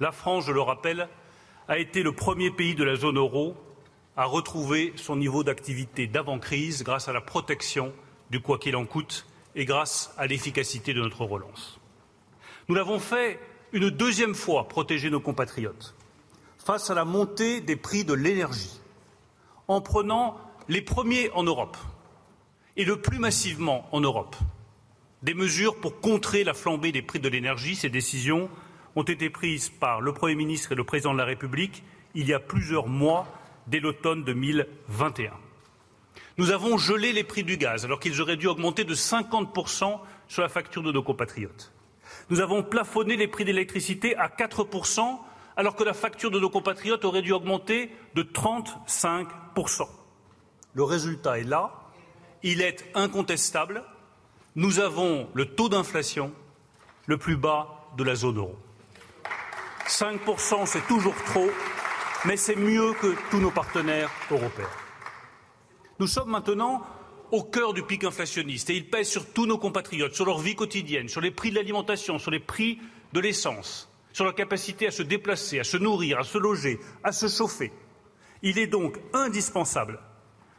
La France, je le rappelle, a été le premier pays de la zone euro à retrouver son niveau d'activité d'avant-crise grâce à la protection du quoi qu'il en coûte et grâce à l'efficacité de notre relance. Nous l'avons fait une deuxième fois protéger nos compatriotes face à la montée des prix de l'énergie en prenant les premiers en Europe et le plus massivement en Europe des mesures pour contrer la flambée des prix de l'énergie. Ces décisions ont été prises par le Premier ministre et le Président de la République il y a plusieurs mois, dès l'automne 2021. Nous avons gelé les prix du gaz alors qu'ils auraient dû augmenter de 50% sur la facture de nos compatriotes. Nous avons plafonné les prix d'électricité à 4% alors que la facture de nos compatriotes aurait dû augmenter de 35%. Le résultat est là, il est incontestable nous avons le taux d'inflation le plus bas de la zone euro. 5%, c'est toujours trop, mais c'est mieux que tous nos partenaires européens. Nous sommes maintenant au cœur du pic inflationniste et il pèse sur tous nos compatriotes, sur leur vie quotidienne, sur les prix de l'alimentation, sur les prix de l'essence, sur leur capacité à se déplacer, à se nourrir, à se loger, à se chauffer. Il est donc indispensable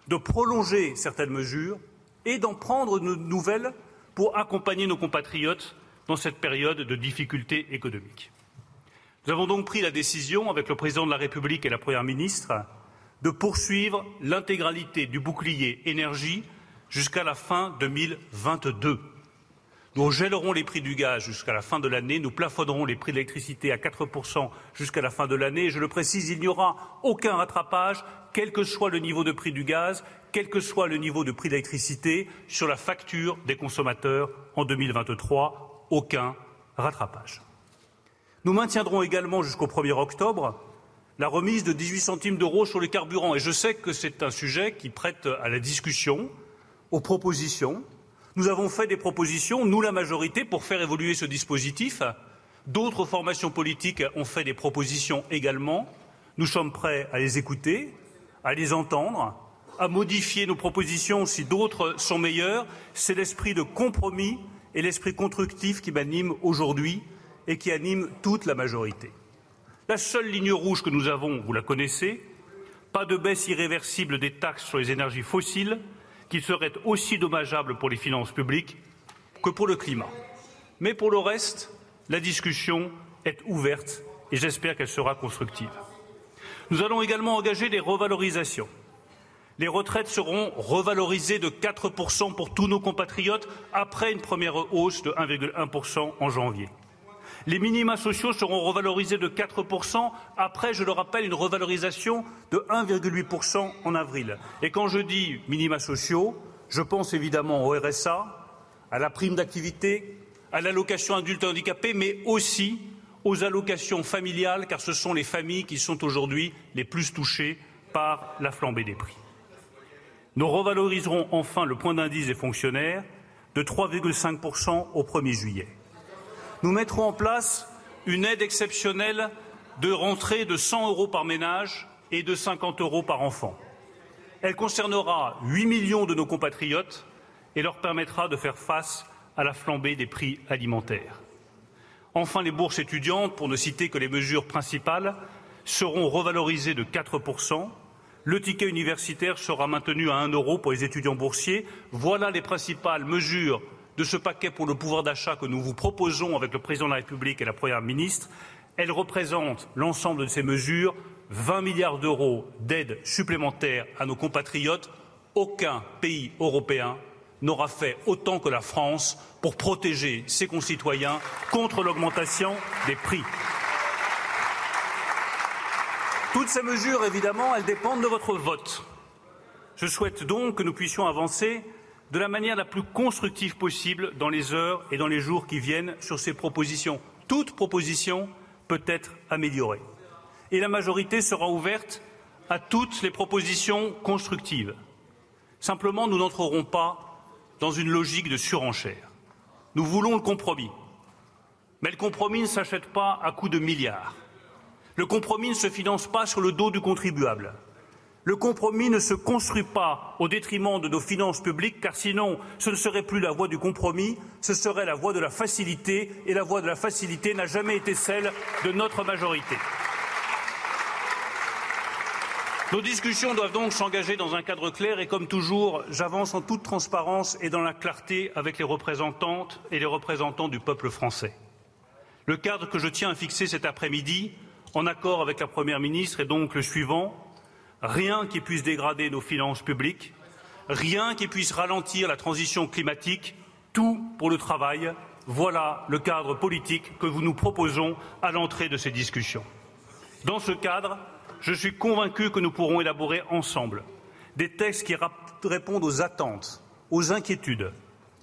de prolonger certaines mesures et d'en prendre de nouvelles pour accompagner nos compatriotes dans cette période de difficultés économiques. Nous avons donc pris la décision, avec le président de la République et la première ministre, de poursuivre l'intégralité du bouclier énergie jusqu'à la fin 2022. Nous gèlerons les prix du gaz jusqu'à la fin de l'année, nous plafonnerons les prix de l'électricité à 4% jusqu'à la fin de l'année. Je le précise, il n'y aura aucun rattrapage, quel que soit le niveau de prix du gaz, quel que soit le niveau de prix de l'électricité, sur la facture des consommateurs en 2023. Aucun rattrapage. Nous maintiendrons également jusqu'au 1er octobre la remise de 18 centimes d'euros sur les carburants. Et je sais que c'est un sujet qui prête à la discussion, aux propositions. Nous avons fait des propositions, nous la majorité, pour faire évoluer ce dispositif. D'autres formations politiques ont fait des propositions également. Nous sommes prêts à les écouter, à les entendre, à modifier nos propositions si d'autres sont meilleures. C'est l'esprit de compromis et l'esprit constructif qui m'anime aujourd'hui et qui anime toute la majorité. La seule ligne rouge que nous avons, vous la connaissez, pas de baisse irréversible des taxes sur les énergies fossiles, qui serait aussi dommageable pour les finances publiques que pour le climat. Mais pour le reste, la discussion est ouverte et j'espère qu'elle sera constructive. Nous allons également engager des revalorisations. Les retraites seront revalorisées de 4% pour tous nos compatriotes après une première hausse de 1,1% en janvier. Les minima sociaux seront revalorisés de 4%, après, je le rappelle, une revalorisation de 1,8% en avril. Et quand je dis minima sociaux, je pense évidemment au RSA, à la prime d'activité, à l'allocation adulte handicapé, mais aussi aux allocations familiales, car ce sont les familles qui sont aujourd'hui les plus touchées par la flambée des prix. Nous revaloriserons enfin le point d'indice des fonctionnaires de 3,5% au 1er juillet nous mettrons en place une aide exceptionnelle de rentrée de 100 euros par ménage et de 50 euros par enfant. Elle concernera 8 millions de nos compatriotes et leur permettra de faire face à la flambée des prix alimentaires. Enfin, les bourses étudiantes, pour ne citer que les mesures principales, seront revalorisées de 4 le ticket universitaire sera maintenu à 1 euro pour les étudiants boursiers. Voilà les principales mesures de ce paquet pour le pouvoir d'achat que nous vous proposons avec le président de la République et la première ministre. Elle représente l'ensemble de ces mesures 20 milliards d'euros d'aide supplémentaire à nos compatriotes. Aucun pays européen n'aura fait autant que la France pour protéger ses concitoyens contre l'augmentation des prix. Toutes ces mesures, évidemment, elles dépendent de votre vote. Je souhaite donc que nous puissions avancer de la manière la plus constructive possible dans les heures et dans les jours qui viennent sur ces propositions. Toute proposition peut être améliorée. Et la majorité sera ouverte à toutes les propositions constructives. Simplement, nous n'entrerons pas dans une logique de surenchère. Nous voulons le compromis. Mais le compromis ne s'achète pas à coups de milliards. Le compromis ne se finance pas sur le dos du contribuable. Le compromis ne se construit pas au détriment de nos finances publiques, car sinon ce ne serait plus la voie du compromis, ce serait la voie de la facilité, et la voie de la facilité n'a jamais été celle de notre majorité. Nos discussions doivent donc s'engager dans un cadre clair et, comme toujours, j'avance en toute transparence et dans la clarté avec les représentantes et les représentants du peuple français. Le cadre que je tiens à fixer cet après-midi, en accord avec la Première ministre, est donc le suivant rien qui puisse dégrader nos finances publiques, rien qui puisse ralentir la transition climatique, tout pour le travail. Voilà le cadre politique que nous proposons à l'entrée de ces discussions. Dans ce cadre, je suis convaincu que nous pourrons élaborer ensemble des textes qui répondent aux attentes, aux inquiétudes,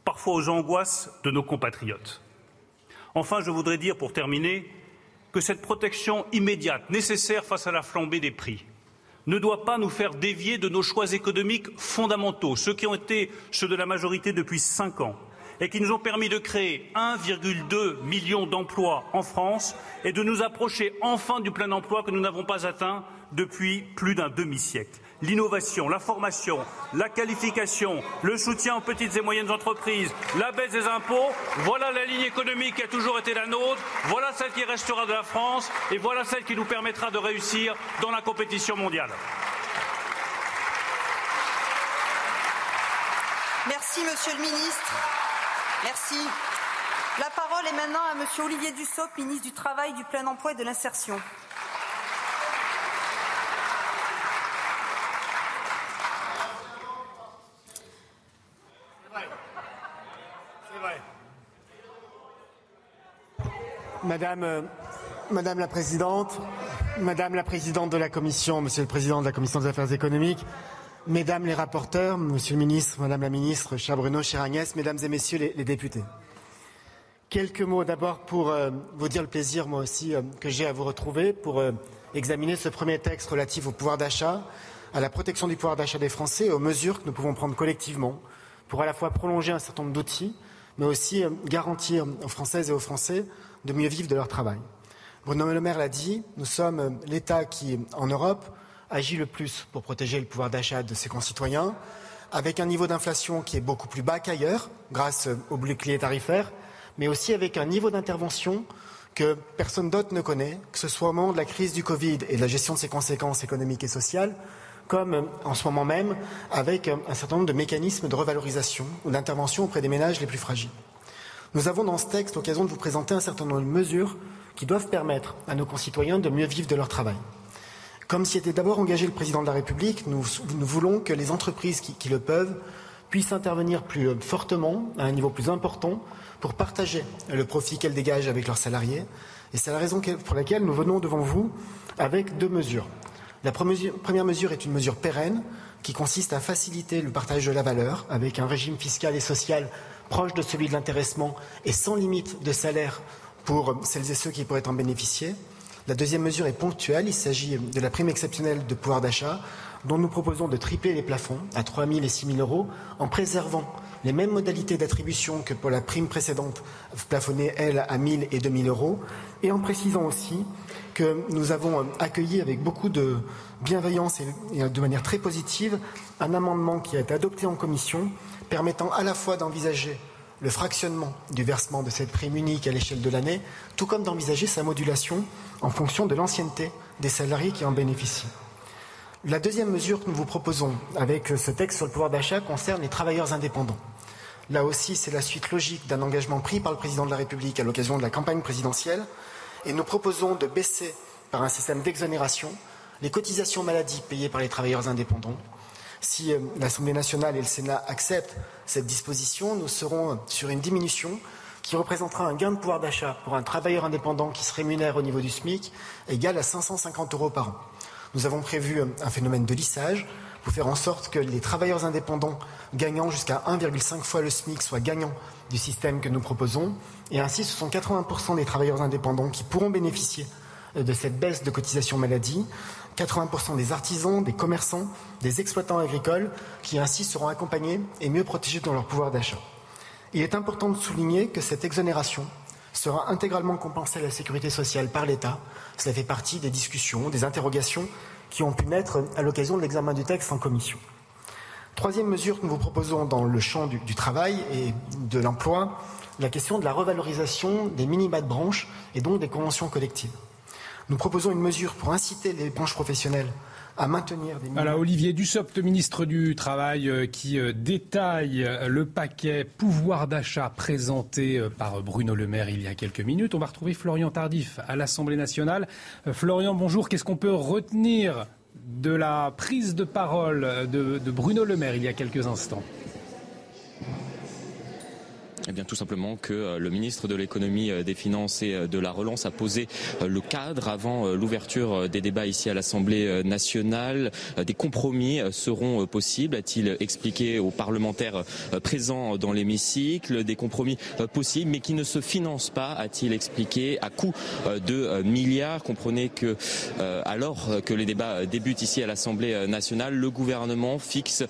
parfois aux angoisses de nos compatriotes. Enfin, je voudrais dire, pour terminer, que cette protection immédiate nécessaire face à la flambée des prix ne doit pas nous faire dévier de nos choix économiques fondamentaux, ceux qui ont été ceux de la majorité depuis cinq ans et qui nous ont permis de créer 1,2 million d'emplois en France et de nous approcher enfin du plein emploi que nous n'avons pas atteint depuis plus d'un demi-siècle l'innovation, la formation, la qualification, le soutien aux petites et moyennes entreprises, la baisse des impôts, voilà la ligne économique qui a toujours été la nôtre, voilà celle qui restera de la France et voilà celle qui nous permettra de réussir dans la compétition mondiale. Merci, Monsieur le Ministre. Merci. La parole est maintenant à Monsieur Olivier Dussopt, ministre du Travail, du Plein Emploi et de l'Insertion. Madame, euh, Madame la Présidente, Madame la Présidente de la Commission, Monsieur le Président de la Commission des Affaires économiques, Mesdames les rapporteurs, Monsieur le Ministre, Madame la Ministre, cher Bruno, chère Agnès, Mesdames et Messieurs les, députés. Quelques mots d'abord pour euh, vous dire le plaisir, moi aussi, euh, que j'ai à vous retrouver pour examiner ce premier texte relatif au pouvoir d'achat, à la protection du pouvoir d'achat des Français et aux mesures que nous pouvons prendre collectivement pour à la fois prolonger un certain nombre d'outils, mais aussi garantir aux Françaises et aux Français de mieux vivre de leur travail. Bruno Le Maire l'a dit, nous sommes l'État qui, en Europe, agit le plus pour protéger le pouvoir d'achat de ses concitoyens, avec un niveau d'inflation qui est beaucoup plus bas qu'ailleurs, grâce au bouclier tarifaire, mais aussi avec un niveau d'intervention que personne d'autre ne connaît, que ce soit au moment de la crise du Covid et de la gestion de ses conséquences économiques et sociales, comme en ce moment même avec un certain nombre de mécanismes de revalorisation ou d'intervention auprès des ménages les plus fragiles. Nous avons dans ce texte l'occasion de vous présenter un certain nombre de mesures qui doivent permettre à nos concitoyens de mieux vivre de leur travail. Comme s'y était d'abord engagé le président de la République, nous, voulons que les entreprises qui, qui, le peuvent puissent intervenir plus euh, fortement, à un niveau plus important, pour partager le profit qu'elles dégagent avec leurs salariés. Et c'est la raison pour laquelle nous venons devant vous avec deux mesures. La première mesure est une mesure pérenne qui consiste à faciliter le partage de la valeur avec un régime fiscal et social proche de celui de l'intéressement et sans limite de salaire pour celles et ceux qui pourraient en bénéficier. La deuxième mesure est ponctuelle. Il s'agit de la prime exceptionnelle de pouvoir d'achat dont nous proposons de tripler les plafonds à 3 000 et 6 000 euros en préservant les mêmes modalités d'attribution que pour la prime précédente, plafonnée, elle, à 1 000 et 2 000 euros, et en précisant aussi que nous avons accueilli avec beaucoup de bienveillance et de manière très positive un amendement qui a été adopté en commission permettant à la fois d'envisager le fractionnement du versement de cette prime unique à l'échelle de l'année, tout comme d'envisager sa modulation en fonction de l'ancienneté des salariés qui en bénéficient. La deuxième mesure que nous vous proposons avec ce texte sur le pouvoir d'achat concerne les travailleurs indépendants. Là aussi, c'est la suite logique d'un engagement pris par le président de la République à l'occasion de la campagne présidentielle. Et nous proposons de baisser par un système d'exonération les cotisations maladie payées par les travailleurs indépendants. Si euh, l'Assemblée nationale et le Sénat acceptent cette disposition, nous serons sur une diminution qui représentera un gain de pouvoir d'achat pour un travailleur indépendant qui se rémunère au niveau du SMIC égal à 550 euros par an. Nous avons prévu euh, un phénomène de lissage pour faire en sorte que les travailleurs indépendants gagnant jusqu'à 1,5 fois le SMIC soient gagnants du système que nous proposons. Et ainsi, ce sont 80% des travailleurs indépendants qui pourront bénéficier euh, de cette baisse de cotisation maladie. 80% des artisans, des commerçants, des exploitants agricoles qui ainsi seront accompagnés et mieux protégés dans leur pouvoir d'achat. Il est important de souligner que cette exonération sera intégralement compensée à la sécurité sociale par l'État. Cela fait partie des discussions, des interrogations qui ont pu naître à l'occasion de l'examen du texte en commission. Troisième mesure que nous vous proposons dans le champ du, du travail et de l'emploi, la question de la revalorisation des minima de branche et donc des conventions collectives. Nous proposons une mesure pour inciter les branches professionnelles à maintenir des voilà, Olivier Dussopt, ministre du Travail, euh, qui euh, détaille euh, le paquet pouvoir d'achat présenté euh, par Bruno Le Maire il y a quelques minutes. On va retrouver Florian Tardif à l'Assemblée nationale. Florian, bonjour. Qu'est-ce qu'on peut retenir de la prise de parole de, de Bruno Le Maire il y a quelques instants? Eh bien, tout simplement que euh, le ministre de l'économie, euh, des finances et euh, de la relance a posé le cadre avant l'ouverture des débats ici à l'Assemblée nationale. Des compromis seront possibles, a-t-il expliqué aux parlementaires présents dans l'hémicycle. Des compromis possibles, mais qui ne se financent pas, a-t-il expliqué, à coût de milliards. Comprenez que, alors que les débats débutent ici à l'Assemblée nationale, le gouvernement fixe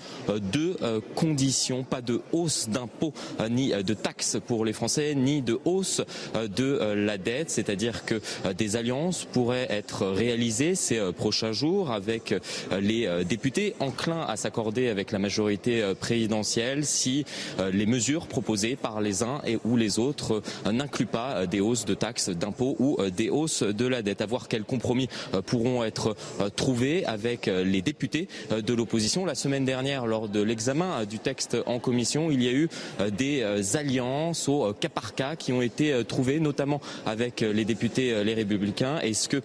deux conditions pas de hausse d'impôts ni de taxes pour les Français ni de hausse euh, de euh, la dette, c'est-à-dire que euh, des alliances pourraient être réalisées ces prochains jours avec les députés enclins à s'accorder avec la majorité présidentielle si les mesures proposées par les uns et ou les autres n'incluent pas des hausses de taxes, d'impôts ou des hausses de la dette. À voir quels compromis pourront être trouvés avec les députés de l'opposition. La semaine dernière, lors de l'examen du texte en commission, il y a eu des alliances alliances au cas par cas qui ont été trouvées, notamment avec les députés Les Républicains. Est-ce que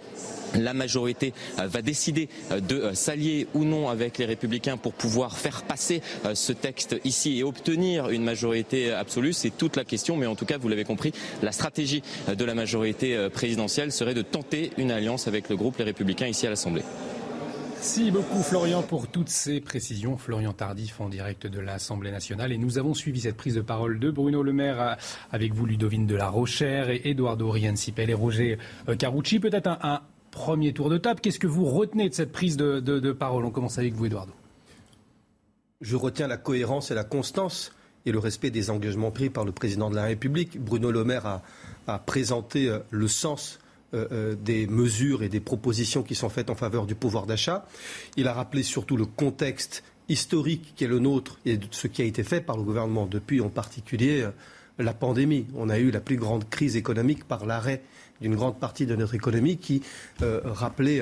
la majorité va décider de s'allier ou non avec les républicains pour pouvoir faire passer ce texte ici et obtenir une majorité absolue? C'est toute la question, mais en tout cas, vous l'avez compris, la stratégie de la majorité présidentielle serait de tenter une alliance avec le groupe Les Républicains ici à l'Assemblée. Merci beaucoup Florian pour toutes ces précisions. Florian Tardif en direct de l'Assemblée nationale. Et nous avons suivi cette prise de parole de Bruno Le Maire avec vous, Ludovine de la Rochère et Eduardo Riancipel et Roger euh, Carucci. Peut-être un, premier tour de table. Qu'est-ce que vous retenez de cette prise de, parole? On commence avec vous, Eduardo. Je retiens la cohérence et la constance et le respect des engagements pris par le président de la République. Bruno Le Maire a présenté euh, le sens euh, euh, des mesures et des propositions qui sont faites en faveur du pouvoir d'achat. Il a rappelé surtout le contexte historique qui est le nôtre et ce qui a été fait par le gouvernement depuis en particulier euh, la pandémie. On a eu la plus grande crise économique par l'arrêt d'une grande partie de notre économie qui rappelait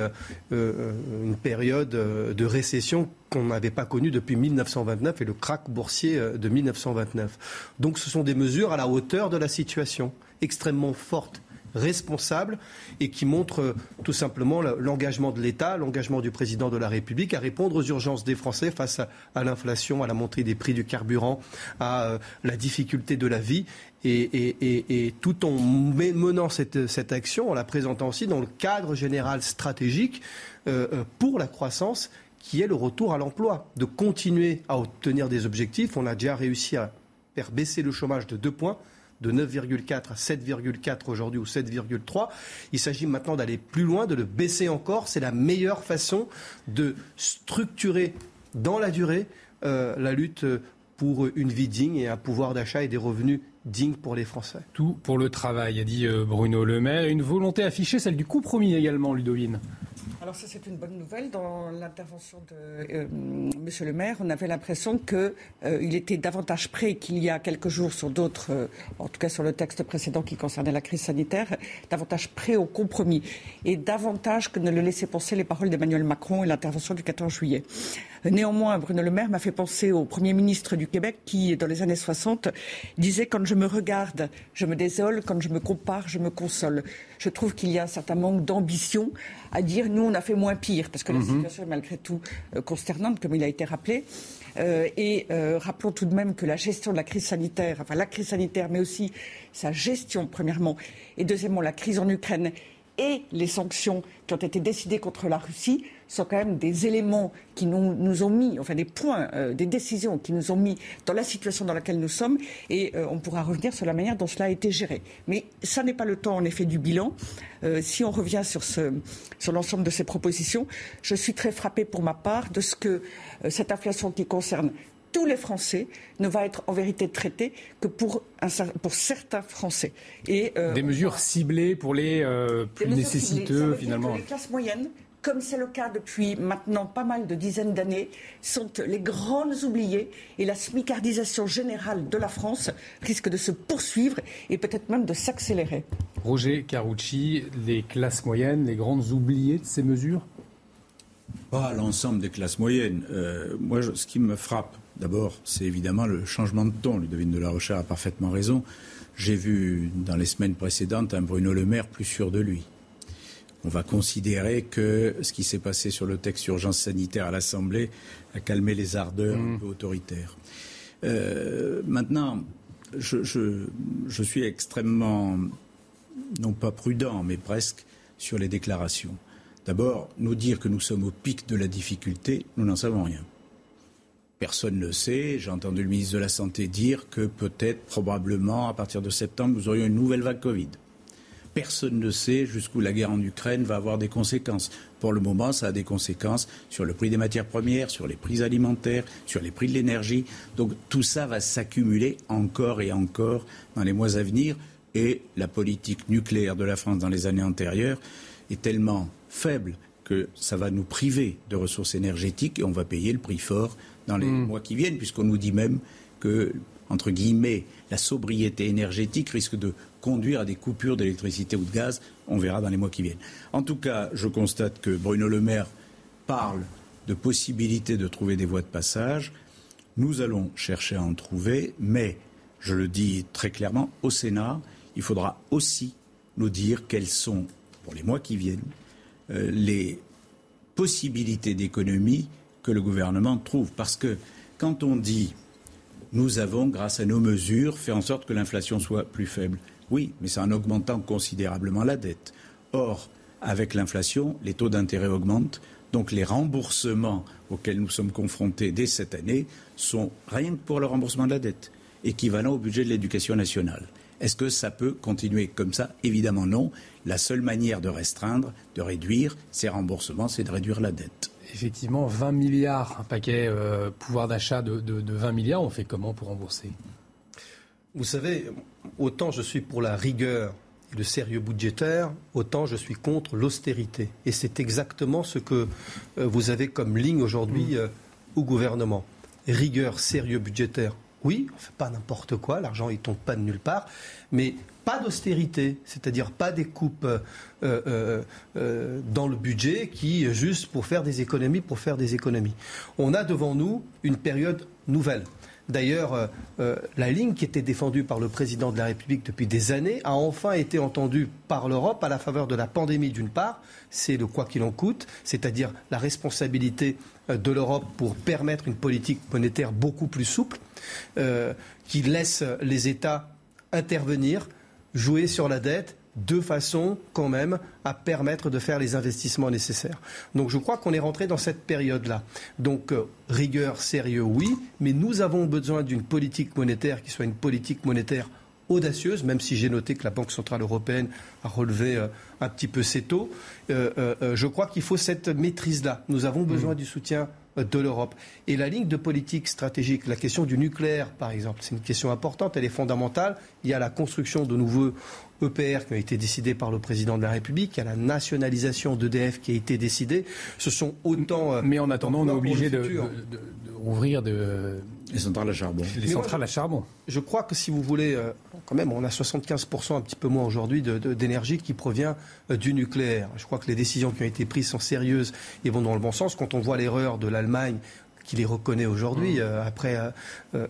une période de récession qu'on n'avait pas connue depuis 1929 et le krach boursier de 1929. Donc ce sont des mesures à la hauteur de la situation, extrêmement fortes responsable et qui montre euh, tout simplement l'engagement de l'État, l'engagement du président de la République à répondre aux urgences des Français face à, l'inflation, à la montée des prix du carburant, à euh, la difficulté de la vie. Et, tout en menant cette, action, en la présentant aussi dans le cadre général stratégique euh, pour la croissance, qui est le retour à l'emploi, de continuer à obtenir des objectifs. On a déjà réussi à faire baisser le chômage de deux points de 9,4 à 7,4 aujourd'hui ou 7,3. Il s'agit maintenant d'aller plus loin, de le baisser encore. C'est la meilleure façon de structurer dans la durée euh, la lutte pour une vie digne et un pouvoir d'achat et des revenus dignes pour les Français. Tout pour le travail, a dit euh, Bruno Le Maire. Une volonté affichée, celle du compromis également, Ludovine. Alors ça c'est une bonne nouvelle. Dans l'intervention de euh, Monsieur le maire, on avait l'impression qu'il euh, était davantage prêt qu'il y a quelques jours sur d'autres, euh, en tout cas sur le texte précédent qui concernait la crise sanitaire, davantage prêt au compromis et davantage que ne le laissaient penser les paroles d'Emmanuel Macron et l'intervention du 14 juillet. Néanmoins, Bruno Le Maire m'a fait penser au Premier ministre du Québec qui, dans les années 60, disait Quand je me regarde, je me désole, quand je me compare, je me console. Je trouve qu'il y a un certain manque d'ambition à dire Nous, on a fait moins pire, parce que la mhm. situation est malgré tout euh, consternante, comme il a été rappelé. Euh, et euh, rappelons tout de même que la gestion de la crise sanitaire, enfin la crise sanitaire, mais aussi sa gestion, premièrement, et deuxièmement, la crise en Ukraine et les sanctions qui ont été décidées contre la Russie sont quand même des éléments qui nous, ont mis, enfin des points, euh, des décisions qui nous ont mis dans la situation dans laquelle nous sommes, et euh, on pourra revenir sur la manière dont cela a été géré. Mais ça n'est pas le temps, en effet, du bilan. Euh, si on revient sur, sur l'ensemble de ces propositions, je suis très frappée pour ma part de ce que cette inflation qui concerne tous les Français ne va être en vérité traitée que pour, un, pour certains Français. Et, Des mesures ciblées pour les plus nécessiteux, finalement. les classes moyennes comme c'est le cas depuis maintenant pas mal de dizaines d'années, sont les grandes oubliées et la smicardisation générale de la France risque de se poursuivre et peut-être même de s'accélérer. Roger Carucci, les classes moyennes, les grandes oubliées de ces mesures? Pas l'ensemble des classes moyennes. Euh, moi, ce qui me frappe, d'abord, c'est évidemment le changement de ton. Ludovine de la Rochère a parfaitement raison. J'ai vu dans les semaines précédentes un Bruno Le Maire plus sûr de lui on va considérer que ce qui s'est passé sur le texte urgence sanitaire à l'Assemblée a calmé les ardeurs un mmh. peu autoritaires. Euh, maintenant, je, suis extrêmement, non pas prudent, mais presque sur les déclarations. D'abord, nous dire que nous sommes au pic de la difficulté, nous n'en savons rien. Personne ne sait. J'ai entendu le ministre de la Santé dire que peut-être, probablement, à partir de septembre, nous aurions une nouvelle vague Covid. Personne ne sait jusqu'où la guerre en Ukraine va avoir des conséquences. Pour le moment, ça a des conséquences sur le prix des matières premières, sur les prix alimentaires, sur les prix de l'énergie. Donc tout ça va s'accumuler encore et encore dans les mois à venir. Et la politique nucléaire de la France dans les années antérieures est tellement faible que ça va nous priver de ressources énergétiques et on va payer le prix fort dans les hmm. mois qui viennent, puisqu'on nous dit même que, entre guillemets, la sobriété énergétique risque de conduire à des coupures d'électricité ou de gaz. On verra dans les mois qui viennent. En tout cas, je constate que Bruno Le Maire parle de possibilités de trouver des voies de passage. Nous allons chercher à en trouver, mais je le dis très clairement, au Sénat, il faudra aussi nous dire quelles sont, pour les mois qui viennent, euh, les possibilités d'économie que le gouvernement trouve. Parce que quand on dit nous avons, grâce à nos mesures, fait en sorte que l'inflation soit plus faible, oui, mais c'est en augmentant considérablement la dette. Or, avec l'inflation, les taux d'intérêt augmentent, donc les remboursements auxquels nous sommes confrontés dès cette année sont, rien que pour le remboursement de la dette, équivalents au budget de l'éducation nationale. Est-ce que ça peut continuer comme ça? Évidemment non. La seule manière de restreindre, de réduire ces remboursements, c'est de réduire la dette. Effectivement, 20 milliards, un paquet euh, pouvoir d'achat de, 20 milliards, on fait comment pour rembourser? Vous savez, autant je suis pour la rigueur et le sérieux budgétaire, autant je suis contre l'austérité. Et c'est exactement ce que euh, vous avez comme ligne aujourd'hui mm. euh, au gouvernement. Rigueur, sérieux budgétaire, oui, on ne fait pas n'importe quoi, l'argent ne tombe pas de nulle part, mais pas d'austérité, c'est-à-dire pas des coupes euh, euh, euh, dans le budget qui juste pour faire des économies, pour faire des économies. On a devant nous une période nouvelle. D'ailleurs, la ligne qui était défendue par le président de la République depuis des années a enfin été entendue par l'Europe à la faveur de la pandémie d'une part, c'est le quoi qu'il en coûte, c'est-à-dire la responsabilité de l'Europe pour permettre une politique monétaire beaucoup plus souple, qui laisse les États intervenir, jouer sur la dette de façon quand même à permettre de faire les investissements nécessaires. Donc je crois qu'on est rentré dans cette période-là. Donc euh, rigueur, sérieux, oui, mais nous avons besoin d'une politique monétaire qui soit une politique monétaire audacieuse, même si j'ai noté que la Banque Centrale Européenne a relevé euh, un petit peu ses taux. Euh, je crois qu'il faut cette maîtrise-là. Nous avons besoin mmh. du soutien de l'Europe. Et la ligne de politique stratégique, la question du nucléaire, par exemple, c'est une question importante, elle est fondamentale. Il y a la construction de nouveaux EPR qui ont été décidés par le président de la République, il y a la nationalisation d'EDF qui a été décidée. Ce sont autant. Euh, Mais en attendant, on est obligé de, rouvrir de, les centrales à charbon. Les centrales à charbon. Je crois que si vous voulez, euh, quand même, on a 75%, un petit peu moins aujourd'hui, d'énergie qui provient euh, du nucléaire. Je crois que les décisions qui ont été prises sont sérieuses et vont dans le bon sens. Quand on voit l'erreur de l'Allemagne qui les reconnaît aujourd'hui, mmh. euh, après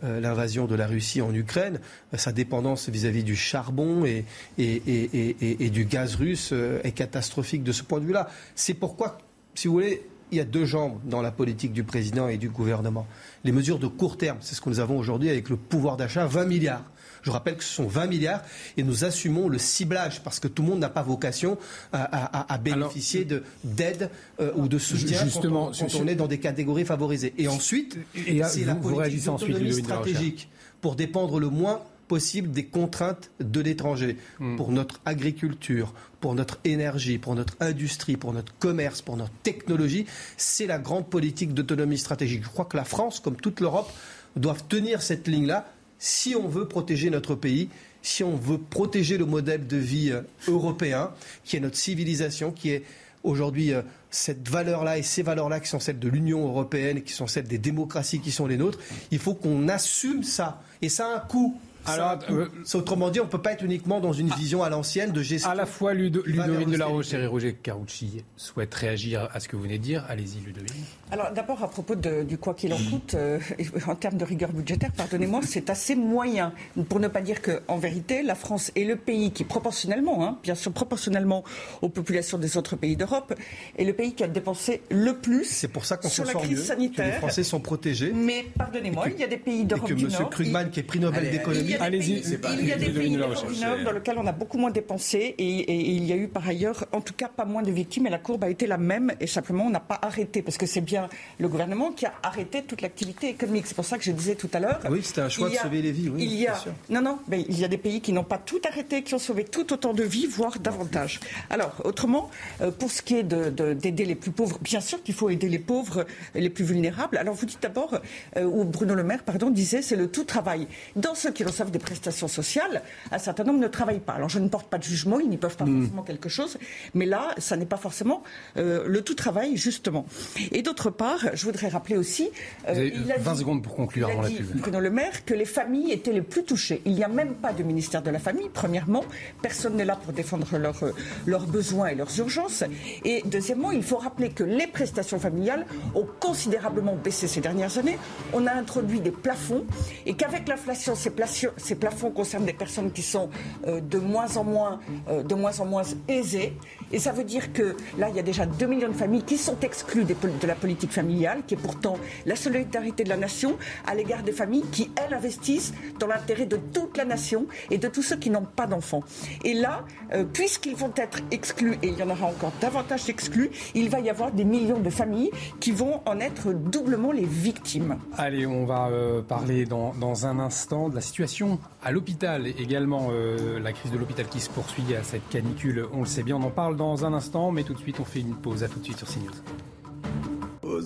l'invasion de la Russie en Ukraine, sa dépendance vis-à-vis du charbon et, et, du gaz russe est catastrophique de ce point de vue-là. C'est pourquoi, si vous voulez, il y a deux jambes dans la politique du président et du gouvernement. Les mesures de court terme, c'est ce que nous avons aujourd'hui avec le pouvoir d'achat, 20 milliards. Je rappelle que ce sont 20 milliards et nous assumons le ciblage parce que tout le monde n'a pas vocation à, bénéficier d'aide euh, ou de soutien justement, quand, on, est dans des catégories favorisées. Et ensuite, c'est la politique stratégique pour dépendre le moins possible des contraintes de l'étranger hmm. pour notre agriculture, pour notre énergie, pour notre industrie, pour notre commerce, pour notre technologie. C'est la grande politique d'autonomie stratégique. Je crois que la France, comme toute l'Europe, doivent tenir cette ligne-là si on veut protéger notre pays, si on veut protéger le modèle de vie euh, européen, qui est notre civilisation, qui est aujourd'hui euh, cette valeur-là et ces valeurs-là qui sont celles de l'Union européenne, qui sont celles des démocraties qui sont les nôtres, il faut qu'on assume ça. Et ça a un coût. Alors, euh, autrement dit, on ne peut pas être uniquement dans une vision à l'ancienne de gestion. À la fois, Ludo, Ludovine de la Roche et Roger Carucci souhaitent réagir à ce que vous venez de dire. Allez-y, Ludovine. Alors, d'abord, à propos du quoi qu'il en coûte, euh, en termes de rigueur budgétaire, pardonnez-moi, [LAUGHS] c'est assez moyen. Pour ne pas dire qu'en vérité, la France est le pays qui, proportionnellement, hein, bien sûr, proportionnellement aux populations des autres pays d'Europe, est le pays qui a dépensé le plus c'est pour ça qu'on sur la crise sanitaire. les Français sont protégés. Mais, pardonnez-moi, il y a des pays d'Europe du Nord. Et que M. Krugman, qui est prix Nobel d'économie, Allez-y, Il y a des pays dans lesquels on a beaucoup moins dépensé et, il y a eu par ailleurs, en tout cas, pas moins de victimes et la courbe a été la même et simplement on n'a pas arrêté parce que c'est bien le gouvernement qui a arrêté toute l'activité économique. C'est pour ça que je disais tout à l'heure. Oui, c'était un choix de sauver les vies. Oui, il y a non, non, mais il y a des pays qui n'ont pas tout arrêté, qui ont sauvé tout autant de vies, voire davantage. Alors, autrement, euh, pour ce qui est d'aider les plus pauvres, bien sûr qu'il faut aider les pauvres, les plus vulnérables. Alors, vous dites d'abord, euh, ou Bruno Le Maire, pardon, disait, c'est le tout travail. Dans ceux qui reçoivent des prestations sociales, un certain nombre ne travaillent pas. Alors je ne porte pas de jugement, ils n'y peuvent pas mm. forcément quelque chose, mais là, ça n'est pas forcément euh, le tout travail, justement. Et d'autre part, je voudrais rappeler aussi... Euh, il a 20 secondes pour conclure avant la pub. Bruno Le Maire, que les familles étaient les plus touchées. Il n'y a même pas de ministère de la Famille, premièrement. Personne n'est là pour défendre leurs, euh, leurs besoins et leurs urgences. Et deuxièmement, il faut rappeler que les prestations familiales ont considérablement baissé ces dernières années. On a introduit des plafonds et qu'avec l'inflation, ces, ces plafonds concernent des personnes qui sont de moins en moins, de moins en moins aisées. Et ça veut dire que là, il y a déjà 2 millions de familles qui sont exclues de la politique familiale, qui est pourtant la solidarité de la nation à l'égard des familles qui, elles, investissent dans l'intérêt de toute la nation et de tous ceux qui n'ont pas d'enfants. Et là, puisqu'ils vont être exclus, et il y en aura encore davantage exclus, il va y avoir des millions de familles qui vont en être doublement les victimes. Allez, on va euh, parler dans, un instant de la situation à l'hôpital également, euh, la crise de l'hôpital qui se poursuit à cette canicule, on le sait bien, on en parle dans un instant, mais tout de suite on fait une pause, à tout de suite sur CNews.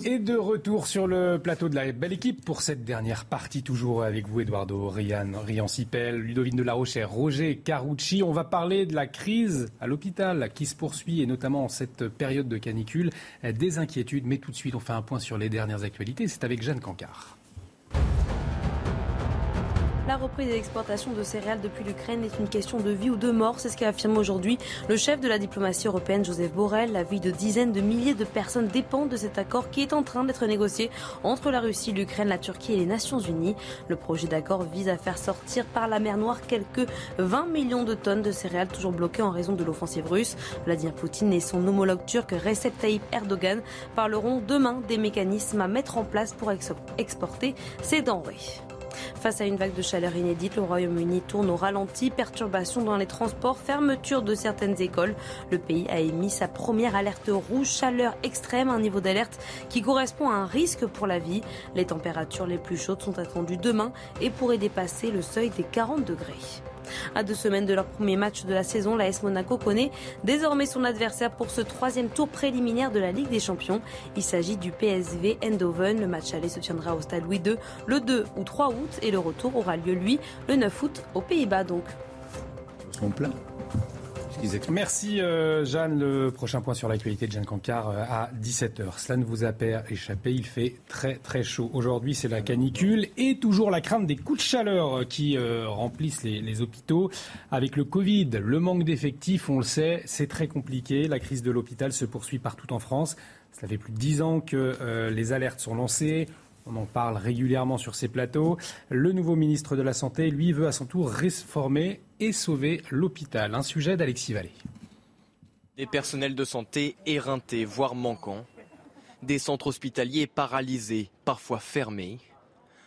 Et de retour sur le plateau de la belle équipe pour cette dernière partie, toujours avec vous, Eduardo, Rian, Rian Sipel, Ludovine de la Rochère, Roger Carucci. On va parler de la crise à l'hôpital qui se poursuit et notamment en cette période de canicule, des inquiétudes. Mais tout de suite, on fait un point sur les dernières actualités. C'est avec Jeanne Cancard. La reprise des exportations de céréales depuis l'Ukraine est une question de vie ou de mort, c'est ce qu'a affirmé aujourd'hui le chef de la diplomatie européenne, Joseph Borrell. La vie de dizaines de milliers de personnes dépend de cet accord qui est en train d'être négocié entre la Russie, l'Ukraine, la Turquie et les Nations Unies. Le projet d'accord vise à faire sortir par la mer Noire quelques 20 millions de tonnes de céréales toujours bloquées en raison de l'offensive russe. Vladimir Poutine et son homologue turc Recep Tayyip Erdogan parleront demain des mécanismes à mettre en place pour exporter ces denrées. Face à une vague de chaleur inédite, le Royaume-Uni tourne au ralenti, perturbations dans les transports, fermeture de certaines écoles. Le pays a émis sa première alerte rouge, chaleur extrême, un niveau d'alerte qui correspond à un risque pour la vie. Les températures les plus chaudes sont attendues demain et pourraient dépasser le seuil des 40 degrés. À deux semaines de leur premier match de la saison, l'AS Monaco connaît désormais son adversaire pour ce troisième tour préliminaire de la Ligue des Champions. Il s'agit du PSV Eindhoven. Le match aller se tiendra au stade Louis II le 2 ou 3 août et le retour aura lieu, lui, le 9 août aux Pays-Bas donc. Plein. Merci euh, Jeanne. Le prochain point sur l'actualité de Jeanne Cancard euh, à 17h. Cela ne vous a pas échappé, il fait très très chaud. Aujourd'hui c'est la canicule et toujours la crainte des coups de chaleur qui euh, remplissent les, les, hôpitaux. Avec le Covid, le manque d'effectifs, on le sait, c'est très compliqué. La crise de l'hôpital se poursuit partout en France. Cela fait plus de 10 ans que les alertes sont lancées. On en parle régulièrement sur ces plateaux. Le nouveau ministre de la Santé, lui, veut à son tour réformer et sauver l'hôpital. Un sujet d'Alexis Vallée. Des personnels de santé éreintés, voire manquants. Des centres hospitaliers paralysés, parfois fermés.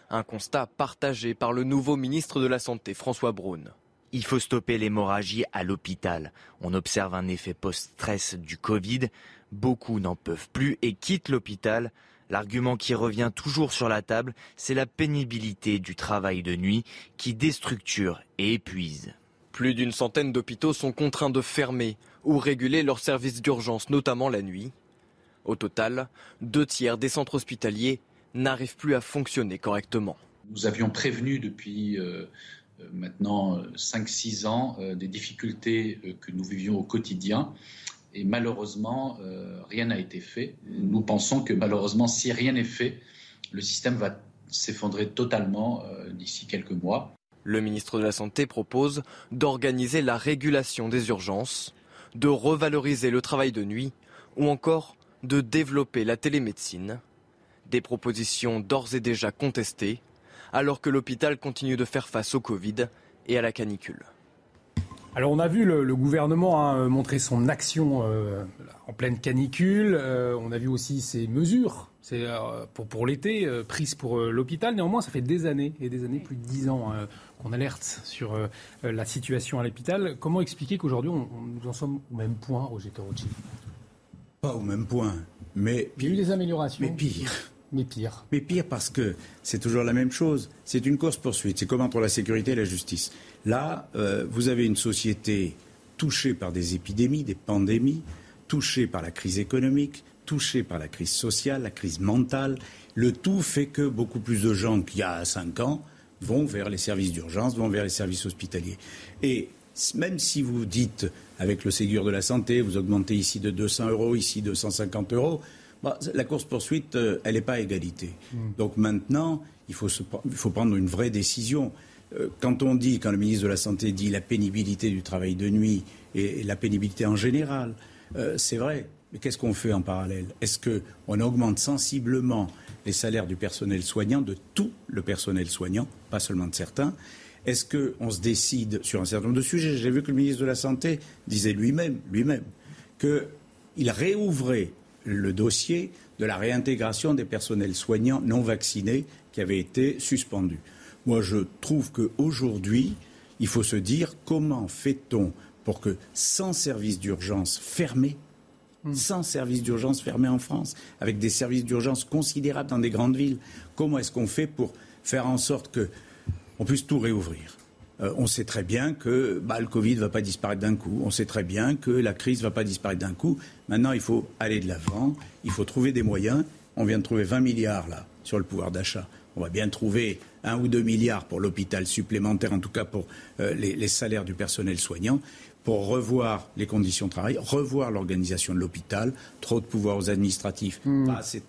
Un constat partagé par le nouveau ministre de la Santé, François Braun. Il faut stopper l'hémorragie à l'hôpital. On observe un effet post-stress du Covid. Beaucoup n'en peuvent plus et quittent l'hôpital L'argument qui revient toujours sur la table, c'est la pénibilité du travail de nuit qui déstructure et épuise. Plus d'une centaine d'hôpitaux sont contraints de fermer ou réguler leurs services d'urgence, notamment la nuit. Au total, deux tiers des centres hospitaliers n'arrivent plus à fonctionner correctement. Nous avions prévenu depuis euh, maintenant 5-6 ans euh, des difficultés euh, que nous vivions au quotidien et malheureusement, euh, rien n'a été fait. Nous pensons que malheureusement, si rien n'est fait, le système va s'effondrer totalement euh, d'ici quelques mois. Le ministre de la Santé propose d'organiser la régulation des urgences, de revaloriser le travail de nuit ou encore de développer la télémédecine. Des propositions d'ores et déjà contestées, alors que l'hôpital continue de faire face au Covid et à la canicule. Alors on a vu le, gouvernement hein, montrer son action euh, en pleine canicule. Euh, on a vu aussi ses mesures c'est euh, pour, pour l'été prises pour l'hôpital. Néanmoins, ça fait des années et des années, plus de dix ans, qu'on alerte sur la situation à l'hôpital. Comment expliquer qu'aujourd'hui nous en sommes au même point, Roger Torocci Pas au même point, mais il y a eu des améliorations. Mais pire. Mais pire. Mais pire parce que c'est toujours la même chose. C'est une course-poursuite. C'est comme entre la sécurité et la justice. Là, euh, vous avez une société touchée par des épidémies, des pandémies, touchée par la crise économique, touchée par la crise sociale, la crise mentale. Le tout fait que beaucoup plus de gens qu'il y a cinq ans vont vers les services d'urgence, vont vers les services hospitaliers. Et même si vous dites, avec le Ségur de la santé, vous augmentez ici de 200 euros, ici de 150 euros, bah, la course-poursuite, euh, elle n'est pas à égalité. Hmm. Donc maintenant, il faut, il faut prendre une vraie décision. Euh, quand on dit, quand le ministre de la Santé dit la pénibilité du travail de nuit et, la pénibilité en général, euh, c'est vrai. Mais qu'est-ce qu'on fait en parallèle? Est-ce qu'on augmente sensiblement les salaires du personnel soignant, de tout le personnel soignant, pas seulement de certains? Est-ce qu'on se décide sur un certain nombre de sujets? J'ai vu que le ministre de la Santé disait lui-même, lui-même, qu'il réouvrait le dossier de la réintégration des personnels soignants non vaccinés qui avait été suspendu. Moi, je trouve qu'aujourd'hui, il faut se dire comment fait-on pour que sans service d'urgence fermé, hmm. sans service d'urgence fermé en France, avec des services d'urgence considérables dans des grandes villes, comment est-ce qu'on fait pour faire en sorte qu'on puisse tout réouvrir? Euh, on sait très bien que bah, le Covid ne va pas disparaître d'un coup. On sait très bien que la crise ne va pas disparaître d'un coup. Maintenant, il faut aller de l'avant. Il faut trouver des moyens. On vient de trouver 20 milliards là sur le pouvoir d'achat. On va bien trouver un ou deux milliards pour l'hôpital supplémentaire, en tout cas pour euh, les, salaires du personnel soignant, pour revoir les conditions de travail, revoir l'organisation de l'hôpital, trop de pouvoirs aux administratifs, hmm. pas, assez de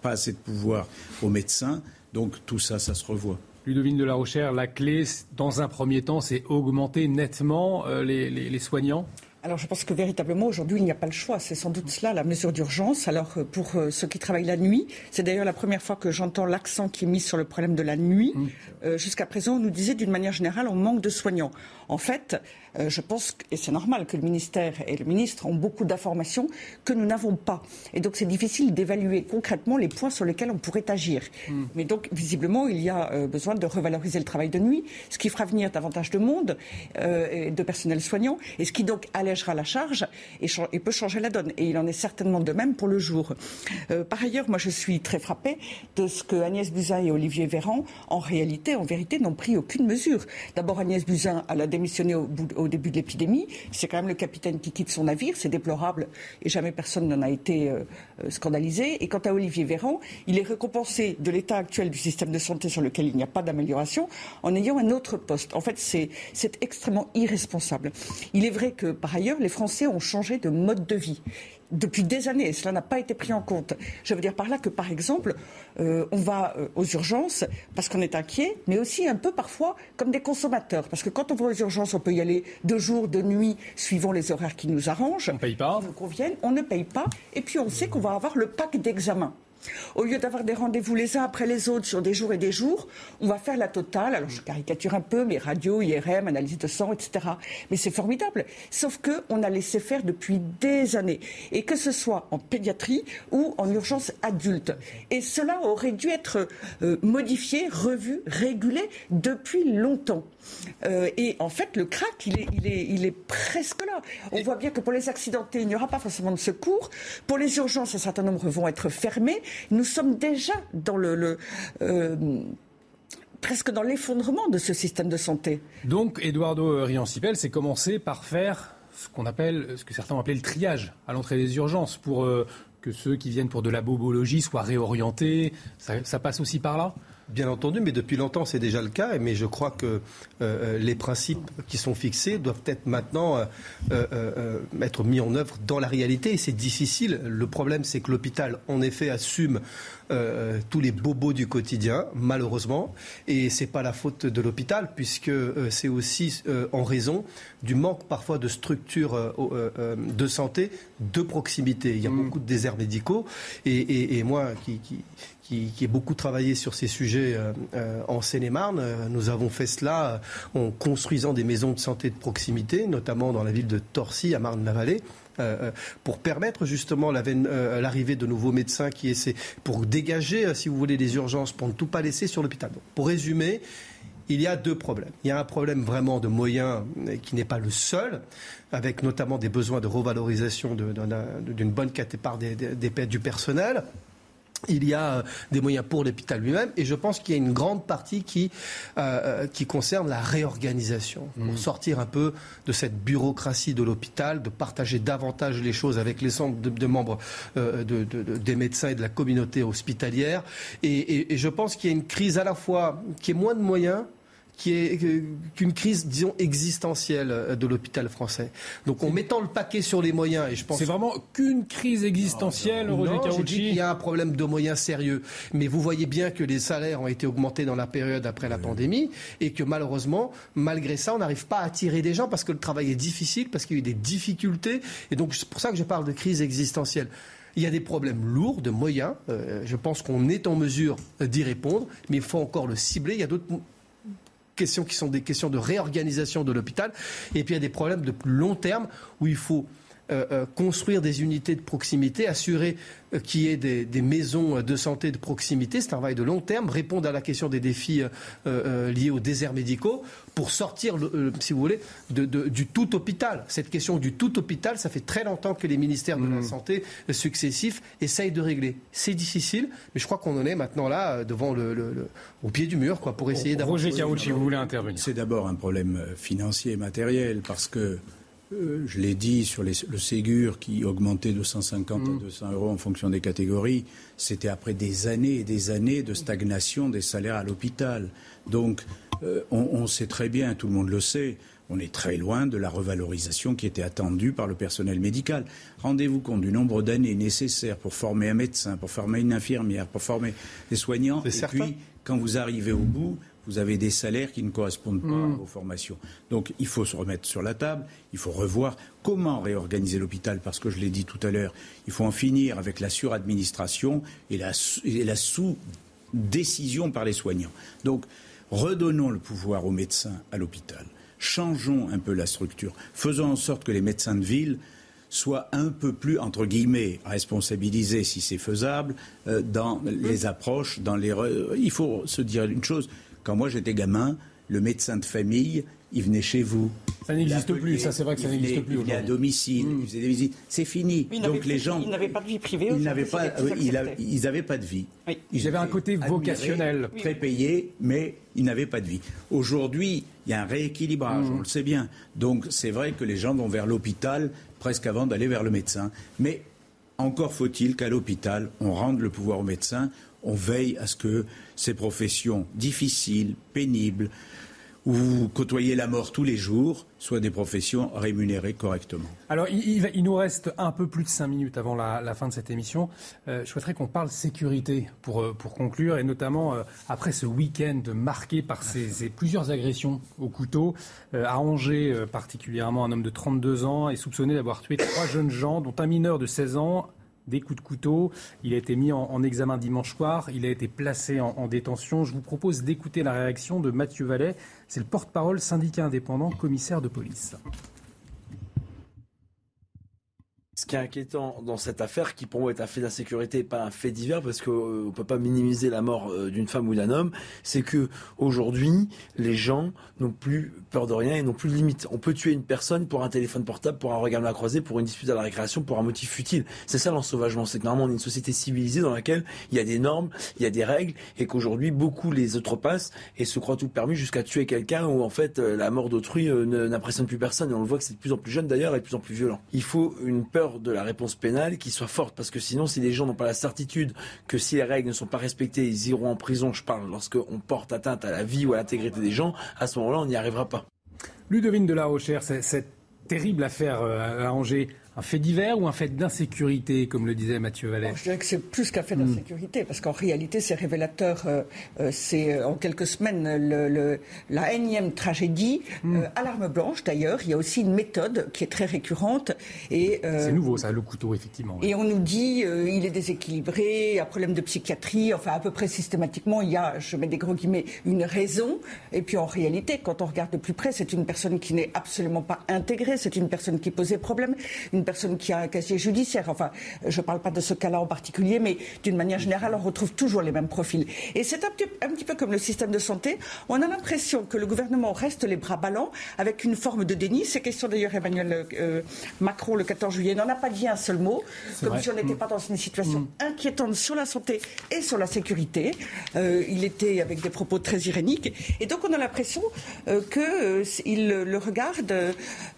pas assez de pouvoir aux médecins. Donc tout ça, ça se revoit. Ludovine de la Rochère, la clé, dans un premier temps, c'est augmenter nettement euh, les soignants? Alors je pense que véritablement aujourd'hui il n'y a pas le choix. C'est sans doute cela la mesure d'urgence. Alors euh, pour euh, ceux qui travaillent la nuit, c'est d'ailleurs la première fois que j'entends l'accent qui est mis sur le problème de la nuit. Mmh. Euh, jusqu'à présent, on nous disait d'une manière générale on manque de soignants. En fait, euh, je pense, et c'est normal, que le ministère et le ministre ont beaucoup d'informations que nous n'avons pas. Et donc c'est difficile d'évaluer concrètement les points sur lesquels on pourrait agir. Hmm. Mais donc, visiblement, il y a euh, besoin de revaloriser le travail de nuit, ce qui fera venir davantage de monde, euh, de personnel soignant, et ce qui donc allègera la charge et, et, peut changer la donne. Et il en est certainement de même pour le jour. par ailleurs, moi, je suis très frappée de ce que Agnès Buzyn et Olivier Véran, en réalité, en vérité, n'ont pris aucune mesure. D'abord, Agnès Buzyn, elle a démissionné au, bout, au début de l'épidémie. C'est quand même le capitaine qui quitte son navire, c'est déplorable et jamais personne n'en a été euh, euh, scandalisé. Et quant à Olivier Véran, il est récompensé de l'état actuel du système de santé sur lequel il n'y a pas d'amélioration en ayant un autre poste. En fait, c'est extrêmement irresponsable. Il est vrai que, par ailleurs, les Français ont changé de mode de vie depuis des années, cela n'a pas été pris en compte. Je veux dire par là que, par exemple, euh, on va euh, aux urgences parce qu'on est inquiet, mais aussi un peu parfois comme des consommateurs. Parce que quand on va aux urgences, on peut y aller de jour, de nuit, suivant les horaires qui nous arrangent. On ne paye pas. Qui nous conviennent, on ne paye pas. Et puis on sait qu'on va avoir le pack d'examen. Au lieu d'avoir des rendez-vous les uns après les autres sur des jours et des jours, on va faire la totale. Alors je caricature un peu, mais radio, IRM, analyse de sang, etc. Mais c'est formidable. Sauf qu'on a laissé faire depuis des années. Et que ce soit en pédiatrie ou en urgence adulte. Et cela aurait dû être euh, modifié, revu, régulé depuis longtemps. Euh, et en fait, le crack, il est, il, est, il est presque là. On voit bien que pour les accidentés, il n'y aura pas forcément de secours. Pour les urgences, un certain nombre vont être fermés. Nous sommes déjà dans le, euh, presque dans l'effondrement de ce système de santé. Donc, Eduardo Riancipel, c'est commencer par faire ce qu'on appelle, ce que certains ont appelé le triage à l'entrée des urgences pour euh, que ceux qui viennent pour de la bobologie soient réorientés. ça passe aussi par là? Bien entendu, mais depuis longtemps c'est déjà le cas, mais je crois que euh, euh, les principes qui sont fixés doivent être maintenant euh, être mis en œuvre dans la réalité. Et c'est difficile. Le problème, c'est que l'hôpital, en effet, assume tous les bobos du quotidien, malheureusement, et c'est pas la faute de l'hôpital, puisque c'est aussi en raison du manque parfois de structures de santé de proximité. Il y a mmh. beaucoup de déserts médicaux, et, moi qui, qui qui, qui, beaucoup travaillé sur ces sujets euh, euh, en Seine-et-Marne. Euh, nous avons fait cela en construisant des maisons de santé de proximité, notamment dans la ville de Torcy, à Marne-la-Vallée. pour permettre justement l'arrivée de nouveaux médecins qui essaient, pour dégager, si vous voulez, les urgences, pour ne tout pas laisser sur l'hôpital. Pour résumer, il y a deux problèmes. Il y a un problème vraiment de moyens qui n'est pas le seul, avec notamment des besoins de revalorisation d'une bonne part des, des, du personnel il y a euh, des moyens pour l'hôpital lui-même et je pense qu'il y a une grande partie qui, euh, euh, qui concerne la réorganisation pour mmh. sortir un peu de cette bureaucratie de l'hôpital, de partager davantage les choses avec les centres de, membres des médecins et de la communauté hospitalière. et je pense qu'il y a une crise à la fois qui est moins de moyens qui est qu'une crise, disons, existentielle euh, de l'hôpital français. Donc en mettant le paquet sur les moyens, et je pense... C'est vraiment qu'une crise existentielle, Roger non, Il y a un problème de moyens sérieux. Mais vous voyez bien que les salaires ont été augmentés dans la période après la pandémie, et que malheureusement, malgré ça, on n'arrive pas à attirer des gens parce que le travail est difficile, parce qu'il y a eu des difficultés. Et donc c'est pour ça que je parle de crise existentielle. Il y a des problèmes lourds de moyens. Euh, je pense qu'on est en mesure d'y répondre, mais il faut encore le cibler. Il y a d'autres questions qui sont des questions de réorganisation de l'hôpital. Et puis il y a des problèmes de plus long terme où il faut euh, euh, construire des unités de proximité, assurer euh, qu'il y ait des, maisons de santé de proximité. C'est un travail de long terme, répondre à la question des défis liés aux déserts médicaux pour sortir, si vous voulez, du tout hôpital. Cette question du tout hôpital, ça fait très longtemps que les ministères de la mmh. Santé successifs essayent de régler. C'est difficile, mais je crois qu'on en est maintenant là, devant le, au pied du mur, quoi, pour essayer d'avoir... Roger vous voulez intervenir C'est d'abord un problème financier et matériel, parce que euh, je l'ai dit sur le Ségur qui augmentait de 150 à 200 mm. euros en fonction des catégories, c'était après des années et des années de stagnation des salaires à l'hôpital. Donc euh, on, sait très bien, tout le monde le sait, on est très loin de la revalorisation qui était attendue par le personnel médical. Rendez-vous compte du nombre d'années nécessaires pour former un médecin, pour former une infirmière, pour former des soignants. Et puis, quand vous arrivez au bout, vous avez des salaires qui ne correspondent pas mm. aux formations. Donc il faut se remettre sur la table, il faut revoir comment réorganiser l'hôpital, parce que je l'ai dit tout à l'heure, il faut en finir avec la suradministration et la, et la sous-décision par les soignants. Donc redonnons le pouvoir aux médecins à l'hôpital, changeons un peu la structure, faisons en sorte que les médecins de ville soient un peu plus, entre guillemets, responsabilisés, si c'est faisable, euh, dans les approches, dans les... Il faut se dire une chose, quand moi j'étais gamin, le médecin de famille, il venait chez vous. Ça n'existe plus, ça c'est vrai que ça n'existe plus. Il venait à domicile, il faisait des visites. C'est fini. Donc les gens. Ils n'avaient pas de vie privée. Ils n'avaient pas, ils n'avaient pas de vie. Ils avaient un côté vocationnel. Très payé, mais ils n'avaient pas de vie. Aujourd'hui, il y a un rééquilibrage, mm. on le sait bien. Donc c'est vrai que les gens vont vers l'hôpital presque avant d'aller vers le médecin. Mais encore faut-il qu'à l'hôpital, on rende le pouvoir au médecin, on veille à ce que ces professions difficiles, pénibles, où vous côtoyez la mort tous les jours, soient des professions rémunérées correctement. Alors, il, nous reste un peu plus de cinq minutes avant la, fin de cette émission. Euh, je souhaiterais qu'on parle sécurité pour, euh, pour conclure, et notamment euh, après ce week-end marqué par ces, plusieurs agressions au couteau. à Angers, particulièrement, un homme de 32 ans est soupçonné d'avoir tué trois jeunes gens, dont un mineur de 16 ans, des coups de couteau. Il a été mis en, examen dimanche soir. Il a été placé en, en détention. Je vous propose d'écouter la réaction de Mathieu Vallet. C'est le porte-parole syndicat indépendant, commissaire de police. Ce qui est inquiétant dans cette affaire, qui pour moi est un fait d'insécurité, pas un fait divers, parce qu'on euh, ne peut pas minimiser la mort euh, d'une femme ou d'un homme, c'est que aujourd'hui, les gens n'ont plus peur de rien et n'ont plus de limite. On peut tuer une personne pour un téléphone portable, pour un regard à croisée, pour une dispute à la récréation, pour un motif futile. C'est ça l'ensauvagement. C'est que normalement on est une société civilisée dans laquelle il y a des normes, il y a des règles, et qu'aujourd'hui beaucoup les outrepassent et se croient tout permis jusqu'à tuer quelqu'un où en fait euh, la mort d'autrui n'impressionne plus personne. Et on le voit que c'est de plus en plus jeune d'ailleurs et de plus en plus violent. Il faut une peur de la réponse pénale qui soit forte. Parce que sinon, si les gens n'ont pas la certitude que si les règles ne sont pas respectées, ils iront en prison, je parle, lorsqu'on porte atteinte à la vie ou à l'intégrité des gens, à ce moment-là, on n'y arrivera pas. Ludovine de la Rochère, cette terrible affaire euh, à Angers un fait divers ou un fait d'insécurité, comme le disait Mathieu Vallet Je dirais que c'est plus qu'un fait hmm. d'insécurité, parce qu'en réalité, c'est révélateur. Euh, euh, c'est euh, en quelques semaines le, la énième tragédie. Hmm. à l'arme blanche, d'ailleurs, il y a aussi une méthode qui est très récurrente. Et c'est nouveau, ça, le couteau, effectivement. Et on nous dit il est déséquilibré, un problème de psychiatrie. Enfin, à peu près systématiquement, il y a, je mets des gros guillemets, une raison. Et puis en réalité, quand on regarde de plus près, c'est une personne qui n'est absolument pas intégrée. C'est une personne qui posait problème, une personne qui a un casier judiciaire. Enfin, je ne parle pas de ce cas-là en particulier, mais d'une manière générale, on retrouve toujours les mêmes profils. Et c'est un, un, petit peu comme le système de santé. On a l'impression que le gouvernement reste les bras ballants avec une forme de déni. C'est question d'ailleurs Emmanuel euh, Macron le 14 juillet n'en a pas dit un seul mot, comme si on n'était mm. pas dans une situation mm. inquiétante sur la santé et sur la sécurité. Euh, il était avec des propos très iréniques. Et donc on a l'impression euh, qu'il le regarde,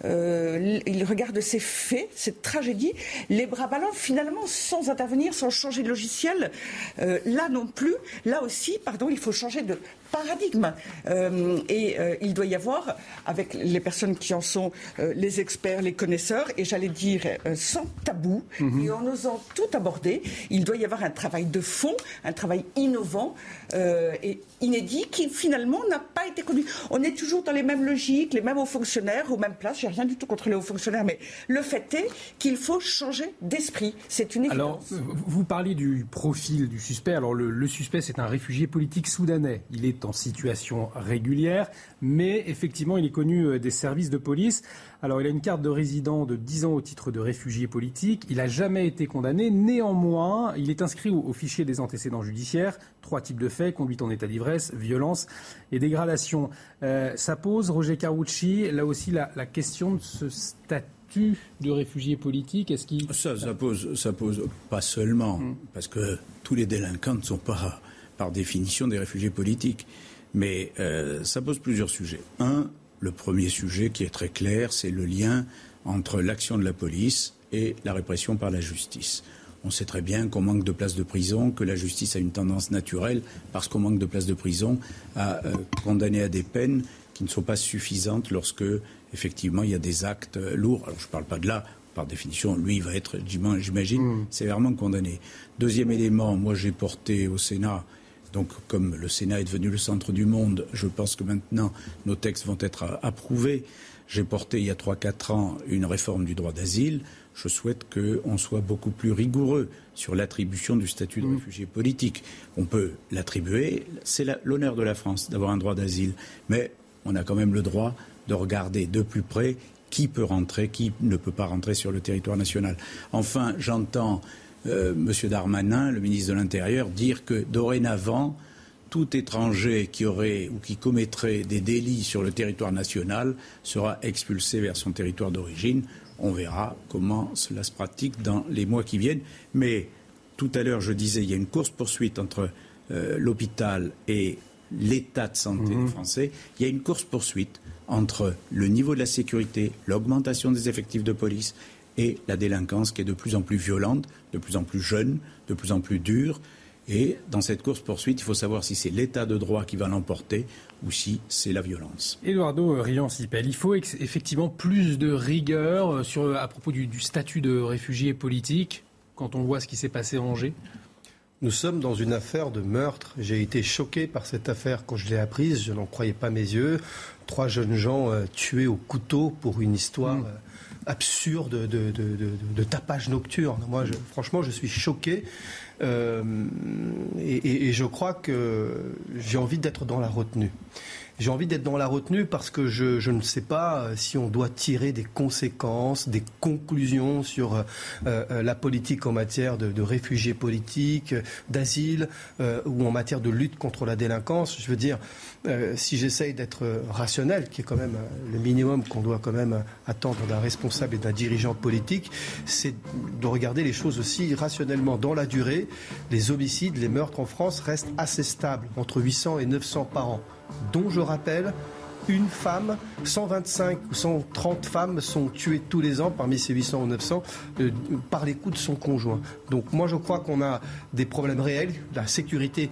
il regarde ces faits, cette tragédie, les bras ballants finalement sans intervenir, sans changer de logiciel. Euh, là non plus, là aussi, pardon, il faut changer de paradigme. Euh, et euh, il doit y avoir, avec les personnes qui en sont les experts, les connaisseurs, et j'allais dire sans tabou, mhm. et en osant tout aborder, il doit y avoir un travail de fond, un travail innovant et inédit qui finalement n'a pas été connu. On est toujours dans les mêmes logiques, les mêmes hauts fonctionnaires, aux mêmes places. J'ai rien du tout contre les hauts fonctionnaires, mais le fait est qu'il faut changer d'esprit. C'est une évidence. Alors, vous parliez du profil du suspect. Alors, le, suspect, c'est un réfugié politique soudanais. Il est est en situation régulière, mais effectivement, il est connu euh, des services de police. Alors, il a une carte de résident de 10 ans au titre de réfugié politique. Il n'a jamais été condamné. Néanmoins, il est inscrit au, fichier des antécédents judiciaires. Trois types de faits conduite en état d'ivresse, violence et dégradation. Euh, ça pose, Roger Carucci, là aussi la, la question de ce statut de réfugié politique Est-ce qu'il ça, ça pose, ça pose pas seulement hmm. parce que tous les délinquants ne sont pas par définition des réfugiés politiques, mais euh, ça pose plusieurs sujets. Un, le premier sujet qui est très clair, c'est le lien entre l'action de la police et la répression par la justice. On sait très bien qu'on manque de places de prison, que la justice a une tendance naturelle, parce qu'on manque de places de prison, à euh, condamner à des peines qui ne sont pas suffisantes lorsque, effectivement, il y a des actes euh, lourds. Alors, je ne parle pas de là, par définition, lui, il va être, j'imagine, mmh. sévèrement condamné. Deuxième élément, moi, j'ai porté au Sénat donc, comme le Sénat est devenu le centre du monde, je pense que maintenant nos textes vont être approuvés. J'ai porté il y a 3-4 ans une réforme du droit d'asile. Je souhaite qu'on soit beaucoup plus rigoureux sur l'attribution du statut de mmh. réfugié politique. On peut l'attribuer, c'est l'honneur de la France d'avoir un droit d'asile, mais on a quand même le droit de regarder de plus près qui peut rentrer, qui ne peut pas rentrer sur le territoire national. Enfin, j'entends euh, M. Darmanin, le ministre de l'Intérieur, dire que dorénavant, tout étranger qui aurait ou qui commettrait des délits sur le territoire national sera expulsé vers son territoire d'origine. On verra comment cela se pratique dans les mois qui viennent. Mais tout à l'heure, je disais, il y a une course-poursuite entre euh, l'hôpital et l'état de santé mmh. français. Il y a une course-poursuite entre le niveau de la sécurité, l'augmentation des effectifs de police et la délinquance qui est de plus en plus violente, de plus en plus jeune, de plus en plus dure. Et dans cette course-poursuite, il faut savoir si c'est l'état de droit qui va l'emporter ou si c'est la violence. Eduardo Riancipel, il faut effectivement plus de rigueur euh, sur, à propos du, du statut de réfugié politique quand on voit ce qui s'est passé à Angers nous sommes dans une affaire de meurtre. J'ai été choqué par cette affaire quand je l'ai apprise. Je n'en croyais pas mes yeux. Trois jeunes gens euh, tués au couteau pour une histoire mm. Absurde de, tapage nocturne. Moi, franchement, je suis choqué. Euh, et, je crois que j'ai envie d'être dans la retenue. J'ai envie d'être dans la retenue parce que je, ne sais pas euh, si on doit tirer des conséquences, des conclusions sur euh, euh, la politique en matière de, réfugiés politiques, d'asile ou en matière de lutte contre la délinquance. Je veux dire, si j'essaye d'être rationnel, qui est quand même le minimum qu'on doit quand même attendre d'un responsable et d'un dirigeant politique, c'est de regarder les choses aussi rationnellement. Dans la durée, les homicides, les meurtres en France restent assez stables, entre 800 et 900 par an dont je rappelle une femme, 125 ou 130 femmes sont tuées tous les ans parmi ces 800 ou 900 euh, par les coups de son conjoint. Donc moi je crois qu'on a des problèmes réels, la sécurité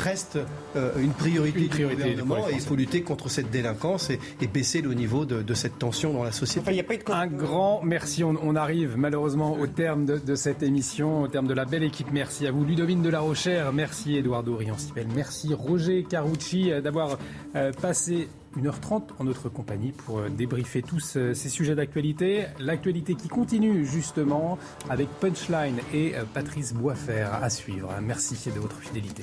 reste euh, une priorité, du gouvernement et il faut lutter contre cette délinquance et, baisser le niveau de, cette tension dans la société. a pas Un grand merci. On, arrive malheureusement au terme de, cette émission, au terme de la belle équipe. Merci à vous, Ludovine de la Rochère. Merci, Eduardo Riancipel. Merci, Roger Carucci, euh, d'avoir euh, passé 1h30 en notre compagnie pour débriefer tous ces sujets d'actualité. L'actualité qui continue justement avec Punchline et Patrice Boisfer à suivre. Merci de votre fidélité.